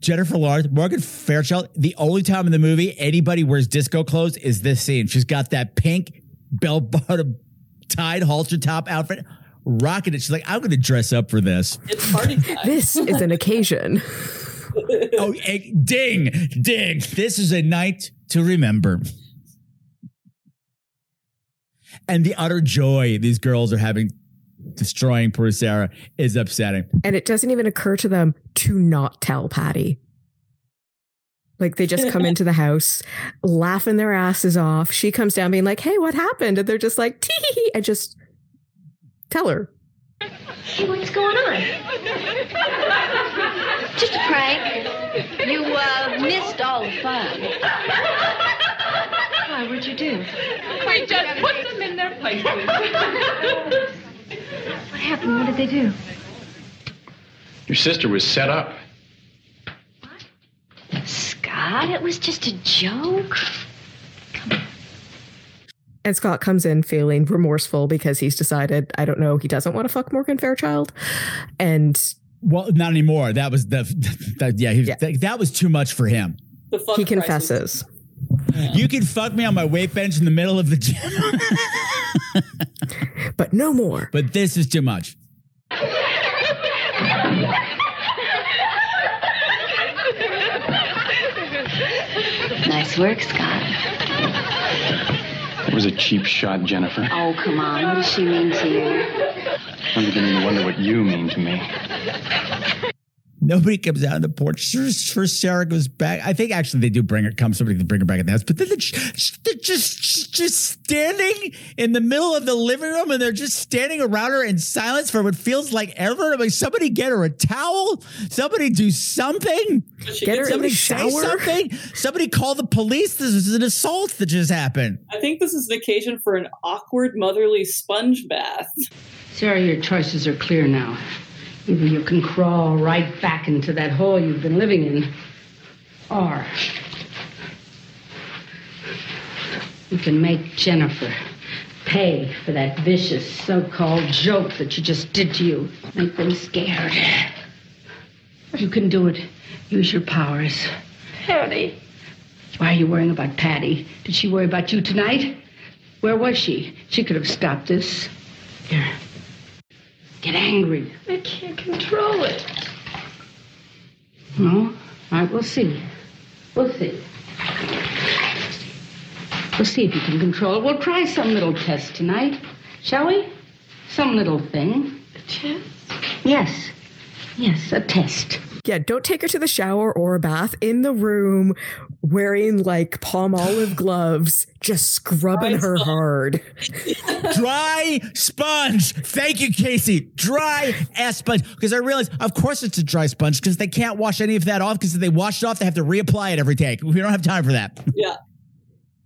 [SPEAKER 1] Jennifer Lawrence, Morgan Fairchild, the only time in the movie anybody wears disco clothes is this scene. She's got that pink bell bottom tied halter top outfit, rocking it. She's like, I'm going to dress up for this.
[SPEAKER 4] It's party time.
[SPEAKER 3] This is an occasion.
[SPEAKER 1] oh, eh, ding, ding. This is a night to remember. And the utter joy these girls are having destroying poor Sarah is upsetting.
[SPEAKER 3] And it doesn't even occur to them to not tell Patty. Like they just come into the house, laughing their asses off. She comes down being like, hey, what happened? And they're just like, tee and just tell her.
[SPEAKER 8] Hey, what's going on? Just a prank. You uh, missed all the fun. Why, what'd you do?
[SPEAKER 15] We just put them in their places.
[SPEAKER 8] What happened? What did they do?
[SPEAKER 6] Your sister was set up. What?
[SPEAKER 8] Scott, it was just a joke.
[SPEAKER 3] And Scott comes in feeling remorseful because he's decided, I don't know, he doesn't want to fuck Morgan Fairchild. And
[SPEAKER 1] Well, not anymore. That was the that, yeah, he was, That, that was too much for him.
[SPEAKER 3] he confesses.
[SPEAKER 1] You can fuck me on my weight bench in the middle of the gym,
[SPEAKER 3] but no more.
[SPEAKER 1] But this is too much.
[SPEAKER 8] Nice work, Scott.
[SPEAKER 6] It was a cheap shot, Jennifer.
[SPEAKER 8] Oh, come on. What does she mean to you?
[SPEAKER 6] I'm beginning to wonder what you mean to me.
[SPEAKER 1] Nobody comes out on the porch. Sure, sure, Sarah goes back. I think actually they do bring her. Come somebody to bring her back in the house, but then they're just, they're just just standing in the middle of the living room, and they're just standing around her in silence for what feels like ever. I'm like, somebody get her a towel. Somebody do something.
[SPEAKER 3] Get her in
[SPEAKER 1] somebody
[SPEAKER 3] the
[SPEAKER 1] say
[SPEAKER 3] shower.
[SPEAKER 1] something. Somebody call the police. This is an assault that just happened.
[SPEAKER 4] I think this is the occasion for an awkward motherly sponge bath.
[SPEAKER 11] Sarah, your choices are clear now. Either you can crawl right back into that hole you've been living in, or you can make Jennifer pay for that vicious so called joke that you just did to you. Make them scared. You can do it. Use your powers.
[SPEAKER 15] Patty.
[SPEAKER 11] Why are you worrying about Patty? Did she worry about you tonight? Where was she? She could have stopped this. Here. Get angry.
[SPEAKER 15] I can't control it.
[SPEAKER 11] No? All right, we'll see. We'll see. We'll see if you can control it. We'll try some little test tonight, shall we? Some little thing.
[SPEAKER 15] A test?
[SPEAKER 11] Yes. Yes, a test.
[SPEAKER 3] Yeah, don't take her to the shower or a bath in the room wearing like Palmolive gloves, just scrubbing her hard.
[SPEAKER 1] dry sponge. Thank you, Kasey. Dry ass sponge. Because I realized, of course, it's a dry sponge because they can't wash any of that off. Because if they wash it off, they have to reapply it every day. We don't have time for that.
[SPEAKER 4] Yeah.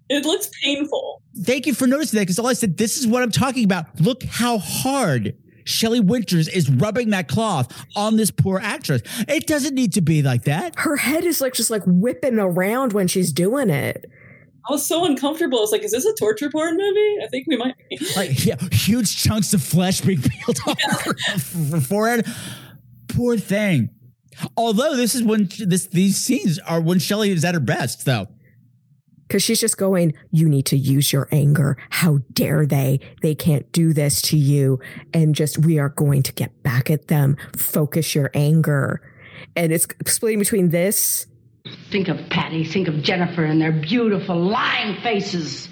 [SPEAKER 4] It looks painful.
[SPEAKER 1] Thank you for noticing that. Because all I said, this is what I'm talking about. Look how hard Shelley Winters is rubbing that cloth on this poor actress. It doesn't need to be like that.
[SPEAKER 3] Her head is like just like whipping around when she's doing it.
[SPEAKER 4] I was so uncomfortable. I was like, is this a torture porn movie? I think we might be.
[SPEAKER 1] Like, yeah, huge chunks of flesh being peeled off her her forehead. Poor thing. Although this is when this these scenes are when Shelley is at her best, though.
[SPEAKER 3] Because she's just going, You need to use your anger. How dare they? They can't do this to you. And just, we are going to get back at them. Focus your anger. And it's splitting between this.
[SPEAKER 11] Think of Patty, think of Jennifer and their beautiful lying faces.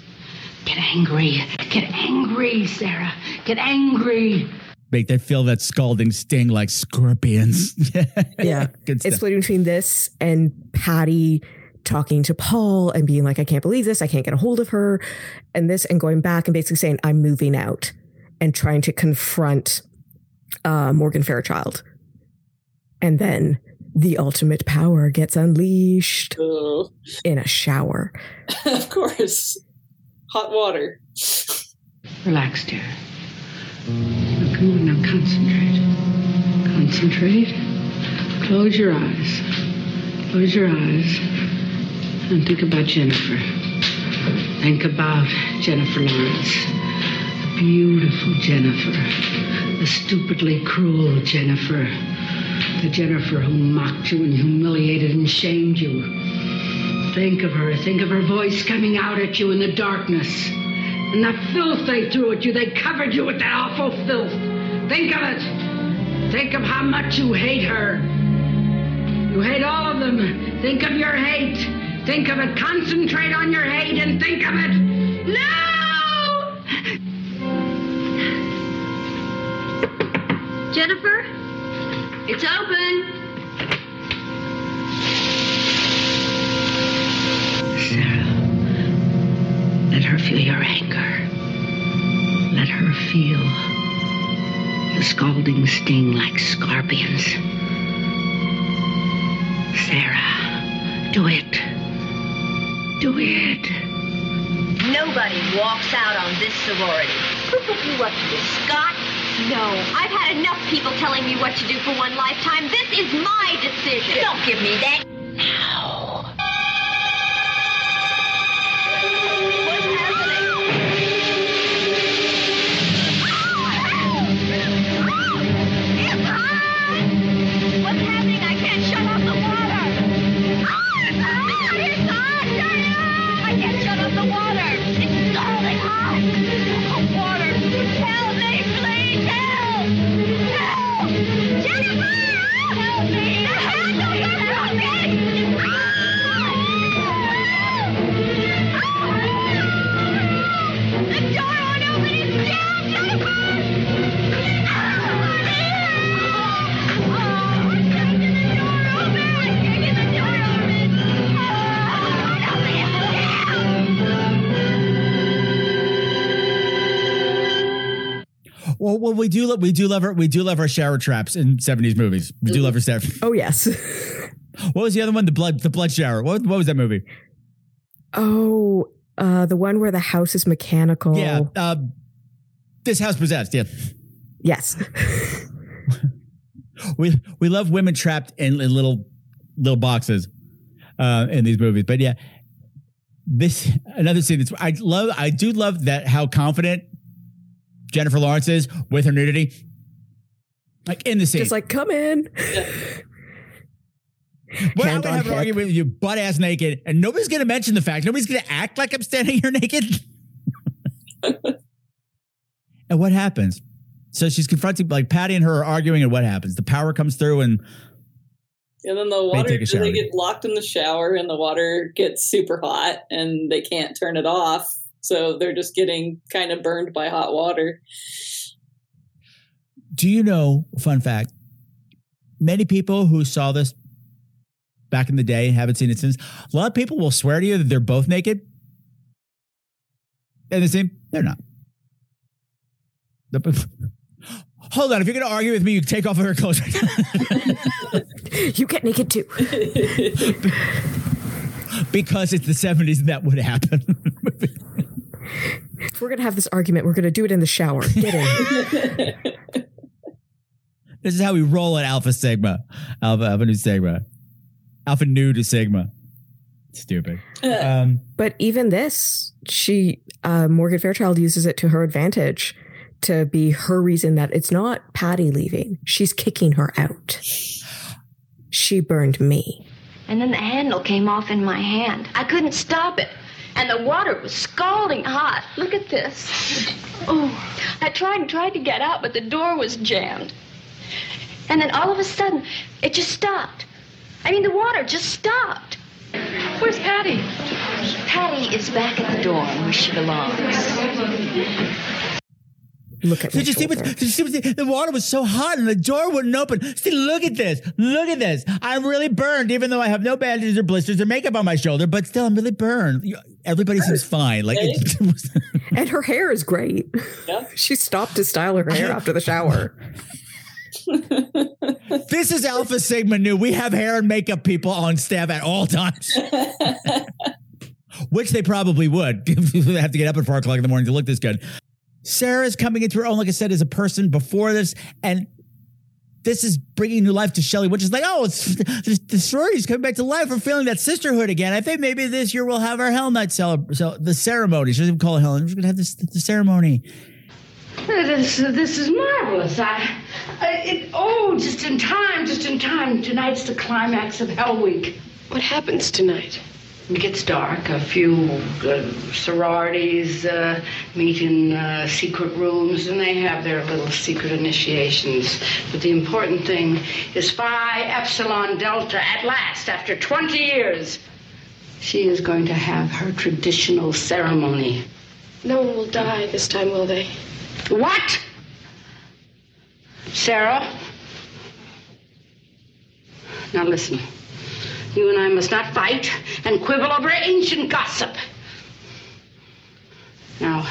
[SPEAKER 11] Get angry. Get angry, Sarah. Get angry.
[SPEAKER 1] Make them feel that scalding sting like scorpions.
[SPEAKER 3] Yeah.
[SPEAKER 1] Good
[SPEAKER 3] it's splitting between this and Patty talking to Paul and being like, I can't believe this. I can't get a hold of her. And this, and going back and basically saying, I'm moving out and trying to confront uh, Morgan Fairchild. And then the ultimate power gets unleashed
[SPEAKER 4] Ugh.
[SPEAKER 3] in a shower.
[SPEAKER 4] of course. Hot water.
[SPEAKER 11] Relax, dear. Now, come on, now concentrate. Concentrate. Close your eyes. Close your eyes. And think about Jennifer. Think about Jennifer Lawrence. Beautiful Jennifer. The stupidly cruel Jennifer. The Jennifer who mocked you and humiliated and shamed you. Think of her. Think of her voice coming out at you in the darkness. And the filth they threw at you. They covered you with that awful filth. Think of it. Think of how much you hate her. You hate all of them. Think of your hate. Think of it. Concentrate on your hate and think of it. No!
[SPEAKER 7] Jennifer? It's open.
[SPEAKER 11] Sarah, let her feel your anger. Let her feel the scalding sting like scorpions. Sarah, do it. Do it.
[SPEAKER 8] Nobody walks out on this sorority. Who put you up to this, Scott?
[SPEAKER 5] No, I've had enough people telling me what to do for one lifetime. This is my decision.
[SPEAKER 8] Don't give me that.
[SPEAKER 5] What's
[SPEAKER 1] Well, we do love we do love our we do love our shower traps in seventies movies. We do love our stuff.
[SPEAKER 3] Oh yes.
[SPEAKER 1] what was the other one? The blood the blood shower. What what was that movie?
[SPEAKER 3] Oh, uh, the one where the house is mechanical.
[SPEAKER 1] Yeah. Uh, this house possessed. Yeah.
[SPEAKER 3] Yes.
[SPEAKER 1] we we love women trapped in, in little little boxes uh, in these movies. But yeah, this another scene that's I love. I do love that how confident Jennifer Lawrence is with her nudity. Like in the scene,
[SPEAKER 3] Just like, come in.
[SPEAKER 1] Well, I'm
[SPEAKER 3] hand
[SPEAKER 1] gonna have an argument with you, butt ass naked, and nobody's gonna mention the fact. Nobody's gonna act like I'm standing here naked. and what happens? So she's confronting, like Patty and her are arguing, and what happens? The power comes through, and
[SPEAKER 4] And then the water,
[SPEAKER 1] take a shower.
[SPEAKER 4] they get locked in the shower, and the water gets super hot, and they can't turn it off. So they're just getting kind of burned by hot water.
[SPEAKER 1] do you know? Fun fact: many people who saw this back in the day and haven't seen it since. A lot of people will swear to you that they're both naked. And the same, they're not. Hold on, if you're going to argue with me, you take off her clothes. Right now.
[SPEAKER 3] You get naked too.
[SPEAKER 1] because it's the 70s and that would happen.
[SPEAKER 3] If we're gonna have this argument, we're gonna do it in the shower. Get in.
[SPEAKER 1] this is how we roll at Alpha Sigma. Alpha, Alpha Nu Sigma. Alpha Nu to Sigma. Stupid. Um,
[SPEAKER 3] but even this, she uh, Morgan Fairchild uses it to her advantage to be her reason that it's not Patty leaving; she's kicking her out. She burned me.
[SPEAKER 8] And then the handle came off in my hand. I couldn't stop it. And the water was scalding hot. Look at this. Oh, I tried and tried to get out, but the door was jammed. And then all of a sudden, it just stopped. I mean, the water just stopped. Where's Patty? Patty is back at the door where she belongs.
[SPEAKER 3] Look at
[SPEAKER 1] Did you see what? Did you see what? The, the water was so hot and the door wouldn't open. See, look at this. Look at this. I'm really burned, even though I have no bandages or blisters or makeup on my shoulder. But still, I'm really burned. You- Everybody seems fine. Like, it, was-
[SPEAKER 3] And her hair is great. she stopped to style her hair after the shower.
[SPEAKER 1] this is Alpha Sigma Nu. We have hair and makeup people on staff at all times. Which they probably would. they have to get up at four o'clock in the morning to look this good. Sarah's coming into her own, like I said, as a person before this, and this is bringing new life to Shelley, which is like, oh, it's the, the sorority's coming back to life. We're feeling that sisterhood again. I think maybe this year we'll have our Hell Night celebration, so the ceremony. She doesn't even call it Hell. We're going to have this the ceremony.
[SPEAKER 11] This, this is marvelous. I, I it, oh, just in time, just in time. Tonight's the climax of Hell Week. What happens tonight? It gets dark. A few uh, sororities uh, meet in uh, secret rooms, and they have their little secret initiations. But the important thing is Phi Epsilon Delta. At last, after 20 years, she is going to have her traditional ceremony. No one will die this time, will they? What? Sarah? Now listen. You and I must not fight and quibble over ancient gossip. Now,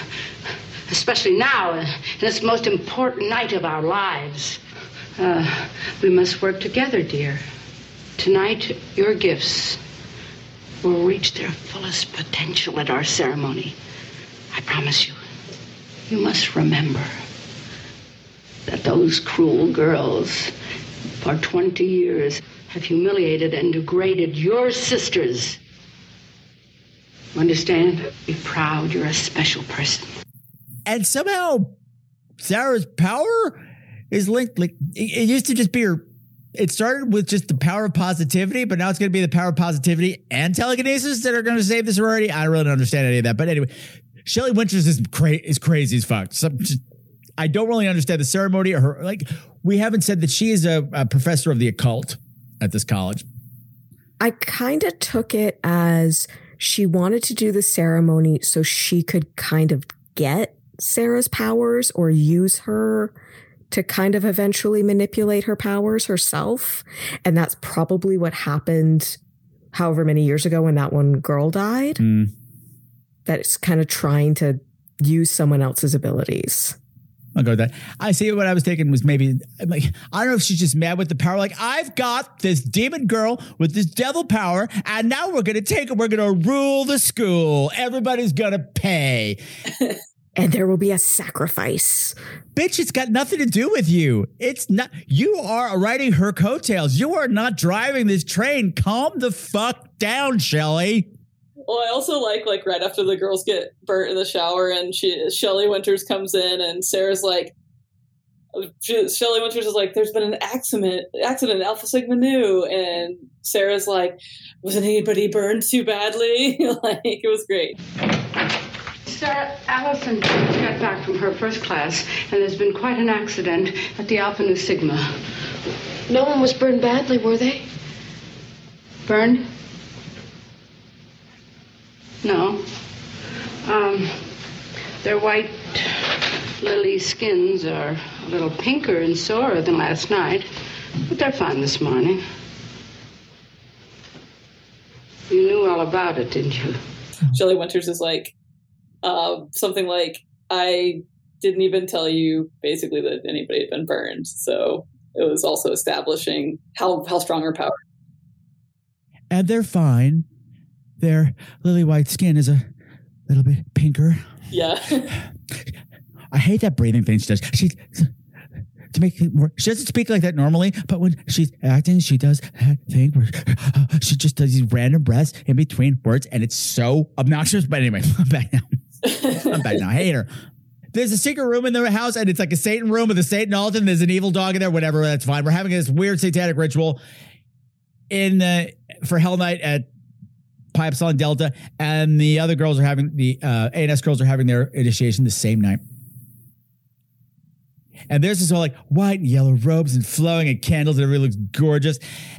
[SPEAKER 11] especially now, in this most important night of our lives, uh, we must work together, dear. Tonight, your gifts will reach their fullest potential at our ceremony. I promise you. You must remember that those cruel girls, for 20 years, have humiliated and degraded your sisters. Understand? Be proud you're a special person.
[SPEAKER 1] And somehow Sarah's power is linked. Like it, used to just be her. It started with just the power of positivity, but now it's going to be the power of positivity and telekinesis that are going to save the sorority. I don't really understand any of that, but anyway, Shelley Winters is cra- is crazy as fuck. Just, I don't really understand the ceremony or her. Like we haven't said that she is a, a professor of the occult at this college.
[SPEAKER 3] I kind of took it as she wanted to do the ceremony so she could kind of get Sarah's powers or use her to kind of eventually manipulate her powers herself. And that's probably what happened however many years ago when that one girl died.
[SPEAKER 1] Mm.
[SPEAKER 3] That it's kind of trying to use someone else's abilities.
[SPEAKER 1] I'll go with that. I see what I was thinking was maybe like I don't know if she's just mad with the power. Like I've got this demon girl with this devil power, and now we're gonna take it. We're gonna rule the school. Everybody's gonna pay.
[SPEAKER 3] and there will be a sacrifice.
[SPEAKER 1] Bitch, it's got nothing to do with you. It's not. You are riding her coattails. You are not driving this train. Calm the fuck down, Shelley.
[SPEAKER 4] Well, I also like like right after the girls get burnt in the shower, and she Shelley Winters comes in, and Sarah's like, she, Shelley Winters is like, "There's been an accident, accident, Alpha Sigma Nu," and Sarah's like, "Wasn't anybody burned too badly?" like it was great.
[SPEAKER 11] Sarah, Allison just got back from her first class, and there's been quite an accident at the Alpha Nu Sigma.
[SPEAKER 5] No one was burned badly, were they?
[SPEAKER 11] Burned? No. Um, their white lily skins are a little pinker and sorer than last night, but they're fine this morning. You knew all about it, didn't you?
[SPEAKER 4] Shelley Winters is like, uh, something like, I didn't even tell you basically that anybody had been burned. So it was also establishing how, how strong her power.
[SPEAKER 1] And they're fine. Their lily white skin is a little bit pinker.
[SPEAKER 4] Yeah.
[SPEAKER 1] I hate that breathing thing she does. She to make it more. She doesn't speak like that normally, but when she's acting, she does that thing where she just does these random breaths in between words, and it's so obnoxious. But anyway, I'm back now. I'm back now. I hate her. There's a secret room in the house, and it's like a Satan room with a Satan altar, and there's an evil dog in there. Whatever, that's fine. We're having this weird satanic ritual in the for Hell Night at Phi Epsilon Delta, and the other girls are having the uh, ANS girls are having their initiation the same night. And there's this all like white and yellow robes and flowing and candles, and everybody looks gorgeous.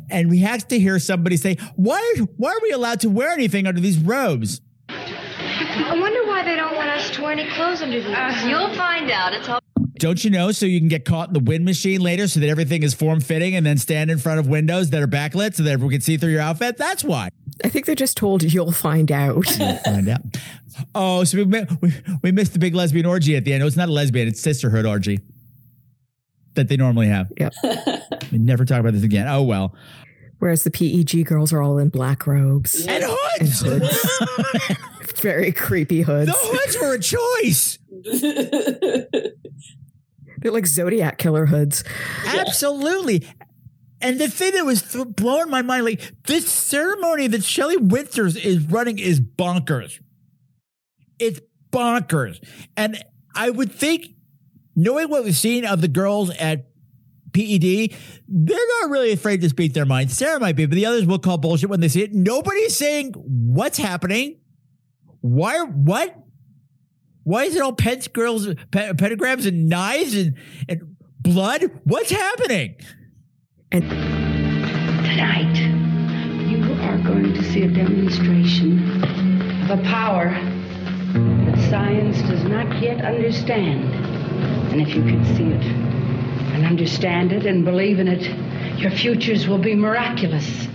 [SPEAKER 1] And we have to hear somebody say, "Why? Why are we allowed to wear anything under these robes?"
[SPEAKER 5] I wonder why they don't want us to wear any clothes under these.
[SPEAKER 8] Uh, you'll find out. It's all.
[SPEAKER 1] Don't you know? So you can get caught in the wind machine later, so that everything is form fitting, and then stand in front of windows that are backlit, so that everyone can see through your outfit. That's why.
[SPEAKER 3] I think they're just told you'll find out.
[SPEAKER 1] You'll find out. Oh, so we, we we missed the big lesbian orgy at the end. No, it's not a lesbian; it's sisterhood orgy that they normally have.
[SPEAKER 3] Yep.
[SPEAKER 1] we never talk about this again. Oh well.
[SPEAKER 3] Whereas the PED girls are all in black robes
[SPEAKER 1] And hoods.
[SPEAKER 3] and hoods. Very creepy hoods.
[SPEAKER 1] The hoods were a choice.
[SPEAKER 3] They're like Zodiac killer hoods.
[SPEAKER 1] Absolutely. And the thing that was th- blowing my mind, like this ceremony that Shelley Winters is running is bonkers. It's bonkers. And I would think, knowing what we've seen of the girls at PED, they're not really afraid to speak their mind. Sarah might be, but the others will call bullshit when they see it. Nobody's saying what's happening. Why? What? Why is it all pets, girls, pe- pentagrams, and knives and, and blood? What's happening?
[SPEAKER 11] Tonight, you are going to see a demonstration of a power that science does not yet understand. And if you can see it, and understand it and believe in it, your futures will be miraculous.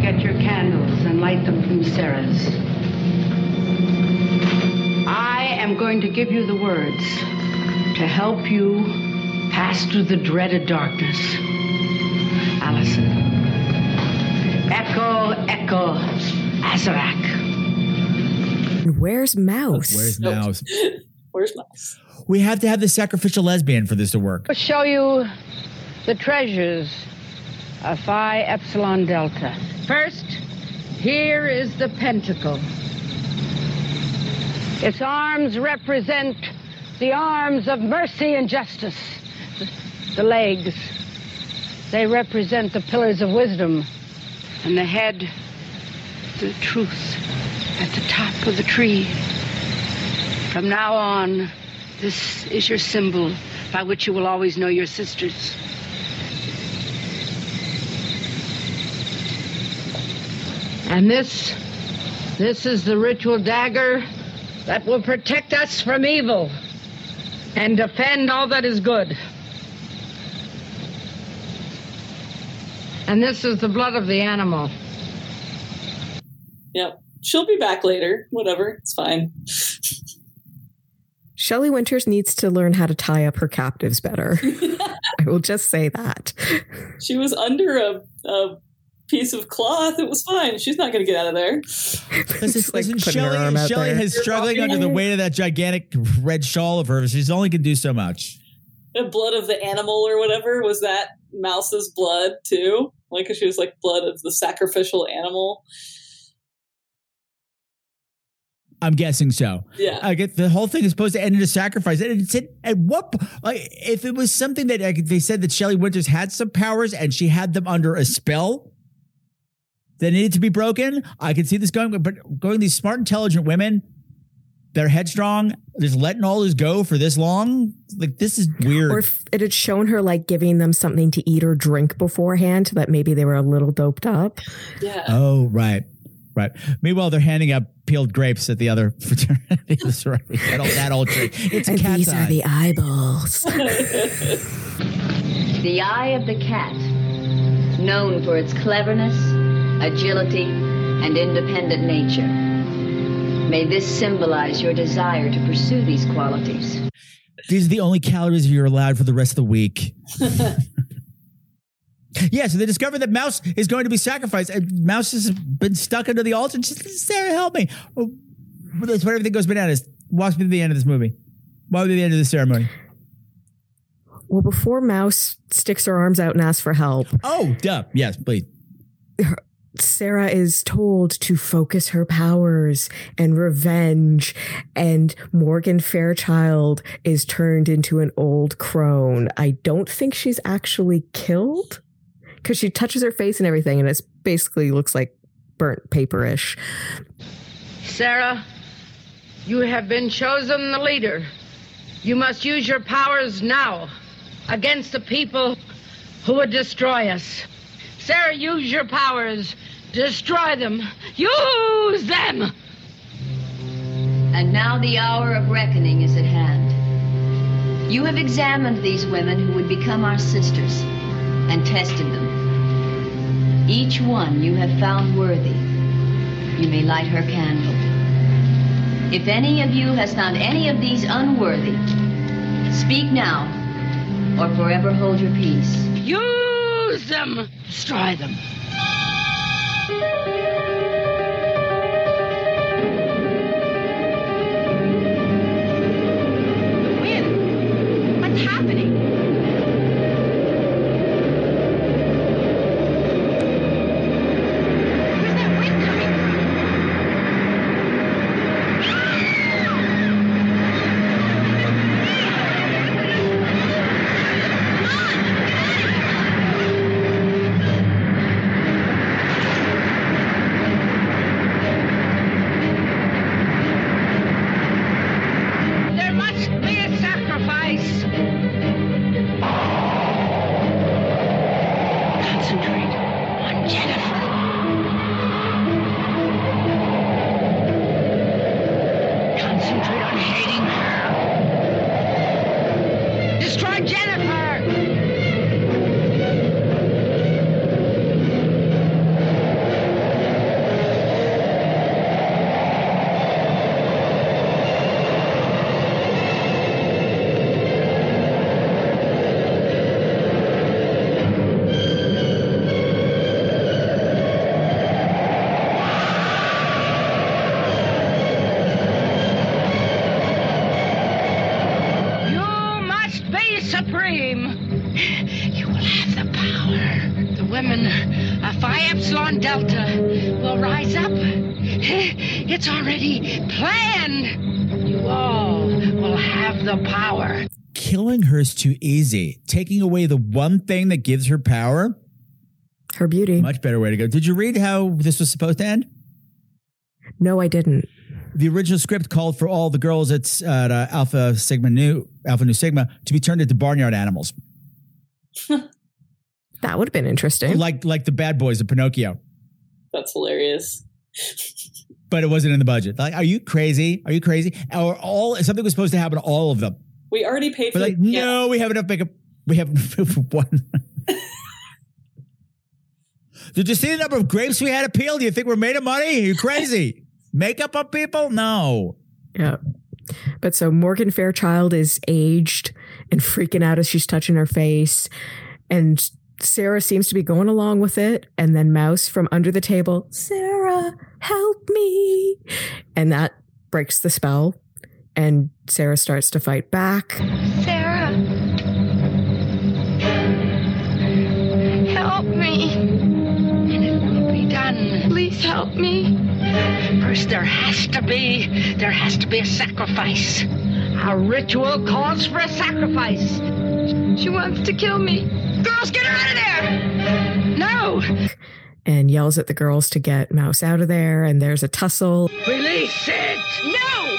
[SPEAKER 11] Get your candles and light them from Sarah's. I am going to give you the words to help you pass through the dreaded darkness. Allison. Echo, echo, Azarak.
[SPEAKER 3] Where's Mouse?
[SPEAKER 1] Where's Mouse?
[SPEAKER 4] Where's Mouse?
[SPEAKER 1] We have to have the sacrificial lesbian for this to work.
[SPEAKER 11] I'll show you the treasures of Phi Epsilon Delta. First, here is the pentacle. Its arms represent the arms of mercy and justice. The legs, they represent the pillars of wisdom. And the head, the truth at the top of the tree. From now on, this is your symbol by which you will always know your sisters. And this, this is the ritual dagger that will protect us from evil and defend all that is good. And this is the blood of the animal.
[SPEAKER 4] Yep. She'll be back later. Whatever. It's fine.
[SPEAKER 3] Shelley Winters needs to learn how to tie up her captives better. I will just say that.
[SPEAKER 4] She was under a, a piece of cloth. It was fine. She's not going to get out of there.
[SPEAKER 1] Listen, listen, Shelley, Shelley is struggling under the weight of that gigantic red shawl of hers. She's only can do so much.
[SPEAKER 4] The blood of the animal or whatever was that mouse's blood too? Like 'cause she was like blood of the sacrificial animal.
[SPEAKER 1] I'm guessing so.
[SPEAKER 4] Yeah.
[SPEAKER 1] I get the whole thing is supposed to end in a sacrifice. And it's at, at what like if it was something that like, they said that Shelley Winters had some powers and she had them under a spell that needed to be broken, I could see this going. But going these smart, intelligent women, they're headstrong, just letting all this go for this long. Like this is weird.
[SPEAKER 3] Or if it had shown her like giving them something to eat or drink beforehand so that maybe they were a little doped up.
[SPEAKER 4] Yeah.
[SPEAKER 1] Oh, right. Right. Meanwhile, they're handing out peeled grapes at the other fraternity. That's right. That old, that old trick. It's a
[SPEAKER 3] and
[SPEAKER 1] cat's
[SPEAKER 3] these
[SPEAKER 1] eye.
[SPEAKER 3] are the eyeballs.
[SPEAKER 8] The eye of the cat, known for its cleverness, agility, and independent nature. May this symbolize your desire to pursue these qualities.
[SPEAKER 1] These are the only calories you're allowed for the rest of the week. yeah, so they discover that Mouse is going to be sacrificed, and Mouse has been stuck under the altar. And she's Sarah, help me! Oh, that's where everything goes bananas. Walks me to the end of this movie. Walk me to the end of the ceremony.
[SPEAKER 3] Well, before Mouse sticks her arms out and asks for help,
[SPEAKER 1] Oh, duh. Yes, please.
[SPEAKER 3] Sarah is told to focus her powers and revenge, and Morgan Fairchild is turned into an old crone. I don't think she's actually killed because she touches her face and everything, and it basically looks like burnt paperish.
[SPEAKER 11] Sarah, you have been chosen the leader. You must use your powers now against the people who would destroy us. Sarah, use your powers. Destroy them. Use them!
[SPEAKER 8] And now the hour of reckoning is at hand. You have examined these women who would become our sisters and tested them. Each one you have found worthy. You may light her candle. If any of you has found any of these unworthy, speak now or forever hold your peace.
[SPEAKER 11] Use them! Destroy them. Power. The Phi Epsilon Delta will rise up. It's already planned. You all will have the power.
[SPEAKER 1] Killing her is too easy. Taking away the one thing that gives her power,
[SPEAKER 3] her beauty.
[SPEAKER 1] Much better way to go. Did you read how this was supposed to end?
[SPEAKER 3] No, I didn't.
[SPEAKER 1] The original script called for all the girls at, at uh, Alpha Sigma Nu, Alpha Nu Sigma, to be turned into barnyard animals,
[SPEAKER 3] That would have been interesting.
[SPEAKER 1] like like the bad boys of Pinocchio.
[SPEAKER 4] That's hilarious.
[SPEAKER 1] But it wasn't in the budget. Like, are you crazy? Are you crazy? Or all something was supposed to happen to all of them.
[SPEAKER 4] We already paid for
[SPEAKER 1] But like,
[SPEAKER 4] the
[SPEAKER 1] no, we have enough makeup. We have one. Did you see the number of grapes we had to peel? Do you think we're made of money? Are you crazy? makeup on people? No.
[SPEAKER 3] Yeah. But so Morgan Fairchild is aged and freaking out as she's touching her face. And Sarah seems to be going along with it. And then Mouse from under the table, Sarah, help me. And that breaks the spell. And Sarah starts to fight back.
[SPEAKER 7] Sarah. Help me.
[SPEAKER 11] And it will be done.
[SPEAKER 7] Please help me.
[SPEAKER 11] First, there has to be, there has to be a sacrifice. A ritual calls for a sacrifice.
[SPEAKER 7] She wants to kill me.
[SPEAKER 11] Girls, get her out of there! No!
[SPEAKER 3] And yells at the girls to get Mouse out of there. And there's a tussle.
[SPEAKER 11] Release it! No!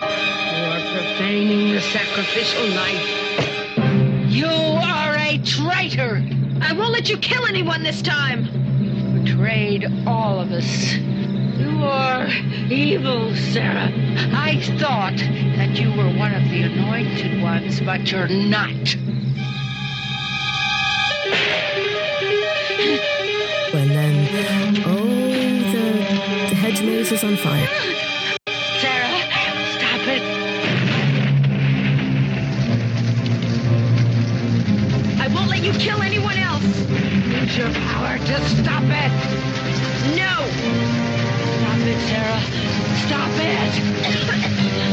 [SPEAKER 11] You are profaning the sacrificial knife. You are a traitor!
[SPEAKER 17] I won't let you kill anyone this time.
[SPEAKER 11] Betrayed all of us. You are evil, Sarah. I thought that you were one of the anointed ones, but you're not.
[SPEAKER 3] And then, oh, the, the hedge maze is on fire.
[SPEAKER 11] Sarah, stop it.
[SPEAKER 17] I won't let you kill anyone else.
[SPEAKER 11] Use your power to stop it.
[SPEAKER 17] No.
[SPEAKER 11] Stop it, Sarah. Stop it.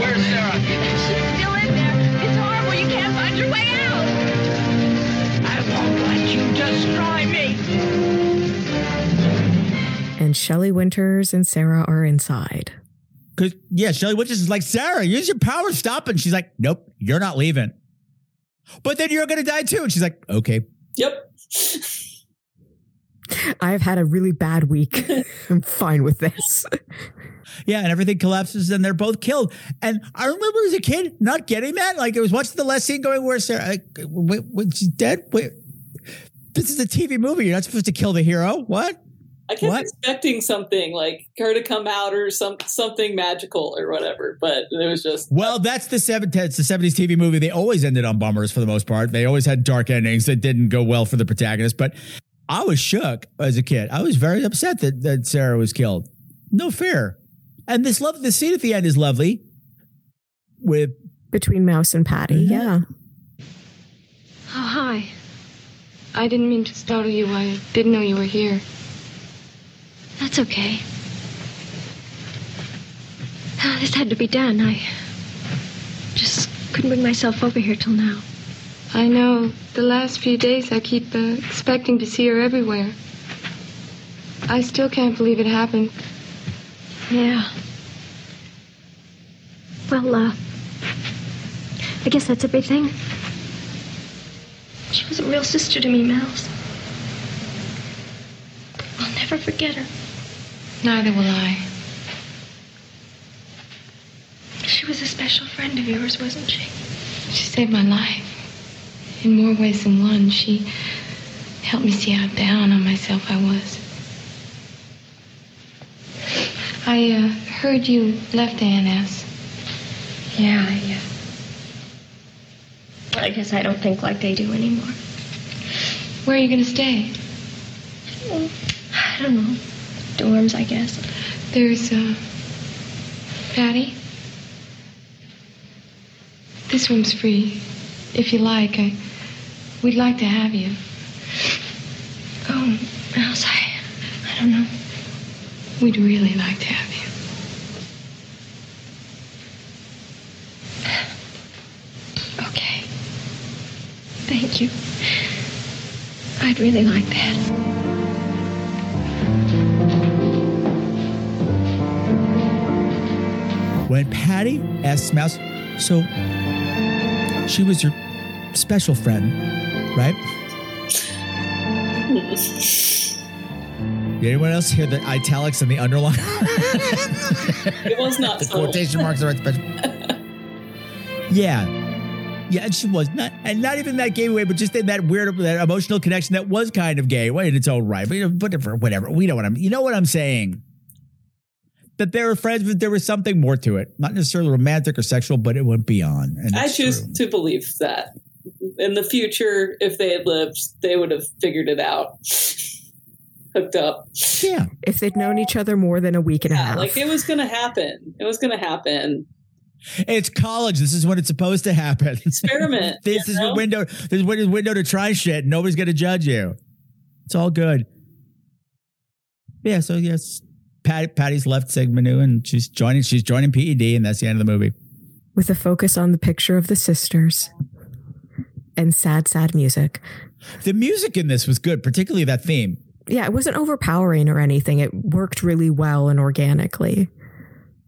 [SPEAKER 18] Where's Sarah?
[SPEAKER 17] She's still in there. It's horrible. You can't find your way out.
[SPEAKER 11] I won't let you destroy me.
[SPEAKER 3] And Shelley Winters and Sarah are inside.
[SPEAKER 1] Cause yeah, Shelley Winters is like, Sarah, use your power, stop. And she's like, Nope, you're not leaving. But then you're gonna die too. And she's like, Okay.
[SPEAKER 4] Yep.
[SPEAKER 3] I've had a really bad week. I'm fine with this.
[SPEAKER 1] Yeah, and everything collapses and they're both killed. And I remember as a kid not getting that. Like I was watching the last scene going, Where's Sarah? Like, wait, wait, she's dead? Wait. This is a TV movie. You're not supposed to kill the hero. What?
[SPEAKER 4] I kept
[SPEAKER 1] What?
[SPEAKER 4] expecting something like her to come out or some something magical or whatever, but it was just
[SPEAKER 1] Well, that's the seven. It's the seventies TV movie. They always ended on bummers for the most part. They always had dark endings that didn't go well for the protagonist. But I was shook as a kid. I was very upset that that Sarah was killed. No fair. And this love, the scene at the end is lovely. With
[SPEAKER 3] Between Mouse and Patty, yeah.
[SPEAKER 7] Oh, hi. I didn't mean to startle you. I didn't know you were here.
[SPEAKER 10] That's okay. Ah, this had to be done. I just couldn't bring myself over here till now.
[SPEAKER 7] I know. The last few days I keep uh, expecting to see her everywhere. I still can't believe it happened.
[SPEAKER 10] Yeah. Well, uh, I guess that's everything. She was a real sister to me, Mouse. I'll never forget her.
[SPEAKER 7] Neither will I.
[SPEAKER 10] She was a special friend of yours, wasn't she?
[SPEAKER 7] She saved my life. In more ways than one, she helped me see how down on myself I was. I uh, heard you left A&S.
[SPEAKER 10] Yeah, I, uh, I guess I don't think like they do anymore.
[SPEAKER 7] Where are you going to stay?
[SPEAKER 10] I don't know. Dorms, I guess.
[SPEAKER 7] There's, uh, Patty. This room's free. If you like, I, we'd like to have you.
[SPEAKER 10] Oh, Mouse, I, I don't know.
[SPEAKER 7] We'd really like to have you.
[SPEAKER 10] Okay. Thank you. I'd really like that.
[SPEAKER 1] When Patty asked Mouse, so she was your special friend, right? Did anyone else hear the italics and the underline?
[SPEAKER 4] It was not
[SPEAKER 1] the quotation marks are right special. yeah. Yeah, and she was not, and not even that gay way, but just in that weird, that emotional connection that was kind of gay, well, in its own right. But you know, whatever, whatever. We know what I'm. You know what I'm saying. That they were friends, but there was something more to it. Not necessarily romantic or sexual, but it went beyond. And
[SPEAKER 4] I choose
[SPEAKER 1] true.
[SPEAKER 4] to believe that in the future, if they had lived, they would have figured it out, hooked up.
[SPEAKER 1] Yeah.
[SPEAKER 3] If they'd known each other more than a week and a half.
[SPEAKER 4] Like it was going to happen. It was going to happen.
[SPEAKER 1] It's college. This is when it's supposed to happen.
[SPEAKER 4] Experiment.
[SPEAKER 1] this
[SPEAKER 4] you
[SPEAKER 1] is your
[SPEAKER 4] know?
[SPEAKER 1] window. This is your window to try shit. Nobody's going to judge you. It's all good. Yeah. So yes, Patty, Patty's left Sigma Nu and she's joining. She's joining PED, and that's the end of the movie.
[SPEAKER 3] with a focus on the picture of the sisters and sad, sad music.
[SPEAKER 1] The music in this was good, particularly that theme.
[SPEAKER 3] Yeah, it wasn't overpowering or anything. It worked really well and organically.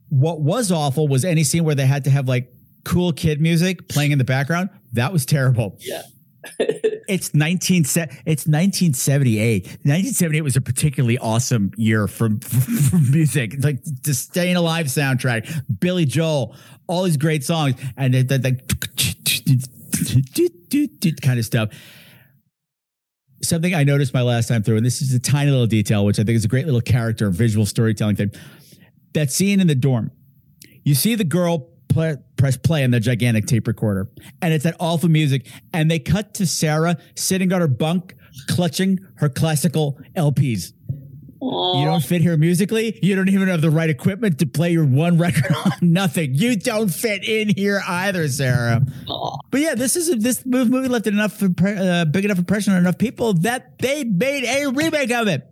[SPEAKER 1] What was awful was any scene where they had to have like cool kid music playing in the background. That was terrible.
[SPEAKER 4] Yeah.
[SPEAKER 1] it's 19 it's 1978 1978 was a particularly awesome year for, for music like the staying alive soundtrack billy joel all these great songs and kind of stuff something i noticed my last time through and this is a tiny little detail which i think is a great little character visual storytelling thing that scene in the dorm you see the girl play, press play on the gigantic tape recorder, and it's that awful music. And they cut to Sarah sitting on her bunk, clutching her classical LPs. You don't fit here musically. You don't even have the right equipment to play your one record on. Nothing. You don't fit in here either, Sarah. But yeah, this is this movie left enough uh, big enough impression on enough people that they made a remake of it.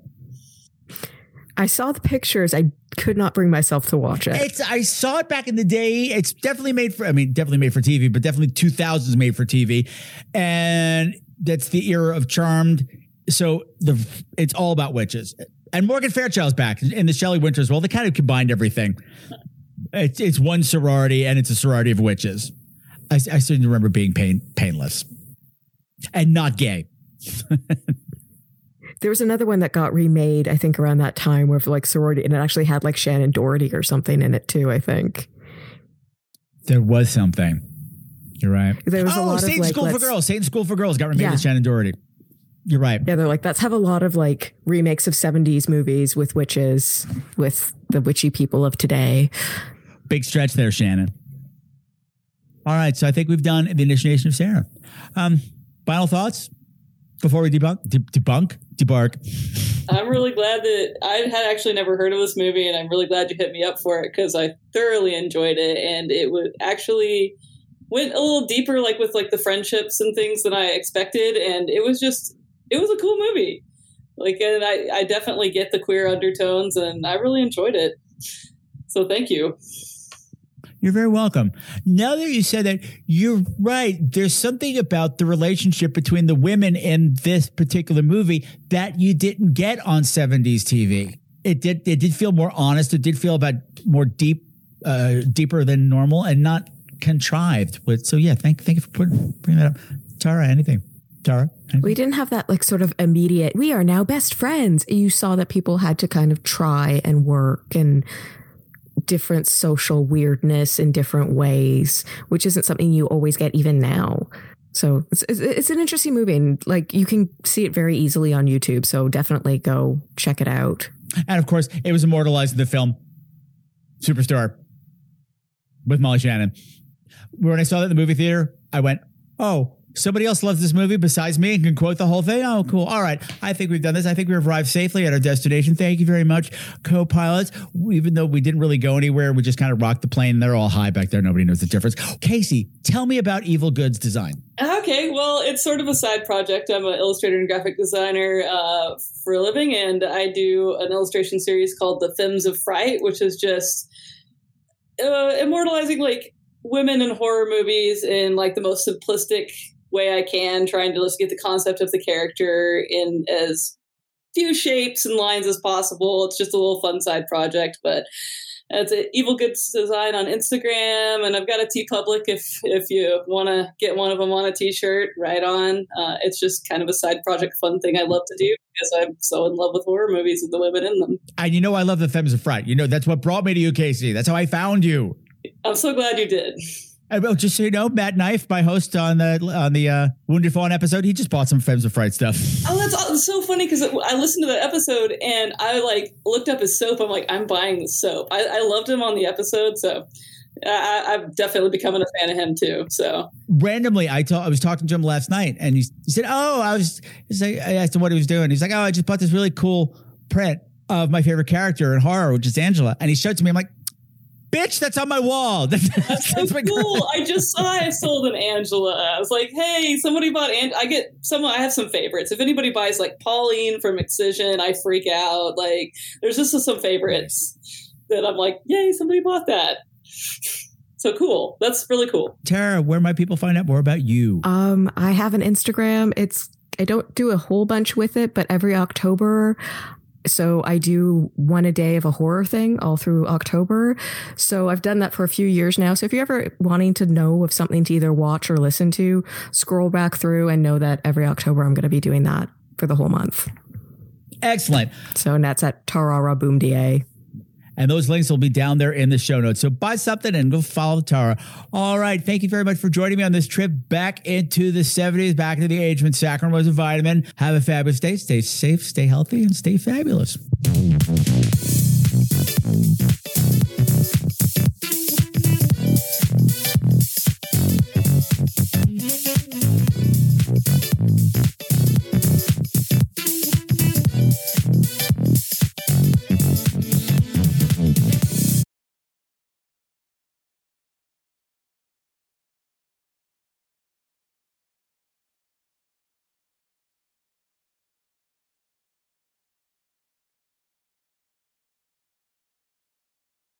[SPEAKER 3] I saw the pictures. I could not bring myself to watch it.
[SPEAKER 1] It's I saw it back in the day. It's definitely made for I mean, definitely made for TV, but definitely 2000s made for TV. And that's the era of Charmed. So the it's all about witches. And Morgan Fairchild's back in the Shelley Winters well. They kind of combined everything. It's it's one sorority and it's a sorority of witches. I, I certainly remember being pain painless and not gay.
[SPEAKER 3] There was another one that got remade, I think, around that time where like sorority, and it actually had like Shannen Doherty or something in it too. I think
[SPEAKER 1] There was something. You're right.
[SPEAKER 3] There was a
[SPEAKER 1] oh,
[SPEAKER 3] lot of,
[SPEAKER 1] Satan
[SPEAKER 3] like,
[SPEAKER 1] School for Girls. Satan's School for Girls got remade
[SPEAKER 3] Yeah.
[SPEAKER 1] with Shannen Doherty. You're right.
[SPEAKER 3] Yeah, they're like, let's have a lot of like remakes of 70s movies with witches, with the witchy people of today.
[SPEAKER 1] Big stretch there, Shannen. All right, so I think we've done the initiation of Sarah. Um, final thoughts before we debunk, de- debunk, debark.
[SPEAKER 4] I'm really glad that I had actually never heard of this movie, and I'm really glad you hit me up for it because I thoroughly enjoyed it, and it would actually went a little deeper, like with like the friendships and things than I expected, and it was just it was a cool movie. Like, and I I definitely get the queer undertones, and I really enjoyed it. So thank you.
[SPEAKER 1] You're very welcome. Now that you said that, you're right. There's something about the relationship between the women in this particular movie that you didn't get on 70s TV. It did. It did feel more honest. It did feel about more deep, uh, deeper than normal, and not contrived. But so yeah, thank thank you for putting bringing that up, Tara. Anything, Tara?
[SPEAKER 3] We didn't have that like sort of immediate, we are now best friends. You saw that people had to kind of try and work and different social weirdness in different ways, which isn't something you always get even now. So it's, it's, it's an interesting movie and like you can see it very easily on YouTube. So definitely go check it out.
[SPEAKER 1] And of course, it was immortalized in the film Superstar with Molly Shannon. When I saw that in the movie theater, I went, "Oh, somebody else loves this movie besides me and can quote the whole thing. Oh, cool. All right, I think we've done this. I think we've arrived safely at our destination. Thank you very much, co-pilots. Even though we didn't really go anywhere, we just kind of rocked the plane. They're all high back there. Nobody knows the difference. Kasey, tell me about Evil Goods design.
[SPEAKER 4] Okay, well, it's sort of a side project. I'm an illustrator and graphic designer uh, for a living, and I do an illustration series called The Femmes of Fright, which is just uh, immortalizing like women in horror movies in like the most simplistic way I can, trying to just get the concept of the character in as few shapes and lines as possible. It's just a little fun side project, but it's an Evil Goods Design on Instagram, and I've got a Teepublic if if you want to get one of them on a T-shirt. Right on. Uh, it's just kind of a side project, fun thing I love to do because I'm so in love with horror movies and the women in them.
[SPEAKER 1] And you know, I love the Femmes of Fright. You know, that's what brought me to you, Kasey. That's how I found you.
[SPEAKER 4] I'm so glad you did.
[SPEAKER 1] I will just so you know, Matt Knife, my host on the on the uh, Wounded Fawn episode, he just bought some Femmes of Fright stuff.
[SPEAKER 4] Oh, that's, that's so funny because I listened to that episode and I like looked up his soap. I'm like, I'm buying the soap. I, I loved him on the episode, so I, I've definitely becoming a fan of him too. So
[SPEAKER 1] randomly, I told I was talking to him last night, and he, he said, "Oh, I was." Like, I asked him what he was doing. He's like, "Oh, I just bought this really cool print of my favorite character in horror, which is Angela." And he showed it to me. I'm like, bitch, that's on my wall.
[SPEAKER 4] That's, that's so cool. I just saw I sold an Angela. I was like, hey, somebody bought and I get some I have some favorites. If anybody buys like Pauline from Excision, I freak out. Like there's just some favorites that I'm like, yay, somebody bought that. So cool. That's really cool.
[SPEAKER 1] Tara, where might people find out more about you?
[SPEAKER 3] Um, I have an Instagram. It's I don't do a whole bunch with it, but every October so I do one a day of a horror thing all through October. So I've done that for a few years now. So if you're ever wanting to know of something to either watch or listen to, scroll back through and know that every October I'm going to be doing that for the whole month.
[SPEAKER 1] Excellent.
[SPEAKER 3] So and that's at Tarara Boom DA.
[SPEAKER 1] And those links will be down there in the show notes. So buy something and go follow Tara. All right. Thank you very much for joining me on this trip back into the 70s, back into the age when saccharin was a vitamin. Have a fabulous day. Stay safe, stay healthy, and stay fabulous.